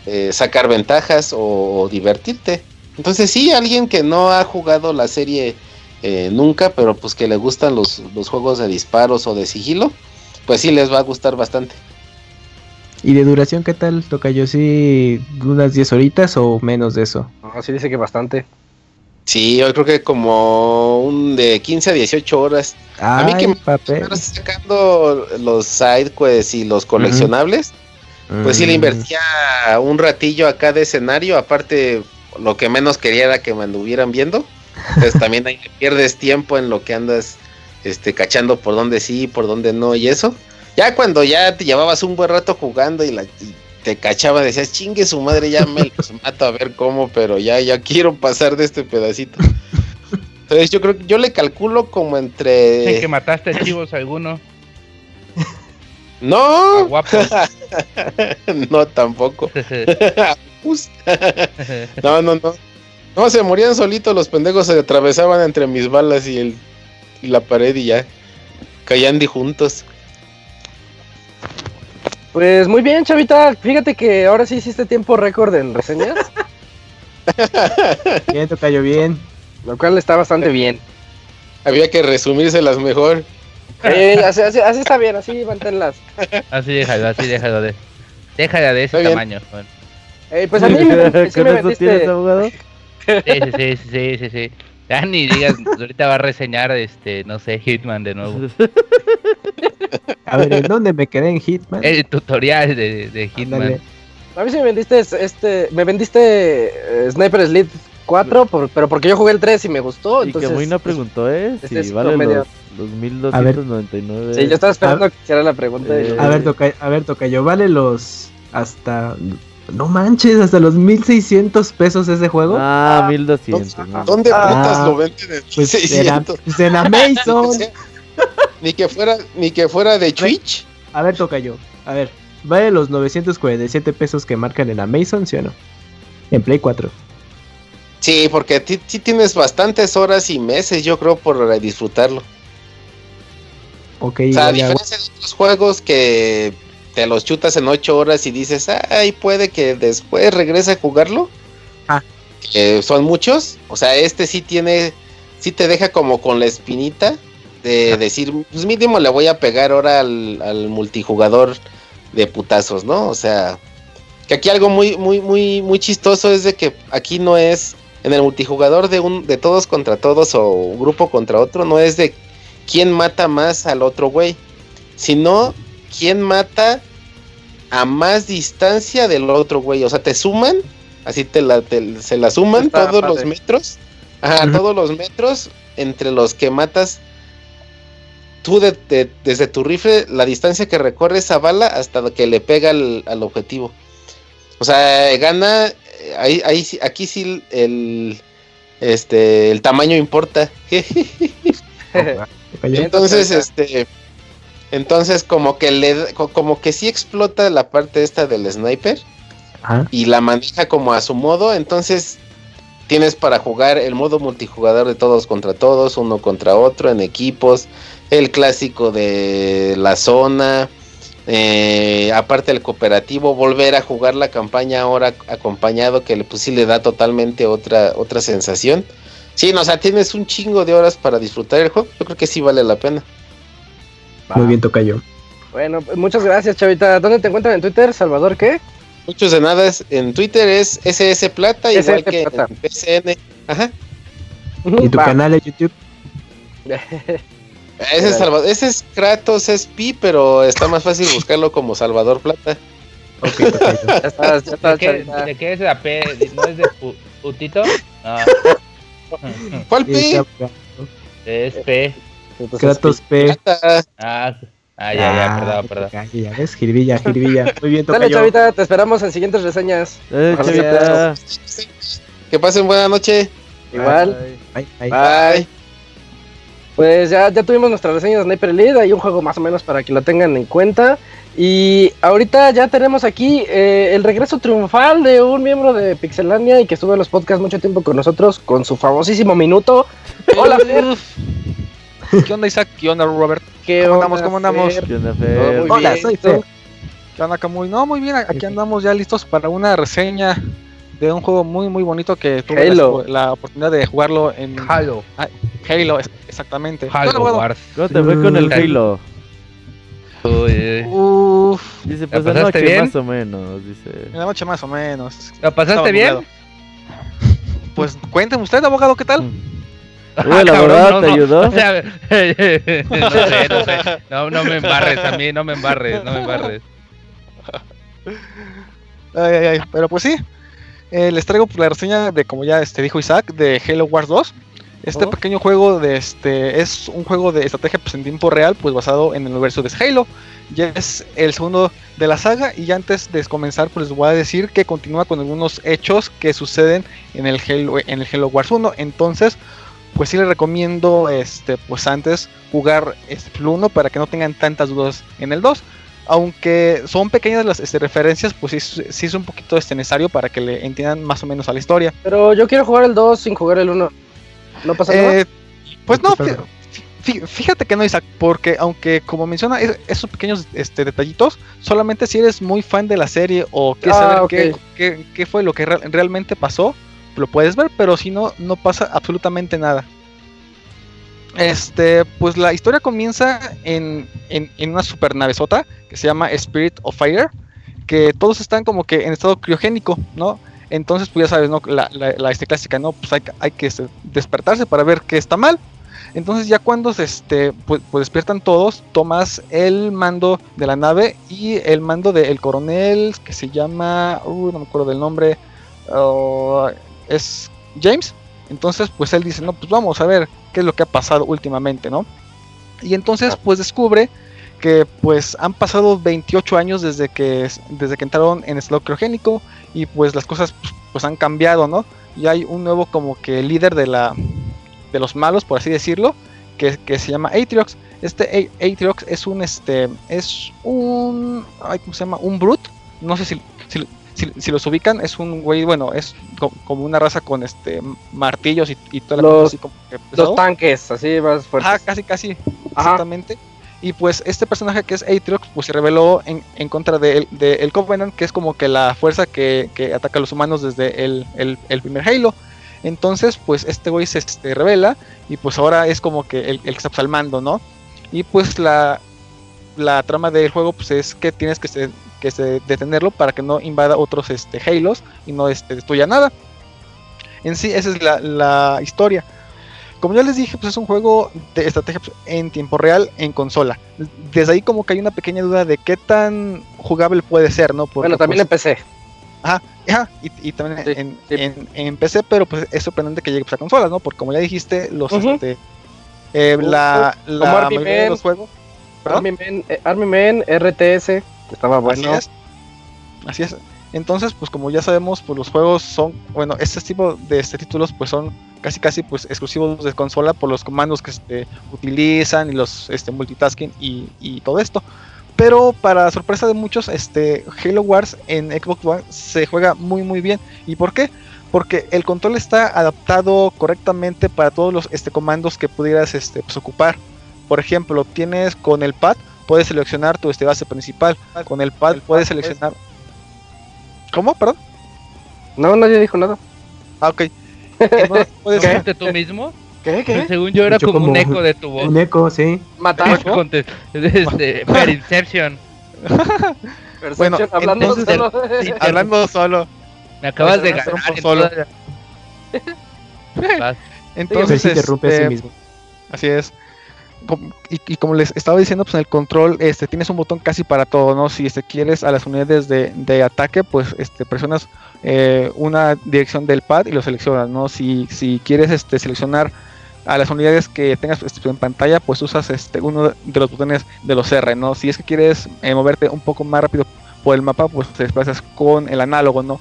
eh, sacar ventajas o, o divertirte. Entonces sí, alguien que no ha jugado la serie eh, nunca, pero pues que le gustan los, los juegos de disparos o de sigilo, pues sí les va a gustar bastante. ¿Y de duración qué tal? Toca yo sí unas 10 horitas o menos de eso. No, sí dice que bastante. Sí, yo creo que como un de 15 a 18 horas. A mí que Ay, me papel. Pero sacando los side quests y los coleccionables, Pues sí le Mm. invertía un ratillo acá de escenario, aparte lo que menos quería era que me anduvieran viendo. Entonces también ahí pierdes tiempo en lo que andas este cachando por dónde sí, por dónde no y eso. Ya cuando ya te llevabas un buen rato jugando y, la, y te cachaba, decías, chingue su madre, ya me los mato a ver cómo, pero ya, ya quiero pasar de este pedacito. Entonces yo creo que yo le calculo como Dicen entre... que mataste chivos alguno. No, Guapo. no tampoco. No, no, no. No, se morían solitos los pendejos, se atravesaban entre mis balas y, el, y la pared y ya. Caían juntos. Pues muy bien, Chavita. Fíjate que ahora sí hiciste tiempo récord en reseñas, Bien, toca yo bien. lo cual está bastante bien. Había que resumírselas mejor. Eh, así, así- así está bien, así manténlas. Así déjalo, así déjalo de. Déjala de ese tamaño. Bueno. Eh, pues a mí me, sí ¿Con me eso tienes vendiste. abogado? Sí, sí, sí, sí, sí, sí, sí. Ya ni digas, ahorita va a reseñar este, no sé, Hitman de nuevo. A ver, ¿en dónde me quedé en Hitman? El tutorial de, de Hitman. A mí sí me vendiste este, me vendiste eh, Sniper Elite 4, por- pero porque yo jugué el 3 y me gustó, Y entonces. que muy no preguntó, ¿eh? este Si es vale los, los 1299. Sí, yo estaba esperando que hiciera la pregunta. y- Eh, A ver, toca, a ver, toca yo. ¿Vale los hasta... No manches, hasta los 1600 pesos ese juego? Ah, 1200. ¿no? ¿Dónde Ah, putas lo venden en pues, en, 600? pues en Amazon. Ni que fuera, ni que fuera de Twitch. A ver, toca yo. A ver, ¿vale los 947 pesos que marcan en Amazon, sí o no? En Play 4. Sí, porque sí tienes bastantes horas y meses, yo creo, por disfrutarlo. Ok, O sea, a diferencia de otros juegos que te los chutas en 8 horas y dices, ay, puede que después regrese a jugarlo. Ah. Son muchos. O sea, este sí tiene, sí te deja como con la espinita de Ah. decir, pues mínimo le voy a pegar ahora al, al multijugador de putazos, ¿no? O sea, que aquí algo muy, muy, muy, muy chistoso es de que aquí no es en el multijugador de un, de todos contra todos o un grupo contra otro, no es de quién mata más al otro güey, sino quién mata a más distancia del otro güey. O sea, te suman, así te la, te- se la suman Está todos padre. los metros, ajá, todos los metros entre los que matas tú de- de- desde tu rifle, la distancia que recorre esa bala hasta que le pega al, al objetivo. O sea, gana, eh, ahí, ahí sí- aquí sí el, este, el tamaño importa. Entonces, este, entonces como que le, como que sí explota la parte esta del sniper Ajá. y la maneja como a su modo. Entonces tienes para jugar el modo multijugador de todos contra todos, uno contra otro en equipos, el clásico de la zona. eh, aparte el cooperativo, volver a jugar la campaña ahora acompañado que le pues sí le da totalmente otra otra sensación. Sí, no, o sea, tienes un chingo de horas para disfrutar el juego. Yo creo que sí vale la pena. Muy bien, toca yo. Bueno, pues, muchas gracias, Chavita. ¿Dónde te encuentran en Twitter, Salvador? ¿Qué? Muchos de nada es- en Twitter es SS Plata, igual que Plata. en PCN. Ajá. ¿Y tu Va. canal de YouTube? Ese es, Salvador, ese es Kratos, es Pi, pero está más fácil buscarlo como Salvador Plata. Ok, perfecto. Ya estás, ya ¿De estás, qué, Chavita. de qué es la P? ¿No es de pu- putito? No, ¿Cuál ya- es P. Entonces, Kratos P. Ah, ah, ya, ya, perdón, perdón. Ya, ya ves, jiribilla, jiribilla. Muy bien, Dale. Chavita, te esperamos en siguientes reseñas. Eh, chavita. Que pasen buena noche. Igual. Bye, bye. Bye. Pues ya, ya tuvimos nuestra reseña de Sniper Elite, hay un juego más o menos para que lo tengan en cuenta. Y ahorita ya tenemos aquí eh, el regreso triunfal de un miembro de Pixelania y que estuvo en los podcasts mucho tiempo con nosotros con su famosísimo minuto. Hola, Fer. ¿Qué onda, Isaac? ¿Qué onda, Robert? ¿Qué ¿Cómo andamos? ¿Cómo andamos? Fer? ¿Qué onda, Fer? muy Hola, bien, soy. Fer. ¿Qué onda, Camuy? No, muy bien, aquí andamos ya listos para una reseña de un juego muy, muy bonito que tuve Halo. la, la oportunidad de jugarlo en Halo. Halo, es- exactamente. Halo Bueno, bueno, Wars. ¿Cómo te fue con el Halo? Uy, eh. Uf, Dice, ¿La pues pasaste anoche bien? más o menos, dice. en la noche más o menos. ¿Lo pasaste Estaba bien? Pues cuénteme usted, abogado, ¿qué tal? Uy, Ah, cabrón, abogado no, te no. ayudó. O sea, no sé, no sé. No, no me embarres a mí, no me embarres, no me embarres. Ay, ay, ay. Pero pues sí, eh, les traigo la reseña de, como ya este, dijo Isaac, de Halo Wars 2. Este Oh. pequeño juego de este es un juego de estrategia pues, en tiempo real, pues basado en el universo de Halo. Ya es el segundo de la saga y ya antes de comenzar pues les voy a decir que continúa con algunos hechos que suceden en el Halo, en el Halo Wars 1. Entonces, pues sí les recomiendo este pues antes jugar este, el 1 para que no tengan tantas dudas en el 2 aunque son pequeñas las este, referencias, pues sí, es- sí es un poquito este, necesario para que le entiendan más o menos a la historia. Pero yo quiero jugar el 2 sin jugar el 1. ¿No pasa nada? Eh, pues no, fíjate que no, Isaac, porque aunque como menciona, es- esos pequeños este, detallitos, solamente si eres muy fan de la serie o quieres Ah, saber qué, qué- qué fue lo que real- realmente pasó, lo puedes ver, pero si no, no pasa absolutamente nada. Este, pues la historia comienza en, en, en una supernavezota que se llama Spirit of Fire, que todos están como que en estado criogénico, ¿no? Entonces, pues ya sabes, ¿no? La, la, este, clásica, ¿no? Pues hay, que- este, despertarse para ver qué está mal. Entonces ya cuando se, este, pues, pues despiertan todos, tomas el mando de la nave y el mando del coronel que se llama, uy, no me acuerdo del nombre, uh, es James. Entonces pues él dice, no, pues vamos a ver qué es lo que ha pasado últimamente, ¿no? Y entonces pues descubre que pues han pasado 28 años desde que, desde que entraron en estado criogénico y pues las cosas pues, pues, han cambiado, ¿no? Y hay un nuevo como que líder de la de los malos, por así decirlo, que, que se llama Atriox. Este A- Atriox es un este es un ay, ¿cómo se llama? Un brute. No sé si, si, si- si los ubican, es un güey, bueno, es co- como una raza con este martillos y, y toda la cosa Los- así como que. Los tanques, así más fuertes. Ajá, casi, casi, Ajá. exactamente. Y pues este personaje que es Atriox, pues se reveló en, en contra de el, de el Covenant, que es como que la fuerza que, que ataca a los humanos desde el, el- el primer Halo. Entonces, pues este güey se este, revela y pues ahora es como que el, el que está pues, al mando, ¿no? Y pues la, la trama del juego pues es que tienes que, que se detenerlo para que no invada otros este, Halos y no este, destruya nada. En sí, esa es la, la historia. Como ya les dije, pues es un juego de estrategia pues, en tiempo real en consola. Desde ahí como que hay una pequeña duda de qué tan jugable puede ser, ¿no? Porque, bueno, también pues, empecé. Ajá, ajá, y, y también Sí, en, sí. En, en PC, pero pues es sorprendente que llegue pues, a consolas, ¿no? Porque como ya dijiste, los Ujú. este, eh, la, Como la mayoría de los juegos. Army Men, eh, Army Men, RTS, estaba bueno. Así es. Así es. Entonces, pues como ya sabemos, pues los juegos son, bueno, este tipo de este títulos pues son casi casi pues exclusivos de consola por los comandos que este, utilizan y los este multitasking y, y todo esto. Pero para sorpresa de muchos, este Halo Wars en Xbox One se juega muy muy bien. ¿Y por qué? Porque el control está adaptado correctamente para todos los este, comandos que pudieras este, pues, ocupar. Por ejemplo, tienes con el pad, puedes seleccionar tu este, base principal. Con el pad puedes seleccionar. ¿Cómo? Perdón. No, nadie dijo nada. Ah, ok. Puedes- ¿Lo dijiste tú mismo? ¿Qué? ¿Qué? Según yo era como, un eco de tu voz. Un eco, sí. ¿Matar? Este, per Inception. Bueno, hablando entonces- solo. Sí, hablando solo. Me acabas de ganar. por en solo. toda-. Entonces, se interrumpe a sí este, mismo. Así es. Y, como les estaba diciendo, pues en el control este, tienes un botón casi para todo, ¿no? Si este, quieres a las unidades de, de ataque, pues este, presionas eh, una dirección del pad y lo seleccionas, ¿no? Si, si quieres este, seleccionar a las unidades que tengas este, en pantalla, pues usas este, uno de los botones de los R, ¿no? Si es que quieres eh, moverte un poco más rápido por el mapa, pues te desplazas con el análogo, ¿no?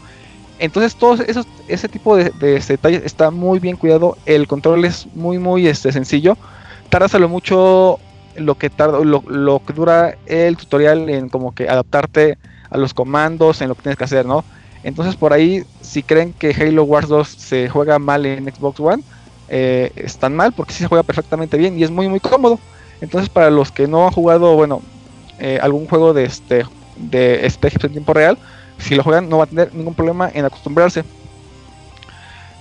Entonces todo esos, ese tipo de, de, este, detalles está muy bien cuidado, el control es muy muy este, sencillo, tardas a lo mucho lo que tarda, lo, lo que dura el tutorial en como que adaptarte a los comandos, en lo que tienes que hacer, ¿no? Entonces por ahí, si creen que Halo Wars 2 se juega mal en Xbox One, eh, están mal porque sí se juega perfectamente bien y es muy muy cómodo. Entonces para los que no han jugado, bueno, eh, algún juego de este de SPGs en tiempo real, si lo juegan no va a tener ningún problema en acostumbrarse.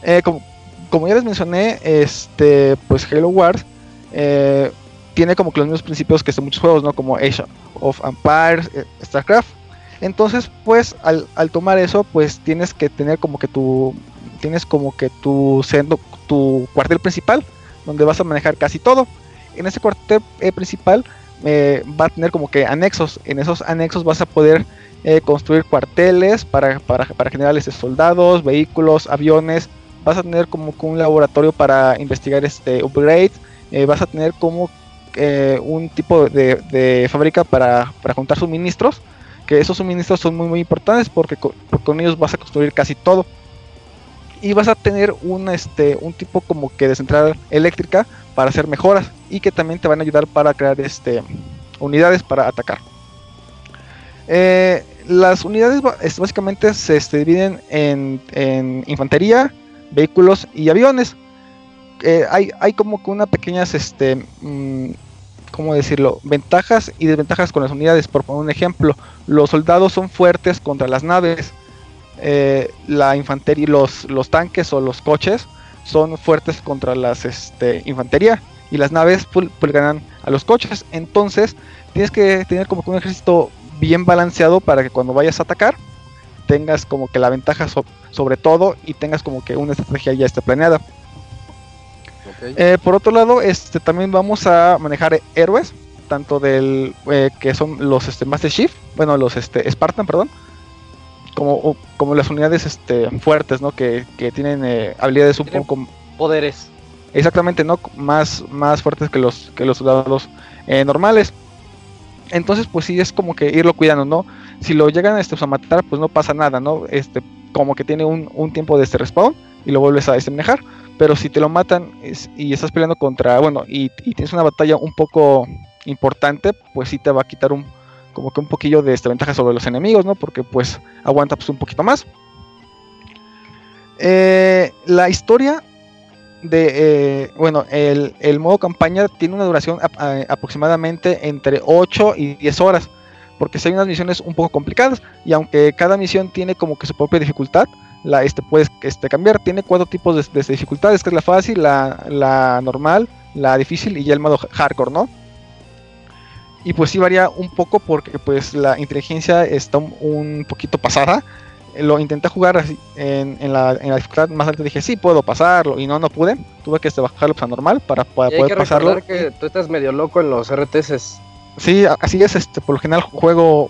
Eh, como, como ya les mencioné, este pues Halo Wars eh, tiene como que los mismos principios que son muchos juegos, ¿no? Como Age of Empires, eh, StarCraft. Entonces, pues al, tomar eso, pues tienes que tener como que tu tienes como que tu sendo- tu cuartel principal donde vas a manejar casi todo. En ese cuartel eh, principal va a tener como que anexos. En esos anexos vas a poder construir cuarteles para, para, para este, soldados, vehículos, aviones. Vas a tener como que un laboratorio para investigar este upgrade. Eh, vas a tener como eh, un tipo de, fábrica para, para juntar suministros. Que esos suministros son muy muy importantes porque, co- porque con ellos vas a construir casi todo y vas a tener un, este, un tipo como que de central eléctrica para hacer mejoras y que también te van a ayudar para crear este, unidades para atacar. Eh, las unidades básicamente se dividen en, en infantería, vehículos y aviones. Eh, hay, hay como que una pequeñas, este, mm, ¿cómo decirlo? Ventajas y desventajas con las unidades. Por poner un ejemplo, los soldados son fuertes contra las naves eh, la infantería, los, los tanques o los coches son fuertes contra las este, infantería y las naves pues, ganan a los coches. Entonces tienes que tener como que un ejército bien balanceado para que cuando vayas a atacar tengas como que la ventaja so- sobre todo y tengas como que una estrategia ya esté planeada. Eh, por otro lado, este también vamos a manejar héroes, tanto del eh, que son los este, Master Chief, bueno, los este, Spartan, perdón, como, como las unidades este, fuertes, ¿no? Que, que tienen eh, habilidades un Tienen poco Poderes. exactamente, ¿no? Más, más fuertes que los que los soldados eh, normales. Entonces, pues sí es como que irlo cuidando, ¿no? Si lo llegan este, pues, a matar, pues no pasa nada, ¿no? Este, como que tiene un, un tiempo de este respawn y lo vuelves a este, manejar. Pero si te lo matan y estás peleando contra, bueno, y, tienes una batalla un poco importante, pues sí te va a quitar un como que un poquillo de esta ventaja sobre los enemigos, ¿no? Porque pues aguanta pues un poquito más. Eh, la historia de, eh, bueno, el, el modo campaña tiene una duración a- aproximadamente entre 8 y 10 horas, porque si hay unas misiones un poco complicadas, y aunque cada misión tiene como que su propia dificultad, la, este, puedes este, cambiar, tiene cuatro tipos de, de dificultades, que es la fácil, la, la normal, la difícil y ya el modo hardcore, ¿no? Y pues sí varía un poco porque pues la inteligencia está un, un poquito pasada. Lo intenté jugar así, en, en la, en la dificultad más alta. Dije, sí, puedo pasarlo. Y no, no pude. Tuve que este, bajarlo pues, a normal para, para Y hay que poder pasarlo. recordar que tú estás medio loco en los RTS. Sí, así es. Este, por lo general juego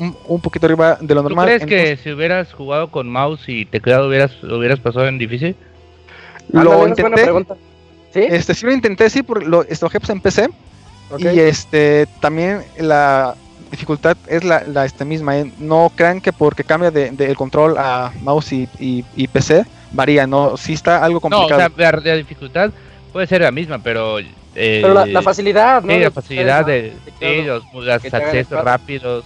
un, poquito arriba de lo ¿Tú normal. crees entonces- que si hubieras jugado con mouse y teclado hubieras, hubieras pasado en difícil? lo intenté? ¿Sí? Este, sí lo intenté, sí, por lo bajé, pues, en PC. Y este también la dificultad es la, la este, misma. ¿eh? No crean que porque cambia de, de el control a mouse y, y- y PC varía, ¿no? Sí está algo No, o complicado. sea, la, la dificultad puede ser la misma, pero... eh, Pero la, la facilidad, ¿no? sí, De la facilidad de, sí, claro. los, los accesos rápidos,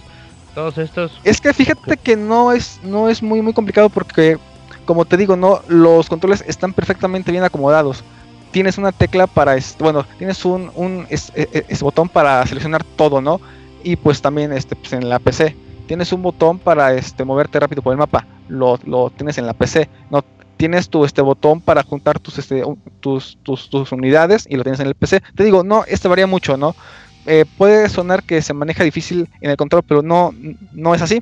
todos estos... Es que fíjate que no es, no es muy muy complicado porque, como te digo, no, los controles están perfectamente bien acomodados. Tienes una tecla para, bueno, tienes un, un e- e- es botón para seleccionar todo, ¿no? Y pues también este, pues, en la PC. Tienes un botón para este, moverte rápido por el mapa. Lo, lo tienes en la PC. No tienes tu este botón para juntar tus, este, tus, tus, tus unidades y lo tienes en el PC. Te digo, no, este varía mucho, ¿no? Eh, puede sonar que se maneja difícil en el control, pero no, no es así.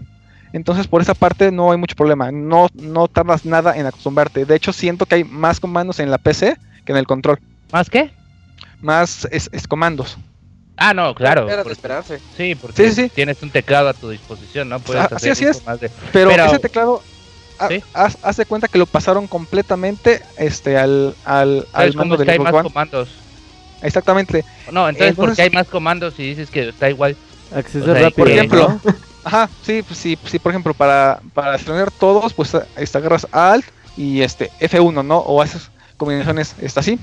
Entonces, por esa parte no hay mucho problema. No, no tardas nada en acostumbrarte. De hecho, siento que hay más comandos en la PC que en el control. ¿Más qué? más es, es comandos. Ah, no, claro. Era de esperarse. sí, porque Sí, sí, sí. tienes un teclado a tu disposición, ¿no? Puedes Ah, hacer así, así es. más de- Pero, Pero- ese teclado, ha- Sí. de cuenta que lo pasaron completamente este, al, al, al ¿Sabes mando del hay más comandos? Exactamente. No, entonces, ¿por Entonces- qué hay más comandos si dices que está igual? Acceso O sea, rápido. Por ejemplo, ¿no? Ajá, sí, pues sí, sí, por ejemplo, para, para seleccionar todos, pues este, agarras Alt y este F1, ¿no? O haces combinaciones este, así.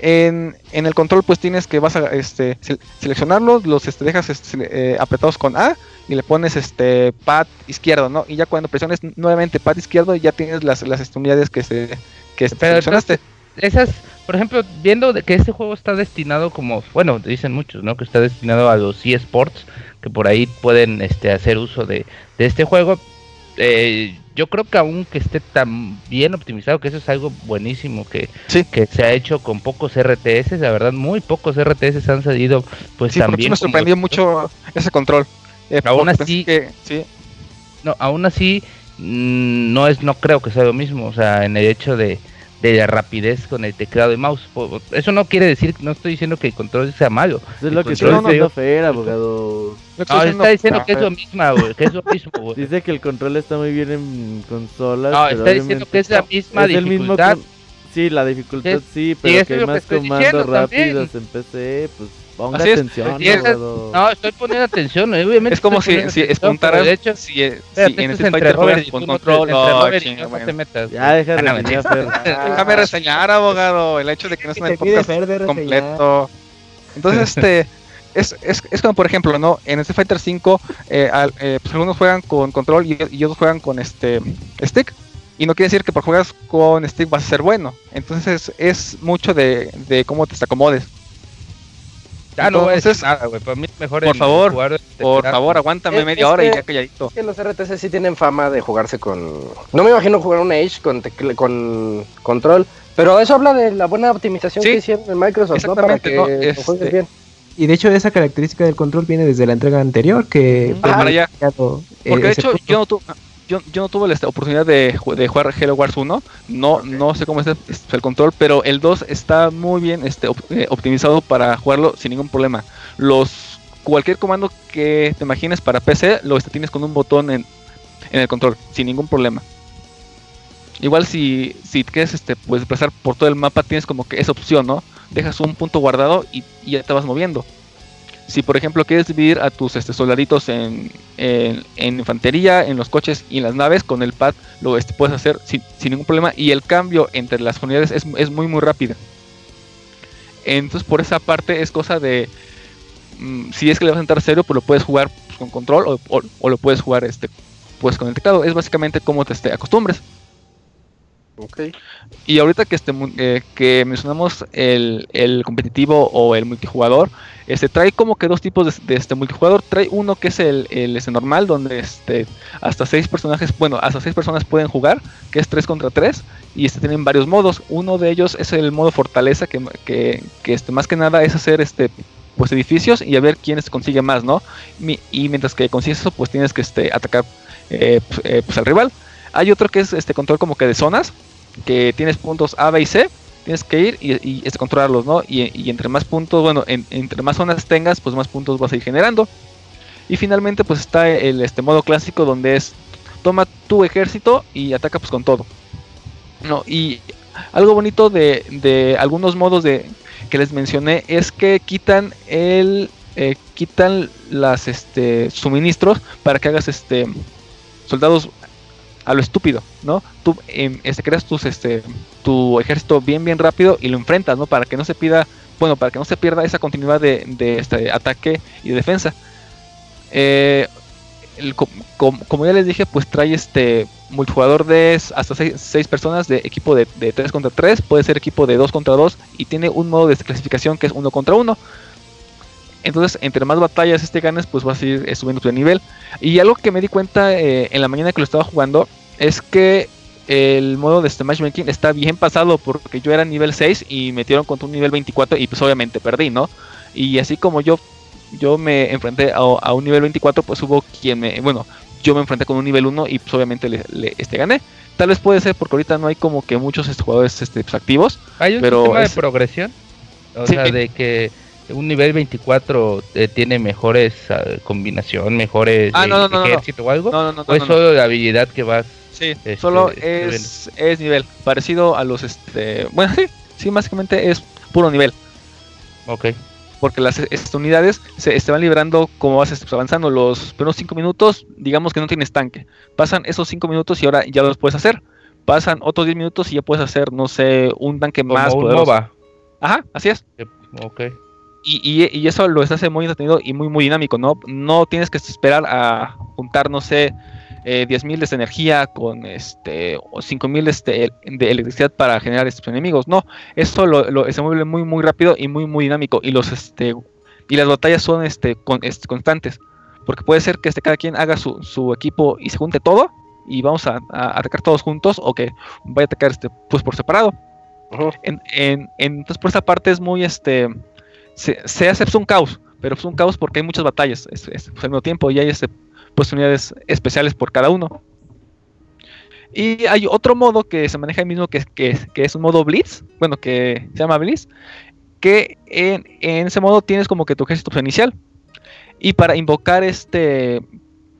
En, en el control, pues tienes que vas a este, se- seleccionarlos, los este, dejas este, eh, apretados con A y le pones este pad izquierdo, ¿no? Y ya cuando presiones nuevamente pad izquierdo, ya tienes las, las unidades que se que Pero seleccionaste. Esas, por ejemplo, viendo de que este juego está destinado como, bueno, dicen muchos, ¿no? Que está destinado a los eSports, que por ahí pueden este, hacer uso de, de este juego. Eh, yo creo que aún que esté tan bien optimizado, que eso es algo buenísimo que, Sí. que se ha hecho con pocos RTS, la verdad, muy pocos RTS han salido pues Sí, también. me como sorprendió mucho ese control. Eh, Aún así- que- sí, no, aún así mm, no es no creo que sea lo mismo, o sea, en el hecho de, de la rapidez con el teclado y mouse. Eso no quiere decir, no estoy diciendo que el control sea malo. Es lo que te digo- diciendo Fer, abogado. lo que estoy No, diciendo- está diciendo Ah, que es lo mismo, güey, que es lo mismo, güey. Dice que el control está muy bien en consolas. No, pero está diciendo que es la misma es el mismo dificultad. con- Sí, la dificultad sí, eso pero que hay más estoy comandos rápidos en PC, pues ponga Así atención. No, estoy poniendo atención, obviamente. Es como si, si atención, De hecho, si, en esto es Street entre Fighter Robert juegas con control, entre no, te metas. Ya, deja de Ah, reseñar. Déjame reseñar, abogado, el hecho de que no es pide podcast completo. Entonces, este, es, es, es como por ejemplo, ¿no? En Street Fighter 5, eh, al- eh, pues algunos juegan con control y, y otros juegan con este stick. Y no quiere decir que por juegas con stick vas a ser bueno. Entonces, es mucho de, de cómo te acomodes. Ah, no voy a decir nada, güey. Para mí es mejor por favor, jugar este Por favor, aguántame Es- media es hora y que- ya calladito. Es que los RTS sí tienen fama de jugarse con. No me imagino jugar un Age con, tecle- con control. Pero eso habla de la buena optimización Sí, que hicieron en Microsoft, ¿no? Para exactamente, que ¿no? lo Este- juegues bien. Y de hecho esa característica del control viene desde la entrega anterior que Ah, para allá. creado, eh, Porque de hecho punto. yo no, tu- yo, yo no tuve la oportunidad de, de jugar Hello Wars 1. No, no sé cómo es el, control, pero el 2 está muy bien este, eh, optimizado para jugarlo sin ningún problema. Los Cualquier comando que te imagines para PC lo tienes con un botón en, en el control, sin ningún problema. Igual si, si quieres este, pues, desplazar por todo el mapa, tienes como que esa opción, ¿no? Dejas un punto guardado y, y ya te vas moviendo. Si por ejemplo quieres dividir a tus este, soldaditos en, infantería, en los coches y en las naves, con el pad lo este, puedes hacer sin, ningún problema. Y el cambio entre las unidades es, muy muy rápido. Entonces por esa parte es cosa de... mm, si es que le vas a entrar serio, pues lo puedes jugar pues, con control o lo puedes jugar este, pues con el teclado. Es básicamente como te este, acostumbres. Ok. Y ahorita que, este, eh, que mencionamos el, el competitivo o el multijugador, este trae como que dos tipos de, este multijugador. Trae uno que es el, el este, normal, donde este, hasta seis personajes, bueno, hasta seis personas pueden jugar, que es 3 contra 3, y este tienen varios modos. Uno de ellos es el modo fortaleza, que, que, que, este, más que nada es hacer este pues edificios y a ver quién se consigue más, ¿no? Y mientras que consigues eso, pues tienes que este, atacar eh, pues, eh, pues, al rival. Hay otro que es este control como que de zonas, que tienes puntos A, B y C, tienes que ir y, y, este, controlarlos, ¿no? Y, y entre más puntos, bueno, en- entre más zonas tengas, pues más puntos vas a ir generando. Y finalmente, pues está el este modo clásico donde es toma tu ejército y ataca pues con todo. No, y algo bonito de, de algunos modos de que les mencioné es que quitan el eh, quitan las este suministros para que hagas este soldados a lo estúpido, ¿no? Tú em, este, creas tus, este, tu ejército bien, bien rápido y lo enfrentas, ¿no? Para que no se pida, bueno, para que no se pierda esa continuidad de, de este ataque y defensa. Eh, como ya les dije, pues trae este multijugador de hasta 6 personas de equipo de, 3 contra 3, puede ser equipo de 2 contra 2 y tiene un modo de clasificación que es 1 contra 1. Entonces, entre más batallas este ganes, pues vas a ir eh, subiendo tu nivel. Y algo que me di cuenta eh, en la mañana que lo estaba jugando es que el modo de este matchmaking está bien pasado porque yo era nivel 6 y metieron contra un nivel 24 y pues obviamente perdí, ¿no? Y así como yo yo me enfrenté a, a un nivel 24, pues hubo quien me, bueno, yo me enfrenté con un nivel 1 y pues obviamente le, le, este gané. Tal vez puede ser porque ahorita no hay como que muchos este, jugadores este, pues, activos. ¿Hay un pero sistema es- de progresión? O Sí. sea, de que un nivel 24 eh, tiene mejores ah, combinación, mejores Ah, no, eh, no, no, no. ejército o algo. No, no, no, o es solo la habilidad que vas. Sí, Este, solo estoy es, es nivel, parecido a los, este, bueno, sí, sí, básicamente es puro nivel, Ok. porque las este, unidades se, se van liberando como vas este, avanzando, los primeros 5 minutos, digamos que no tienes tanque, pasan esos 5 minutos y ahora ya los puedes hacer, pasan otros 10 minutos y ya puedes hacer, no sé, un tanque Como más un poderoso. MOBA. Ajá, así es. Ok. Y, y- y eso lo hace muy entretenido y muy muy dinámico, ¿no? No tienes que esperar a juntar, no sé, eh, 10.000 de energía con este o 5.000 este, de electricidad para generar estos enemigos. No, eso lo, lo- se mueve muy muy rápido y muy muy dinámico y los este y las batallas son este, con, este, constantes, porque puede ser que este cada quien haga su, su equipo y se junte todo y vamos a, a atacar todos juntos o que vaya a atacar este pues por separado. En- en- entonces por esa parte es muy este se, se hace pues, un caos, pero es un caos porque hay muchas batallas es- es- pues, al mismo tiempo y hay este, pues, unidades especiales por cada uno. Y hay otro modo que se maneja ahí mismo que, que, que es un modo Blitz, bueno, que se llama Blitz, que en, ese modo tienes como que tu ejército pues, inicial. Y para invocar este,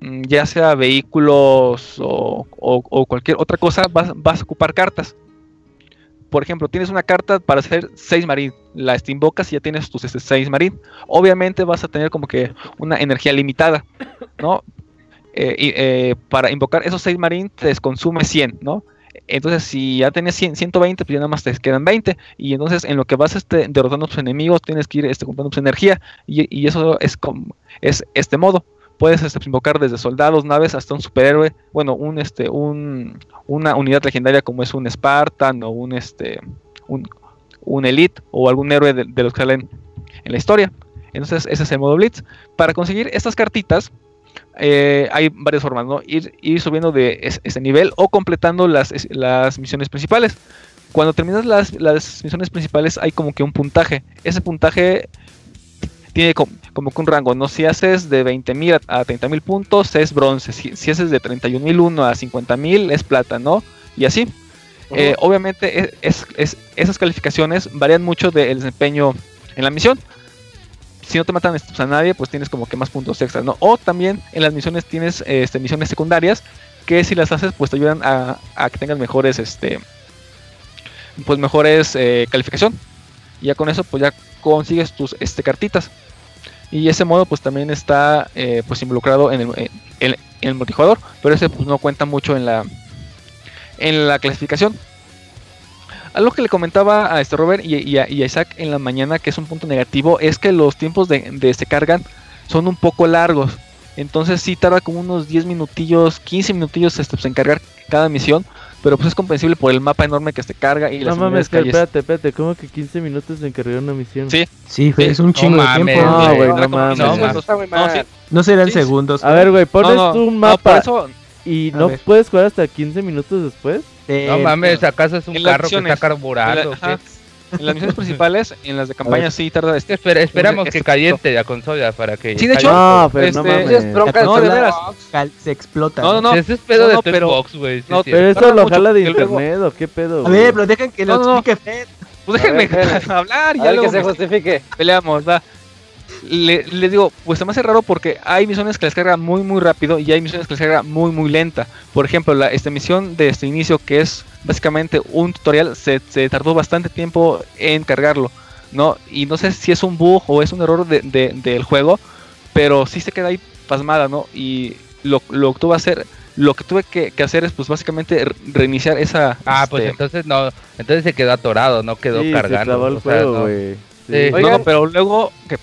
mm, ya sea vehículos o, o- cualquier otra cosa, vas, vas a ocupar cartas. Por ejemplo, tienes una carta para hacer 6 marín, la este, invocas y ya tienes tus 6 marín. Obviamente vas a tener como que una energía limitada, ¿no? Eh, eh, para invocar esos 6 marín te consume 100, ¿no? Entonces, si ya tenías 100, 120, pues ya nada más te quedan 20. Y entonces, en lo que vas este, derrotando a tus enemigos, tienes que ir este, comprando tu energía. Y, y eso es, como, es este modo. Puedes este, invocar desde soldados, naves, hasta un superhéroe. Bueno, un, este, un, una unidad legendaria como es un Spartan o un, este, un, un Elite o algún héroe de, de los que salen en la historia. Entonces, ese es el modo Blitz. Para conseguir estas cartitas, eh, hay varias formas, ¿no? Ir, ir subiendo de es- ese nivel o completando las, las misiones principales. Cuando terminas las, las misiones principales hay como que un puntaje. Ese puntaje tiene com- como que un rango, ¿no? Si haces de 20.000 a, a 30.000 puntos es bronce. Si, si haces de 31.001 a 50.000 es plata, ¿no? Y así. Eh, obviamente es- es- es- esas calificaciones varían mucho del desempeño en la misión si no te matan a nadie, pues tienes como que más puntos extras, ¿no? O también en las misiones tienes este, misiones secundarias que si las haces, pues te ayudan a, que tengas mejores, este, pues mejores eh, calificación. Y ya con eso, pues ya consigues tus este, cartitas. Y ese modo, pues también está, eh, pues involucrado en el, en el multijugador, pero ese pues no cuenta mucho en la, en la clasificación. Algo que le comentaba a este Robert y, y a, y a Isaac en la mañana, que es un punto negativo, es que los tiempos de, de se cargan son un poco largos. Entonces sí tarda como unos 10 minutillos, 15 minutillos este, pues, en cargar cada misión. Pero pues es comprensible por el mapa enorme que se carga y No las mames, calles. espérate, espérate, ¿cómo que 15 minutos en cargar una misión? Sí. Sí, es un no chingo de mames, tiempo. No, güey, no mames. 15 No, No, sí. No serán Sí, segundos. A ver, güey, pones No, no, tú un no, por mapa eso y A no ver. puedes jugar hasta 15 minutos después. No mames, ¿acaso es un carro que está carburando? en las misiones principales, en las de campaña sí tarda Es este. espera- esperamos que caliente la consola para que. Sí, de hecho, No, pero no este, mames. Es bronca No, de veras. Se explota. No, no, no. Ese es pedo No, de no, Xbox, güey. sí, no, sí. Pero eso tarda lo jala de internet o qué pedo. A ver, pero dejen que lo No, no, no. explique Fed. Pues déjenme hablar, A ya que se justifique. peleamos, va. Le, le digo, pues se me hace raro porque hay misiones que les carga muy muy rápido y hay misiones que les carga muy muy lenta. Por ejemplo, la, esta misión de este inicio que es básicamente un tutorial se, se tardó bastante tiempo en cargarlo, ¿no? Y no sé si es un bug o es un error de- de- del juego, pero sí se queda ahí pasmada, ¿no? Y lo, lo que tuve que hacer, lo que tuve que, que hacer es pues básicamente re- reiniciar esa... Ah, pues este, entonces no. Entonces se quedó atorado, no quedó Sí, cargando. se clavó el o sea, juego, no. güey. Sí. No, Oigan. no, pero luego... ¿Qué,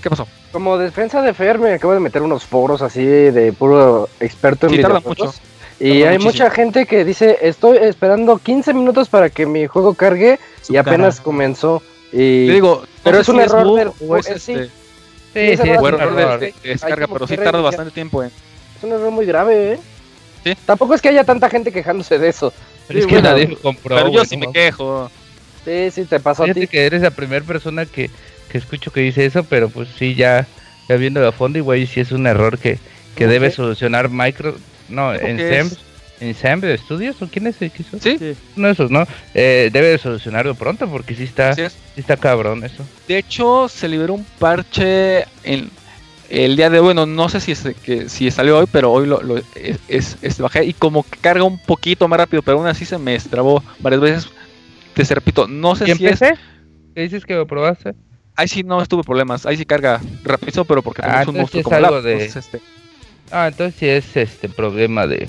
qué pasó? Como defensa de Fer, me acabo de meter unos foros así de puro experto en Sí, tarda mucho. Y Tarda hay muchísimo. mucha gente que dice, estoy esperando 15 minutos para que mi juego cargue Su y apenas cara. comenzó. Y... Le digo, pero es un error del juego es sí. Sí, sí, error es o un error de, error. de Hay descarga, pero sí tarda bastante tiempo en. Es un error muy grave, ¿eh? Sí. Tampoco es que haya tanta gente quejándose de eso. Pero es Sí, que bueno, nadie lo compró. Pero yo sí me quejo. Sí, sí, te pasó a Fíjate ti. que eres la primera persona que, que escucho que dice eso, pero pues sí, ya, ya viendo a fondo, y güey, sí es un error que, que ¿Cómo debe solucionar Micro. No, en SEM. es- Ensemble Studios o quién es el que hizo? Sí. Uno de esos, ¿no? Eh, debe de solucionarlo pronto porque sí está, sí está cabrón eso. De hecho, se liberó un parche en el día de hoy. Bueno, no sé si es que si salió hoy, pero hoy lo, lo- es, es- es- bajé y como que carga un poquito más rápido, pero aún así se me trabó varias veces. Te repito, no sé ¿Y en si es. ¿Qué dices que lo probaste? Ahí sí no estuve problemas. Ahí sí carga rápido, pero porque Ah, tenemos un entonces monstruo es como algo de- entonces, este, Ah, entonces sí es este problema de,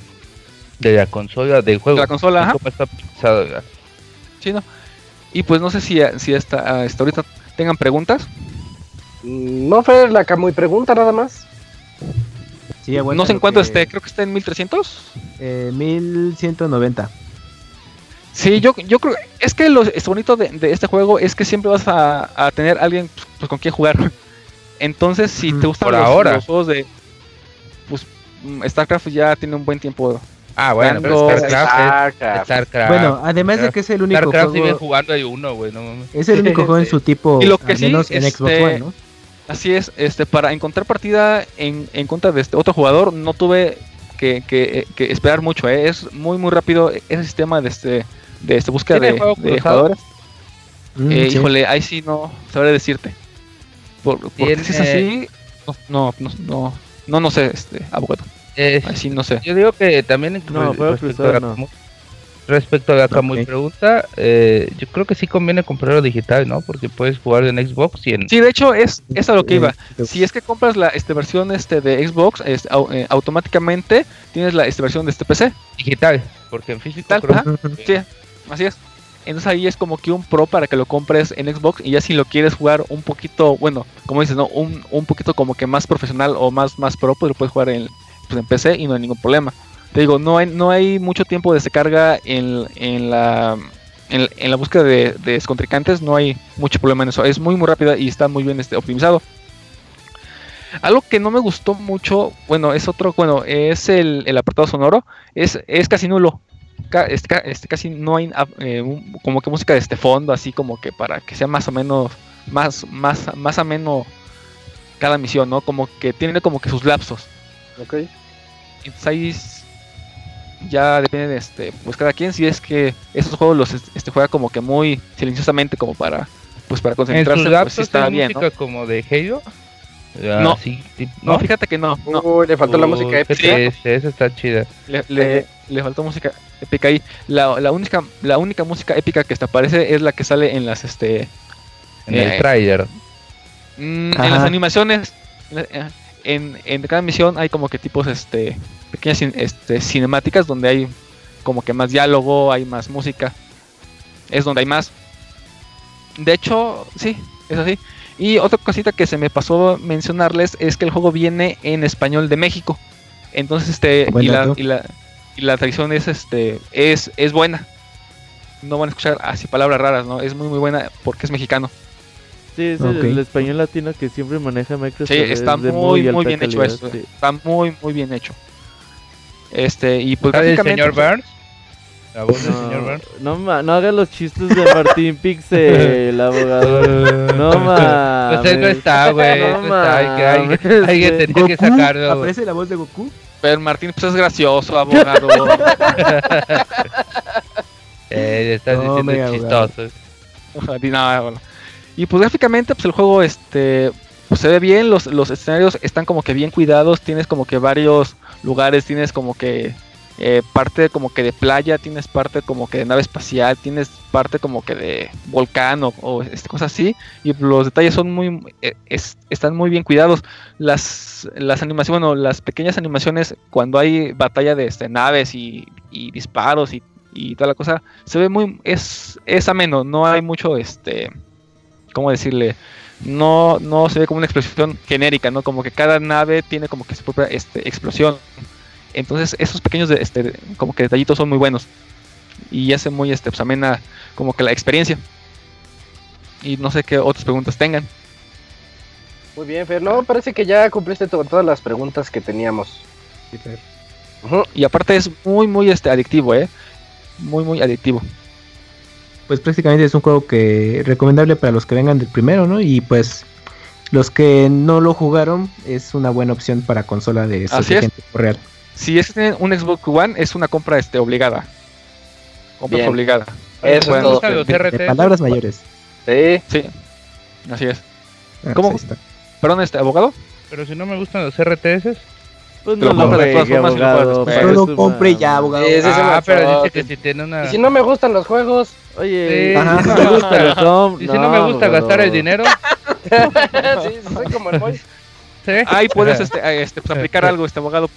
de la consola del juego. De la consola, ajá. ¿Cómo está pensado, ya? sí, ¿no? Y pues no sé si, si hasta, hasta ahorita tengan preguntas. Mm, No, Fer, la muy pregunta nada más. Sí, no sé en cuánto que- esté, creo que está en 1300. Eh, 1190. Sí, yo, yo creo, es que lo es bonito de, de este juego es que siempre vas a, a tener alguien pues, con quien jugar. Entonces, si te gustan por los, ahora. los juegos de, pues, mm, StarCraft ya tiene un buen tiempo. Ah, bueno, pero StarCraft es Starcraft. StarCraft. Bueno, además de que es el único StarCraft sigue juego, jugando hay uno, güey, no mames. es el único juego en su tipo, Y lo que al sí, menos en Xbox este, One, ¿no? Así es, este, para encontrar partida en, en contra de este otro jugador, no tuve que, que- que esperar mucho, ¿eh? es muy muy rápido ese sistema de este de este búsqueda ¿Tiene de, de jugadores. Mm, Eh, sí. Híjole, ahí sí no sabré decirte. Por- porque si es así, no, no, no, no, no, no sé, este, abogado. Es- Ahí sí no sé. Yo digo que también No, respecto, a la, respecto a la Camuy Ok. pregunta, eh, yo creo que sí conviene comprarlo digital, ¿no? Porque puedes jugar en Xbox y en... Sí, de hecho es, es a lo que Eh, iba. Si es que compras la este, versión este, de Xbox, es, au- eh, automáticamente tienes la este, versión de este PC. digital, porque en físico Tal, creo ajá. Sí, así es. Entonces ahí es como que un pro para que lo compres en Xbox y ya si lo quieres jugar un poquito, bueno, como dices, ¿no? Un, un poquito como que más profesional o más, más pro, pues lo puedes jugar en, pues, en PC y no hay ningún problema. Te digo, no hay, no hay mucho tiempo de descarga en, en la en, la búsqueda de, de contrincantes, no hay mucho problema en eso. Es muy muy rápida y está muy bien este, optimizado. Algo que no me gustó mucho, bueno, es otro, bueno, es el, el apartado sonoro, es, es casi nulo este, ca- este, casi no hay ah, eh, un- como que música de este fondo, así como que para que sea más o menos, más, más, más ameno cada misión, ¿no? Como que tiene como que sus lapsos. Ok. Entonces ahí ya depende de este, pues cada quien, si es que esos juegos los est- este, juega como que muy silenciosamente como para, pues para En sus concentrarse, pues lapsos sí está bien, ¿no? música como de Halo. Ah, No. sí, No, fíjate que no, no. Uy, le faltó la música épica. esa está chida. Le, le- le faltó música épica ahí. La, la única, la única música épica que te aparece es la que sale en las este En Eh, el trailer. Mm, en las animaciones, en, eh, en, en cada misión hay como que tipos este pequeñas cin- este, cinemáticas donde hay como que más diálogo, hay más música. Es donde hay más. De hecho, sí, es así. Y otra cosita que se me pasó mencionarles es que el juego viene en español de México. Entonces, este, y la, y la, y la traducción es este, es, es buena. No van a escuchar así palabras raras, ¿no? Es muy muy buena porque es mexicano. Sí, es Ok. el, el español latino que siempre maneja Microsoft. Sí, está es muy, muy, bien hecho sí. Está muy, muy bien hecho. Este, y pues ¿Sale el señor pues, Burns? La voz del señor No, Burns. no, ma- no haga los chistes de Martín Pixel, abogado. No mames. Pues él no está, güey. No No está. Hay que, hay, alguien tenía que sacarlo. ¿Aparece la voz de Goku? pero Martín pues es gracioso, abogado. Eh, estás No, diciendo chistoso. Bueno. Y pues gráficamente pues el juego este pues, se ve bien, los, los escenarios están como que bien cuidados, tienes como que varios lugares, tienes como que eh, parte como que de playa, tienes parte como que de nave espacial, tienes parte como que de volcán o, o, este, cosas así, y los detalles son muy eh, es- están muy bien cuidados. Las, las animaciones, bueno, las pequeñas animaciones cuando hay batalla de este, naves y, disparos y, y toda la cosa, se ve muy, es, es ameno, no hay mucho este, ¿cómo decirle? No, no se ve como una explosión genérica, ¿no? Como que cada nave tiene como que su propia este, explosión. Entonces esos pequeños de- este, como que detallitos son muy buenos. Y hace muy este, pues, amena como que la experiencia. Y no sé qué otras preguntas tengan. Muy bien, Fer. No, parece que ya cumpliste to- todas las preguntas que teníamos. Ujú. Y aparte es muy, muy este, adictivo, ¿eh? Muy, muy adictivo. Pues prácticamente es un juego que recomendable para los que vengan del primero, ¿no? Y pues los que no lo jugaron es una buena opción para consola de Así es. real. Si es que tienen un Xbox One, es una compra este, obligada. Compra Bien. obligada. Eso es Bueno, todo. De, de RTS? palabras mayores. Sí. Sí, así es. Ah, ¿Cómo? está. Perdón, este abogado. Pero si no me gustan los RTS. Pues no lo compra de todas formas y lo puedes abogado. una- compre ya, abogado. Sí, ah, pero dice que si tiene una. Y si no me gustan los juegos, Oye, Sí, Ajá. si no me gusta el Y si no, me gusta abogado. gastar el dinero. sí, soy como el Moy. ¿sí? Ahí puedes este, este, pues, aplicar algo, este abogado.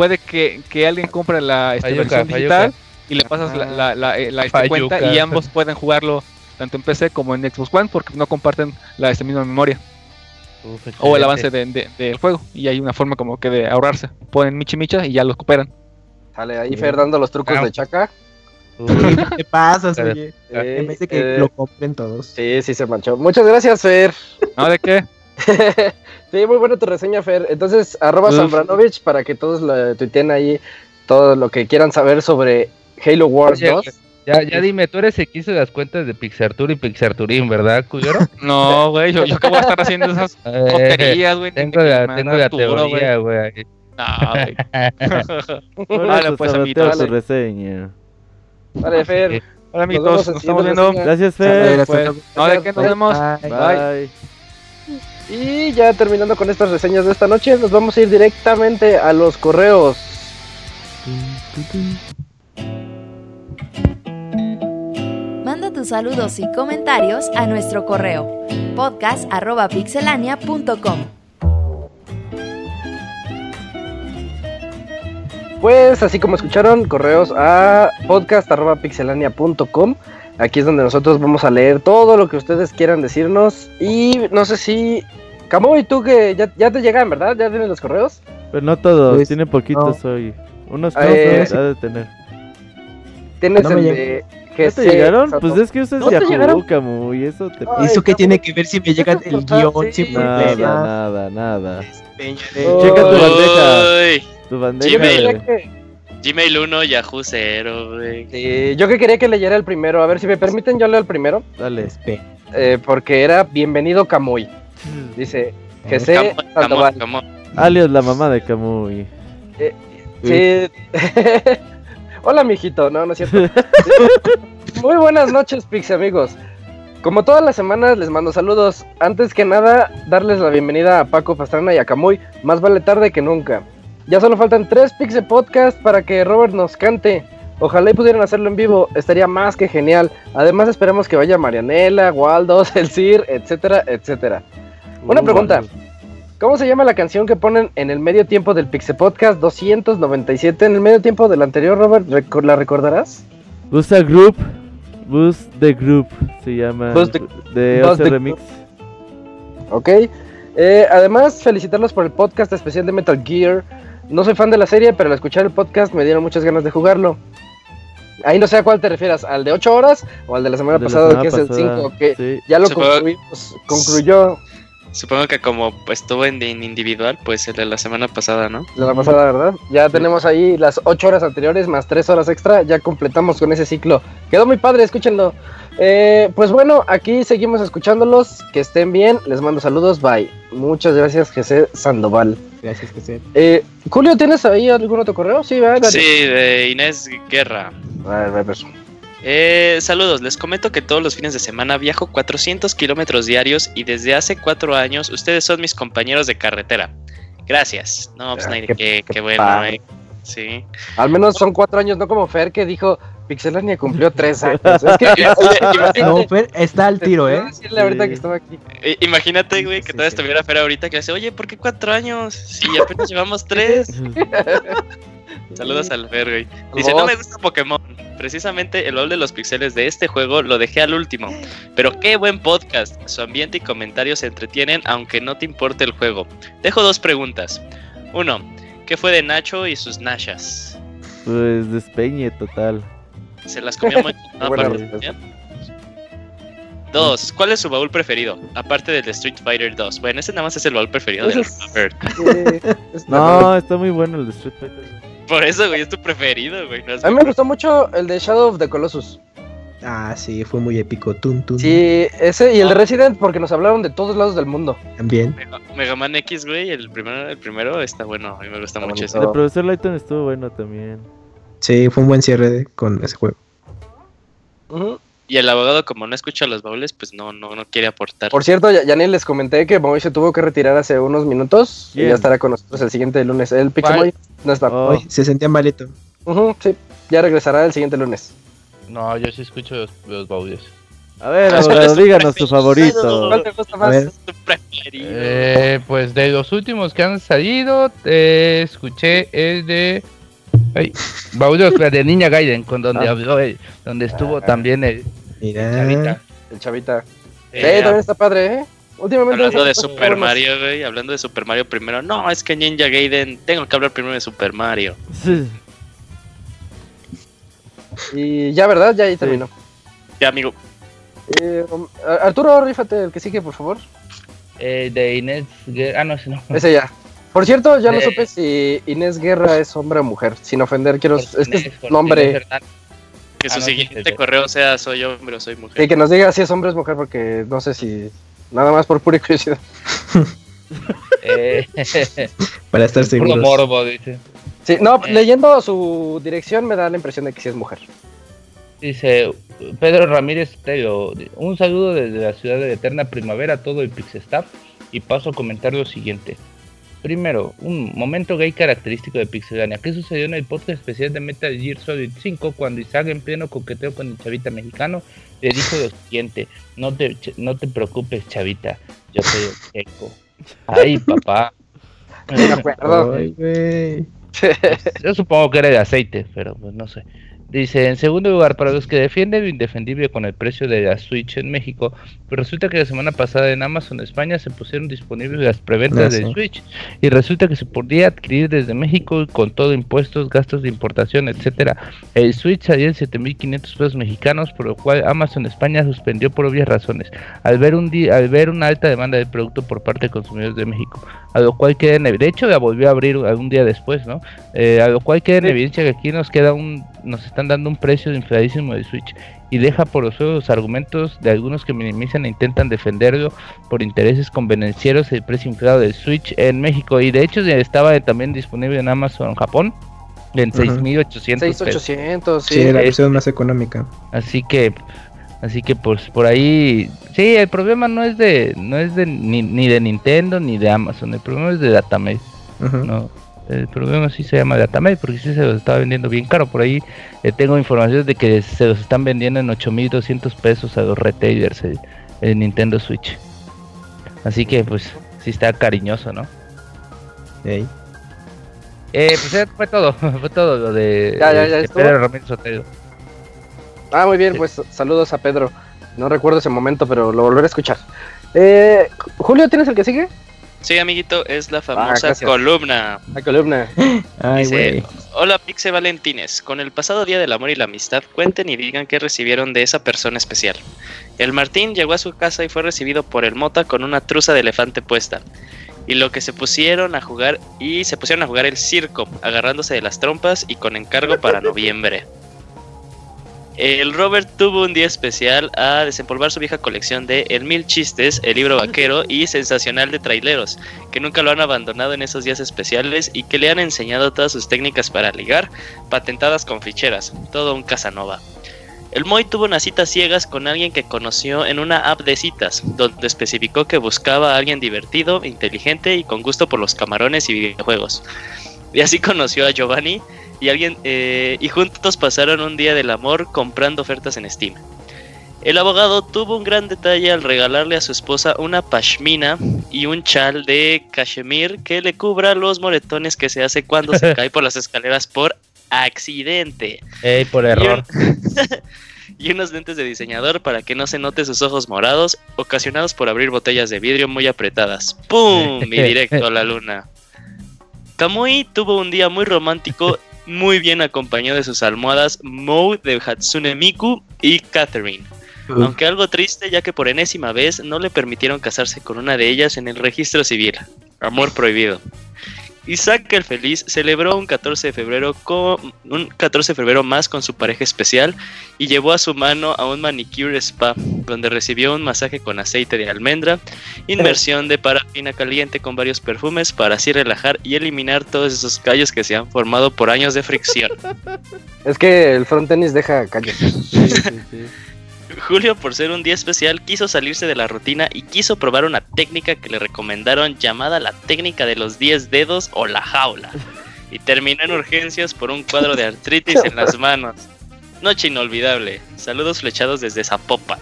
Puede que, que alguien compre la este, Fayuca, versión fayuca. digital y le pasas la, la, la, eh, la, este, cuenta y ambos pueden jugarlo tanto en PC como en Xbox One porque no comparten la este, misma memoria Uf, o el avance de- de- del juego y hay una forma como que de ahorrarse. Ponen michi micha y ya los cooperan. Sale ahí Fer dando los trucos Ah. de Chaca. ¿Qué pasas, oye? Eh, vez de que eh, lo compren todos. Sí, sí se manchó. Muchas gracias, Fer. ¿No? ¿De qué? sí, muy buena tu reseña, Fer. Entonces, arroba. Zambranovich para que todos lo tuiteen ahí todo lo que quieran saber sobre Halo Wars Oye, 2. Ya, ya dime, tú eres el que hizo las cuentas de Pixartour y Pixarturín, ¿verdad, culero? No, güey, yo, yo qué voy a estar haciendo esas Eh, tonterías, güey. tengo la, tengo la Arturo, teoría, güey. No, güey. Vale, pues, amiguitos. tu reseña. Vale, Fer. Hola, Nos amiguitos, en nos estamos viendo. Gracias, Fer. hasta pues, luego. No, de qué nos vemos. Bye. Bye. Y ya terminando con estas reseñas de esta noche, nos vamos a ir directamente a los correos. Manda tus saludos y comentarios a nuestro correo podcast@pixelania.com. Pues así como escucharon, correos a podcast.pixelania.com. Aquí es donde nosotros vamos a leer todo lo que ustedes quieran decirnos. Y no sé si... Camuy, tú que ya, ya te llegan, ¿verdad? ¿Ya tienes los correos? Pero no todos, Pues, tiene poquitos hoy. Unos Eh, cuantos ha de tener. Tienes No el de... ¿No te llegaron? Pues es que usas ¿No te Yahoo, y eso te Ay, ¿Eso qué tiene que ver si me llega el guion sí. Nada, nada, nada. Oh. Checa tu bandeja. Tu bandeja. Gmail. quería güey. que- Gmail 1, Yahoo 0, güey. sí, yo que quería que leyera el primero. A ver si me permiten, yo leo el primero. Dale. Espe- eh, porque era Bienvenido Camuy. Dice Come on, Sandoval. Alias la mamá de Camuy. Sí. Hola, mijito. No, no es cierto. Muy buenas noches, Pix amigos. Como todas las semanas, les mando saludos. Antes que nada, darles la bienvenida a Paco Pastrana y a Camuy. Más vale tarde que nunca. Ya solo faltan tres Pixel Podcast para que Robert nos cante. Ojalá y pudieran hacerlo en vivo, estaría más que genial. Además, esperamos que vaya Marianela, Waldos, El Cir, etcétera, etcétera. Una Uh, pregunta. ¿Cómo se llama la canción que ponen en el medio tiempo del Pixel Podcast 297? En el medio tiempo del anterior, Robert, ¿reco- ¿la recordarás? Boost a Group. Boost the Group se llama. Boost the- de Boost the Remix. Ok. Eh, además, felicitarlos por el podcast especial de Metal Gear. No soy fan de la serie, pero al escuchar el podcast me dieron muchas ganas de jugarlo. Ahí no sé a cuál te refieras, al de 8 horas o al de la semana De la pasada, semana que es el pasada, 5, que sí. ya lo Supongo- concluimos, concluyó Supongo que como pues, estuvo en, en individual, pues el de la semana pasada, ¿no? la semana pasada, ¿verdad? Ya tenemos ahí las 8 horas anteriores más 3 horas extra, ya completamos con ese ciclo. Quedó muy padre, escúchenlo. Eh, pues bueno, aquí seguimos escuchándolos, que estén bien, les mando saludos, bye. Muchas gracias, José Sandoval. Gracias, se. Eh, Julio, ¿tienes ahí algún otro correo? Sí, ¿verdad? Sí, de Inés Guerra. A ver, a ver, a ver. Eh, saludos, les comento que todos los fines de semana viajo 400 kilómetros diarios y desde hace cuatro años ustedes son mis compañeros de carretera. Gracias. No, pues Ah, qué- qué, qué qué bueno, eh. Sí. Al menos son cuatro años, no como Fer que dijo Pixelania cumplió tres años. Es que, oye, No, Fer, está al tiro, ¿eh? voy a decirle ahorita Sí. que estaba aquí. Imagínate, güey, que Sí, todavía sí. estuviera Fer ahorita que le dice, oye, ¿por qué cuatro años? Si apenas llevamos tres. Saludos al Fer, güey. Dice, no me gusta Pokémon. Precisamente el baúl de los pixeles de este juego lo dejé al último. Pero qué buen podcast. Su ambiente y comentarios se entretienen aunque no te importe el juego. Dejo dos preguntas. Uno, ¿qué fue de Nacho y sus Nashas? Pues despeñe total. Se las comió muy. Dos, ¿cuál es su baúl preferido? Aparte del de Street Fighter 2. Bueno, ese nada más es el baúl preferido del Robert. Es No, está muy bueno el de Street Fighter. Por eso, güey, es tu preferido, güey. no A mí me gustó mucho el de Shadow of the Colossus. Ah, sí, fue muy épico. Tun, tun. Sí, ese y el de Resident porque nos hablaron de todos lados del mundo. También. Mega, Mega Man X, güey, el primero, el primero está bueno. A mí me gusta Está mucho bonito. ese. El profesor Layton estuvo bueno también. Sí, fue un buen cierre de- con ese juego. Y el abogado, como no escucha los baúles, pues no, no, no quiere aportar. Por cierto, ya, ya ni les comenté que Moy se tuvo que retirar hace unos minutos y ya estará con nosotros el siguiente lunes. El Pixemoy no está. Oh, Hoy se sentía malito. Sí, ya regresará el siguiente lunes. No, yo sí escucho los, los baudios. A ver, Ah, abogado, díganos tu favorito. ¿Cuál te gusta más? tu preferido. Eh, pues de los últimos que han salido, eh, escuché el de. La de Niña Gaiden, con donde Ah. habló él, donde estuvo Ah. también el Mira. Chavita. El chavita. Eh, también está padre, ¿eh? Últimamente Hablando de Super. Mario, güey. Hablando de Super Mario primero. No, es que Ninja Gaiden. Tengo que hablar primero de Super Mario. Sí. Y ya, ¿verdad? Ya ahí terminó. Ya, amigo. Eh, Ar- Arturo, rífate el que sigue, por favor. eh, de Inés. Ah, no, ese no. Ese ya. Por cierto, ya no Eh. supe si Inés Guerra es hombre o mujer. Sin ofender, quiero. Es que Inés, es nombre. Que Ah, su no, siguiente correo sea soy hombre o soy mujer. Sí, que nos diga si es hombre o es mujer, porque no sé si. Nada más por pura curiosidad. Eh, Para estar puro seguros. morbo, dice. Sí, no, Eh. leyendo su dirección me da la impresión de que sí es mujer. Dice Pedro Ramírez Tello, un saludo desde la ciudad de Eterna Primavera a todo el Pixestaff y paso a comentar lo siguiente. Primero, un momento gay característico de Pixelania. ¿Qué sucedió en el podcast especial de Metal Gear Solid 5 cuando Isaac en pleno coqueteo con el chavita mexicano le dijo lo siguiente? No te, no te preocupes, chavita, yo soy el eco. Ay, papá. No me acuerdo. Ay, güey. Yo supongo que era de aceite, pero pues no sé. Dice, en segundo lugar, para los que defienden lo indefendible con el precio de la Switch en México, pues resulta que la semana pasada en Amazon España se pusieron disponibles las preventas de. Switch y resulta que se podía adquirir desde México con todo impuestos, gastos de importación, etcétera. El Switch salía en 7.500 pesos mexicanos, por lo cual Amazon España suspendió por obvias razones, al ver un di- al ver una alta demanda del producto por parte de consumidores de México, a lo cual queda en de hecho la volvió a abrir algún día después, ¿no? Eh, a lo cual queda en evidencia que aquí nos queda un, nos están dando un precio infladísimo de Switch y deja por los suelos los argumentos de algunos que minimizan e intentan defenderlo por intereses convenencieros el precio inflado del Switch en México y de hecho estaba también disponible en Amazon Japón en Ujú. 6.800 pesos. 6800, sí. Sí, la versión más económica. Así que así que pues por ahí sí, el problema no es de no es de ni, ni de Nintendo ni de Amazon, el problema es de Datamate. Ujú. No, el problema sí se llama Datamate porque sí se los estaba vendiendo bien caro. Por ahí eh, tengo información de que se los están vendiendo en 8200 pesos a los retailers el, el Nintendo Switch. Así que pues sí está cariñoso, ¿no? Eh, pues eh, fue todo, fue todo lo de, Ya, ya, ya de. Pedro Ramírez Otero. Ah, muy bien, pues saludos a Pedro. No recuerdo ese momento, pero lo volveré a escuchar. Eh, Julio, ¿tienes el que sigue? Sí, amiguito, es la famosa Ah, gracias. columna. La columna. Ay, Dice. Hola Pixe Valentines, con el pasado Día del Amor y la Amistad, cuenten y digan qué recibieron de esa persona especial. El Martín llegó a su casa y fue recibido por el Mota con una truza de elefante puesta. Y lo que se pusieron a jugar, y se pusieron a jugar el circo, agarrándose de las trompas y con encargo para noviembre. El Robert tuvo un día especial a desempolvar su vieja colección de El Mil Chistes, el libro vaquero y sensacional de traileros, que nunca lo han abandonado en esos días especiales y que le han enseñado todas sus técnicas para ligar, patentadas con ficheras, todo un Casanova. El Moy tuvo unas citas ciegas con alguien que conoció en una app de citas, donde especificó que buscaba a alguien divertido, inteligente y con gusto por los camarones y videojuegos. Y así conoció a Giovanni y alguien eh, y juntos pasaron un día del amor comprando ofertas en Steam. El abogado tuvo un gran detalle al regalarle a su esposa una pashmina y un chal de cachemir que le cubra los moretones que se hace cuando se cae por las escaleras por accidente. Ey, por error. Y, un- y unos lentes de diseñador para que no se note sus ojos morados, ocasionados por abrir botellas de vidrio muy apretadas. ¡Pum! Y directo a la luna. Kamui tuvo un día muy romántico, muy bien acompañado de sus almohadas Mou de Hatsune Miku y Catherine. Aunque algo triste ya que por enésima vez no le permitieron casarse con una de ellas en el registro civil. Amor prohibido. Isaac el Feliz celebró un 14 de febrero con un 14 de febrero más con su pareja especial y llevó a su mano a un manicure spa donde recibió un masaje con aceite de almendra, inmersión de parafina caliente con varios perfumes para así relajar y eliminar todos esos callos que se han formado por años de fricción. Es que el front tenis deja callos. Sí, sí, sí. Julio, por ser un día especial, quiso salirse de la rutina y quiso probar una técnica que le recomendaron llamada la técnica de los 10 dedos o la jaula. Y terminó en urgencias por un cuadro de artritis en las manos. Noche inolvidable. Saludos flechados desde Zapopan.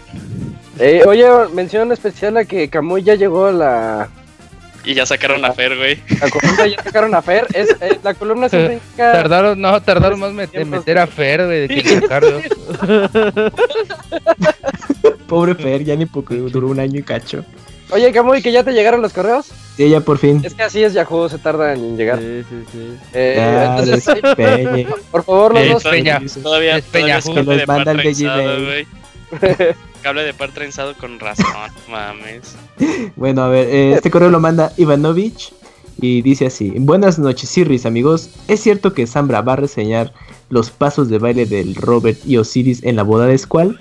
Eh, oye, mención especial a que Camuy ya llegó a la, Y ya sacaron a Fer, güey. la columna, ya sacaron a Fer. Es, eh, la columna siempre indica- Tardaron, no, tardaron más met- en meter a Fer, güey, de que sacarlo. Pobre Fer, ya ni porque duró un año y cacho. Oye, Camuy, que ya te llegaron los correos. Sí, ya por fin. Es que así es Yahoo, se tarda en llegar. Sí, sí, sí. Eh, Ya, entonces, despeñe. por favor, los Es dos. Peña. Todavía, Es todavía es cable Que los manda el de trenzado, Gmail. Cable de par trenzado con razón, mames. Bueno, a ver, eh, este correo lo manda Ivanovich y dice así: Buenas noches, Sirris, amigos. ¿Es cierto que Zambra va a reseñar los pasos de baile del Robert y Osiris en la boda de Squall?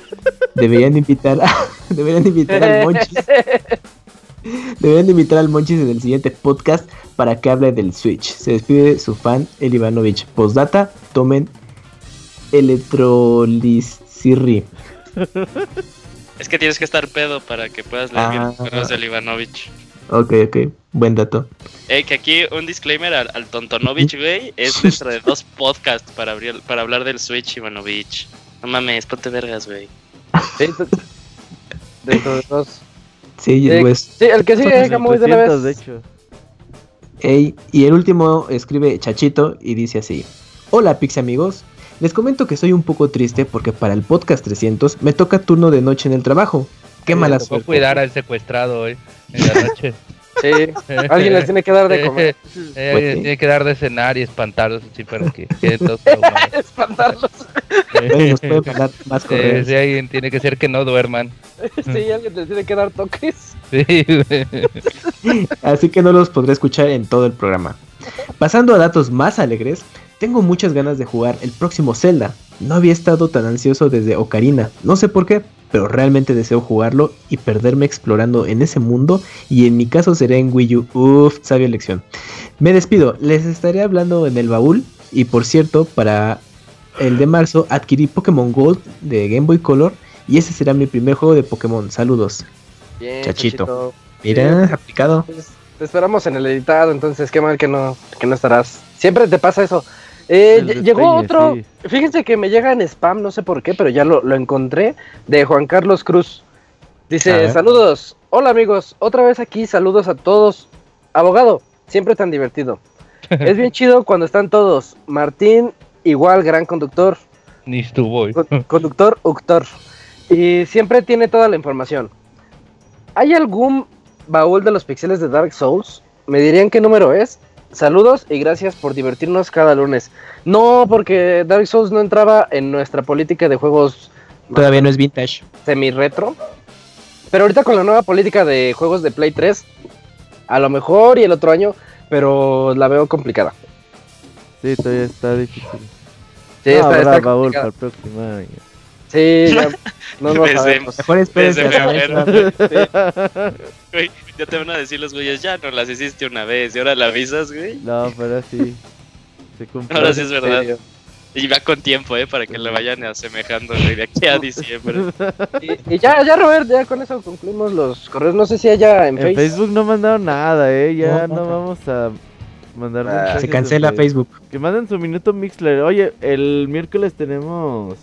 Deberían invitar, a- deberían invitar al Monchis. Deberían invitar al Monchis en el siguiente podcast para que hable del Switch. Se despide su fan, el Ivanovich. Postdata, tomen Electrolisirri. Es que tienes que estar pedo para que puedas leer bien Ah. los correos del Ivanovich. Ok, ok, buen dato. Eh, que aquí un disclaimer al, al Tontonovich, güey, es dentro de dos podcasts para, abrir, para hablar del Switch, Ivanovich. No mames, ponte vergas, güey. Dentro de dos. Sí, Eh, pues. Sí, el que sigue, de una 300, de vez. hecho. Ey, y el último escribe Chachito y dice así: Hola Pixie amigos, les comento que soy un poco triste porque para el podcast 300 me toca turno de noche en el trabajo. Qué Eh, mala suerte. cuidar al secuestrado hoy, en la noche. Sí, alguien les tiene que dar de comer. Eh, Pues alguien sí. tiene que dar de cenar y espantarlos así para que queden todos. Espantarlos. Nos pueden mandar más Eh, correos. sí, alguien tiene que ser que no duerman. Sí, alguien les tiene que dar toques. Sí. Así que no los podré escuchar en todo el programa. Pasando a datos más alegres, tengo muchas ganas de jugar el próximo Zelda. No había estado tan ansioso desde Ocarina, no sé por qué, pero realmente deseo jugarlo y perderme explorando en ese mundo y en mi caso será en Wii U. Uff, sabia elección. Me despido, les estaré hablando en el baúl y por cierto, para el de marzo adquirí Pokémon Gold de Game Boy Color y ese será mi primer juego de Pokémon. Saludos. Bien, Chachito. Mira, aplicado. Pues, te esperamos en el editado, entonces qué mal que no, que no estarás. Siempre te pasa eso. Eh, llegó otro, sí. fíjense que me llega en spam, no sé por qué, pero ya lo, lo encontré, de Juan Carlos Cruz. Dice, saludos, hola amigos, otra vez aquí, saludos a todos. Abogado, siempre tan divertido. es bien chido cuando están todos. Martín, igual, gran conductor. Ni estuvo conductor, Uctor. Y siempre tiene toda la información. ¿Hay algún baúl de los pixeles de Dark Souls? ¿Me dirían qué número es? Saludos y gracias por divertirnos cada lunes. No, porque Dark Souls no entraba en nuestra política de juegos Todavía no es vintage. semi-retro. Pero ahorita con la nueva política de juegos de Play 3, a lo mejor y el otro año, pero la veo complicada. Sí, todavía está difícil. Sí, no está, habrá está baúl para el próximo año. Sí, ya, no nos Desde- sabemos. Mejor espérense Desde a la febrero. vez. Güey, ya te van a decir los güeyes, ya no las hiciste una vez y ahora la avisas, güey. No, pero sí. Se cumple. Ahora sí es verdad. serio. Y va con tiempo, eh, para que le vayan asemejando, güey, de aquí a diciembre. Y, y ya, ya Robert, ya con eso concluimos los correos. No sé si haya en, En Facebook. Facebook no mandaron nada, eh. Ya No, no, no. vamos a mandar Ah, Se de cancela Facebook. Que manden su minuto Mixler. Oye, el miércoles tenemos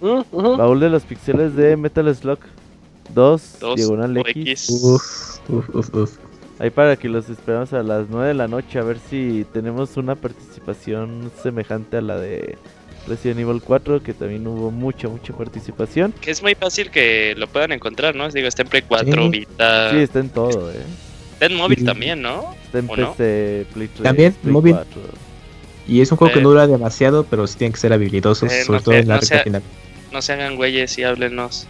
Mm, ujú. baúl de los pixeles de Metal Slug 2, Dos diagonal X. X. Uf, uf, uf, uf. Ahí para que los esperamos a las 9 de la noche a ver si tenemos una participación semejante a la de Resident Evil 4, que también hubo mucha, mucha participación. Que es muy fácil que lo puedan encontrar, ¿no? Digo, está en Play 4, Sí. Vita. Sí, está en todo, eh. Está en móvil Sí. también, ¿no? Está en ¿O no? PC, Play 3, También, Play móvil. 4. Y es un juego que Eh. no dura demasiado, pero sí tienen que ser habilidosos, Eh, sobre no todo en la no recta sé. final. No se hagan güeyes y háblenos.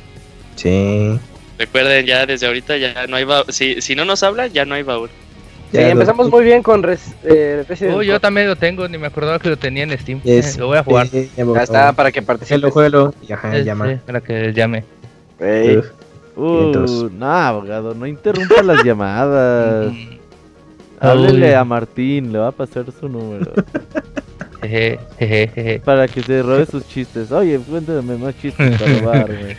Sí. Recuerden, ya desde ahorita ya no hay baúl. Si, si no nos hablan, ya no hay baúl. Sí, Ya lo- empezamos muy bien con Res- eh, Resident Oh, yo también lo tengo, ni me acordaba que lo tenía en Steam. Es- lo voy a jugar. eh, ya Ya está, para que participes. Juegalo, juegalo. Y ajá, Eh, llama. sí, para que llame. Ey, Uf. Vientos. Uh, no, abogado, no interrumpa las llamadas. Háblele Uy. a Martín, le va a pasar su número. jeje, jeje, jeje. para que se robe sus chistes. Oye, cuéntame más chistes para robarme.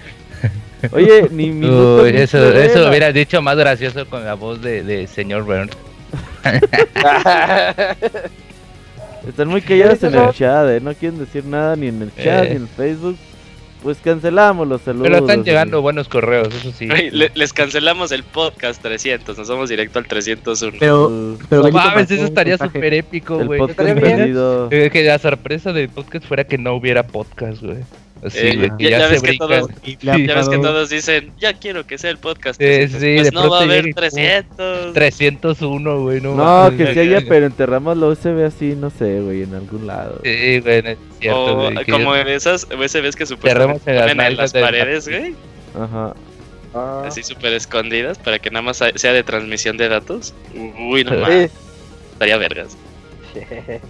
Oye, ni. Uy, ni eso, novela. eso hubiera dicho más gracioso con la voz de, de señor Burns. Están muy callados en el chat, ¿eh? No quieren decir nada ni en el chat Eh. ni en Facebook. Pues cancelamos los saludos. Pero están llegando buenos correos, eso sí. Le- les cancelamos el podcast 300, nos vamos directo al 301. Pero, Uh, pero No mames, eso estaría súper épico, güey. Eh, Que la sorpresa del podcast fuera que no hubiera podcast, güey. Así, Eh, ya- ya, ves que todos- Y le Ya ves que apagó- todos dicen, ya quiero que sea el podcast. Sí, 300". sí, pues no va a haber llega y- 300. 301, güey, no No, que sí haya, pero enterramos la USB así, no sé, güey, en algún lado. Sí, güey, es cierto, O güey. como en esas USBs que supuestamente en las ponen en las paredes, güey. Ajá. Ah, Así súper escondidas para que nada más sea de transmisión de datos. Uy, no Sí. mames, estaría vergas.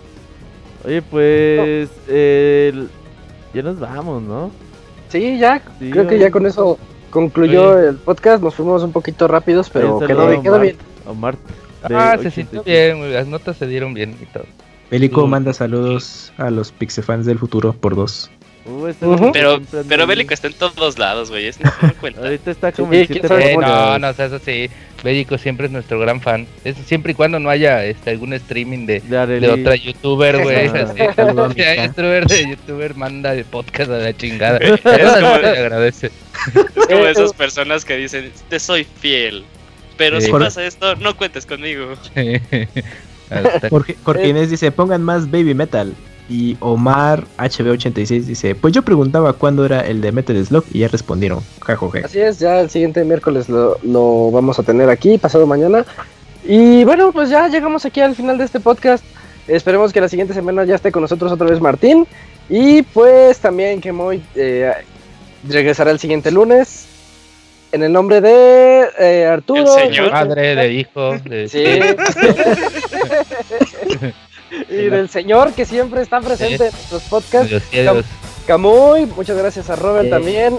Oye, pues. el- Ya nos vamos, ¿no? Sí, ya, Sí, creo que oye. ya con eso concluyó el podcast. Nos fuimos un poquito rápidos, pero quedó, bien, quedó Omar- bien. Omar Ah, se 86. sintió bien, güey. Las notas se dieron bien y todo. Bélico manda saludos a los Pixefans del futuro por dos. Uh, Ujú. Bélico Pero, pero. Bélico está en todos lados, güey. No. Ahorita está como Sí, en Eh, no, no, o sea, eso sí. Bélico siempre es nuestro gran fan. Es siempre y cuando no haya este, algún streaming de, de otra youtuber, güey. Ah, Si hay youtuber de youtuber manda de podcast a la chingada. Es como- le agradece. Es como esas personas que dicen, te soy fiel. Pero Sí. si Por- pasa esto, no cuentes conmigo. Jorge Inés dice, pongan más Baby Metal. Y Omar HB86 dice, pues yo preguntaba cuándo era el de Metal Slug y ya respondieron. Jajoje. Así es, ya el siguiente miércoles lo, lo vamos a tener aquí, pasado mañana. Y bueno, pues ya llegamos aquí al final de este podcast. Esperemos que la siguiente semana ya esté con nosotros otra vez Martín. Y pues también que Moy eh, regresará el siguiente lunes. En el nombre de eh, Arturo. El señor. Madre de hijo. De... Sí. y del señor que siempre está presente en nuestros podcasts. Camuy, muchas gracias a Robert también.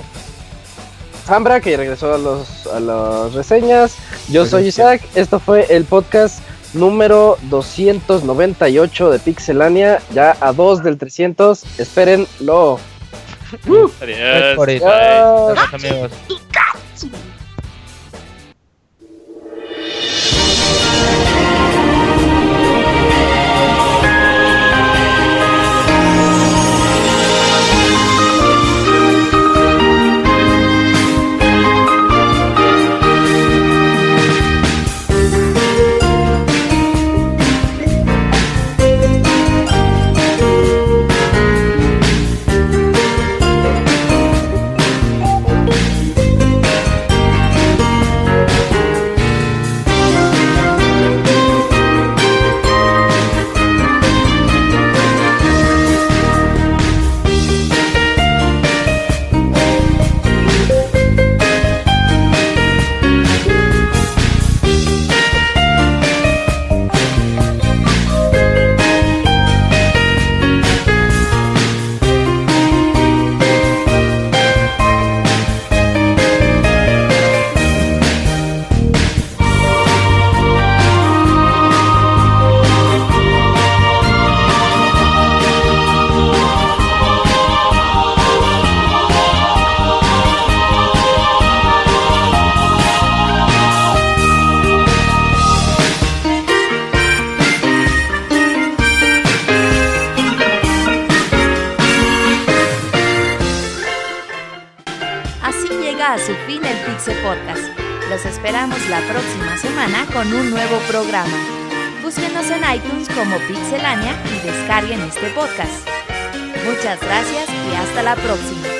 Zambra, que regresó a, los, a las reseñas. Yo soy Isaac. Esto fue el podcast número 298 de Pixelania. Ya a 2 del 300. Espérenlo. Adiós. Por. Adiós. Amigos. Así semana con un nuevo programa. Búsquenos en iTunes como Pixelania y descarguen este podcast. Muchas gracias y hasta la próxima.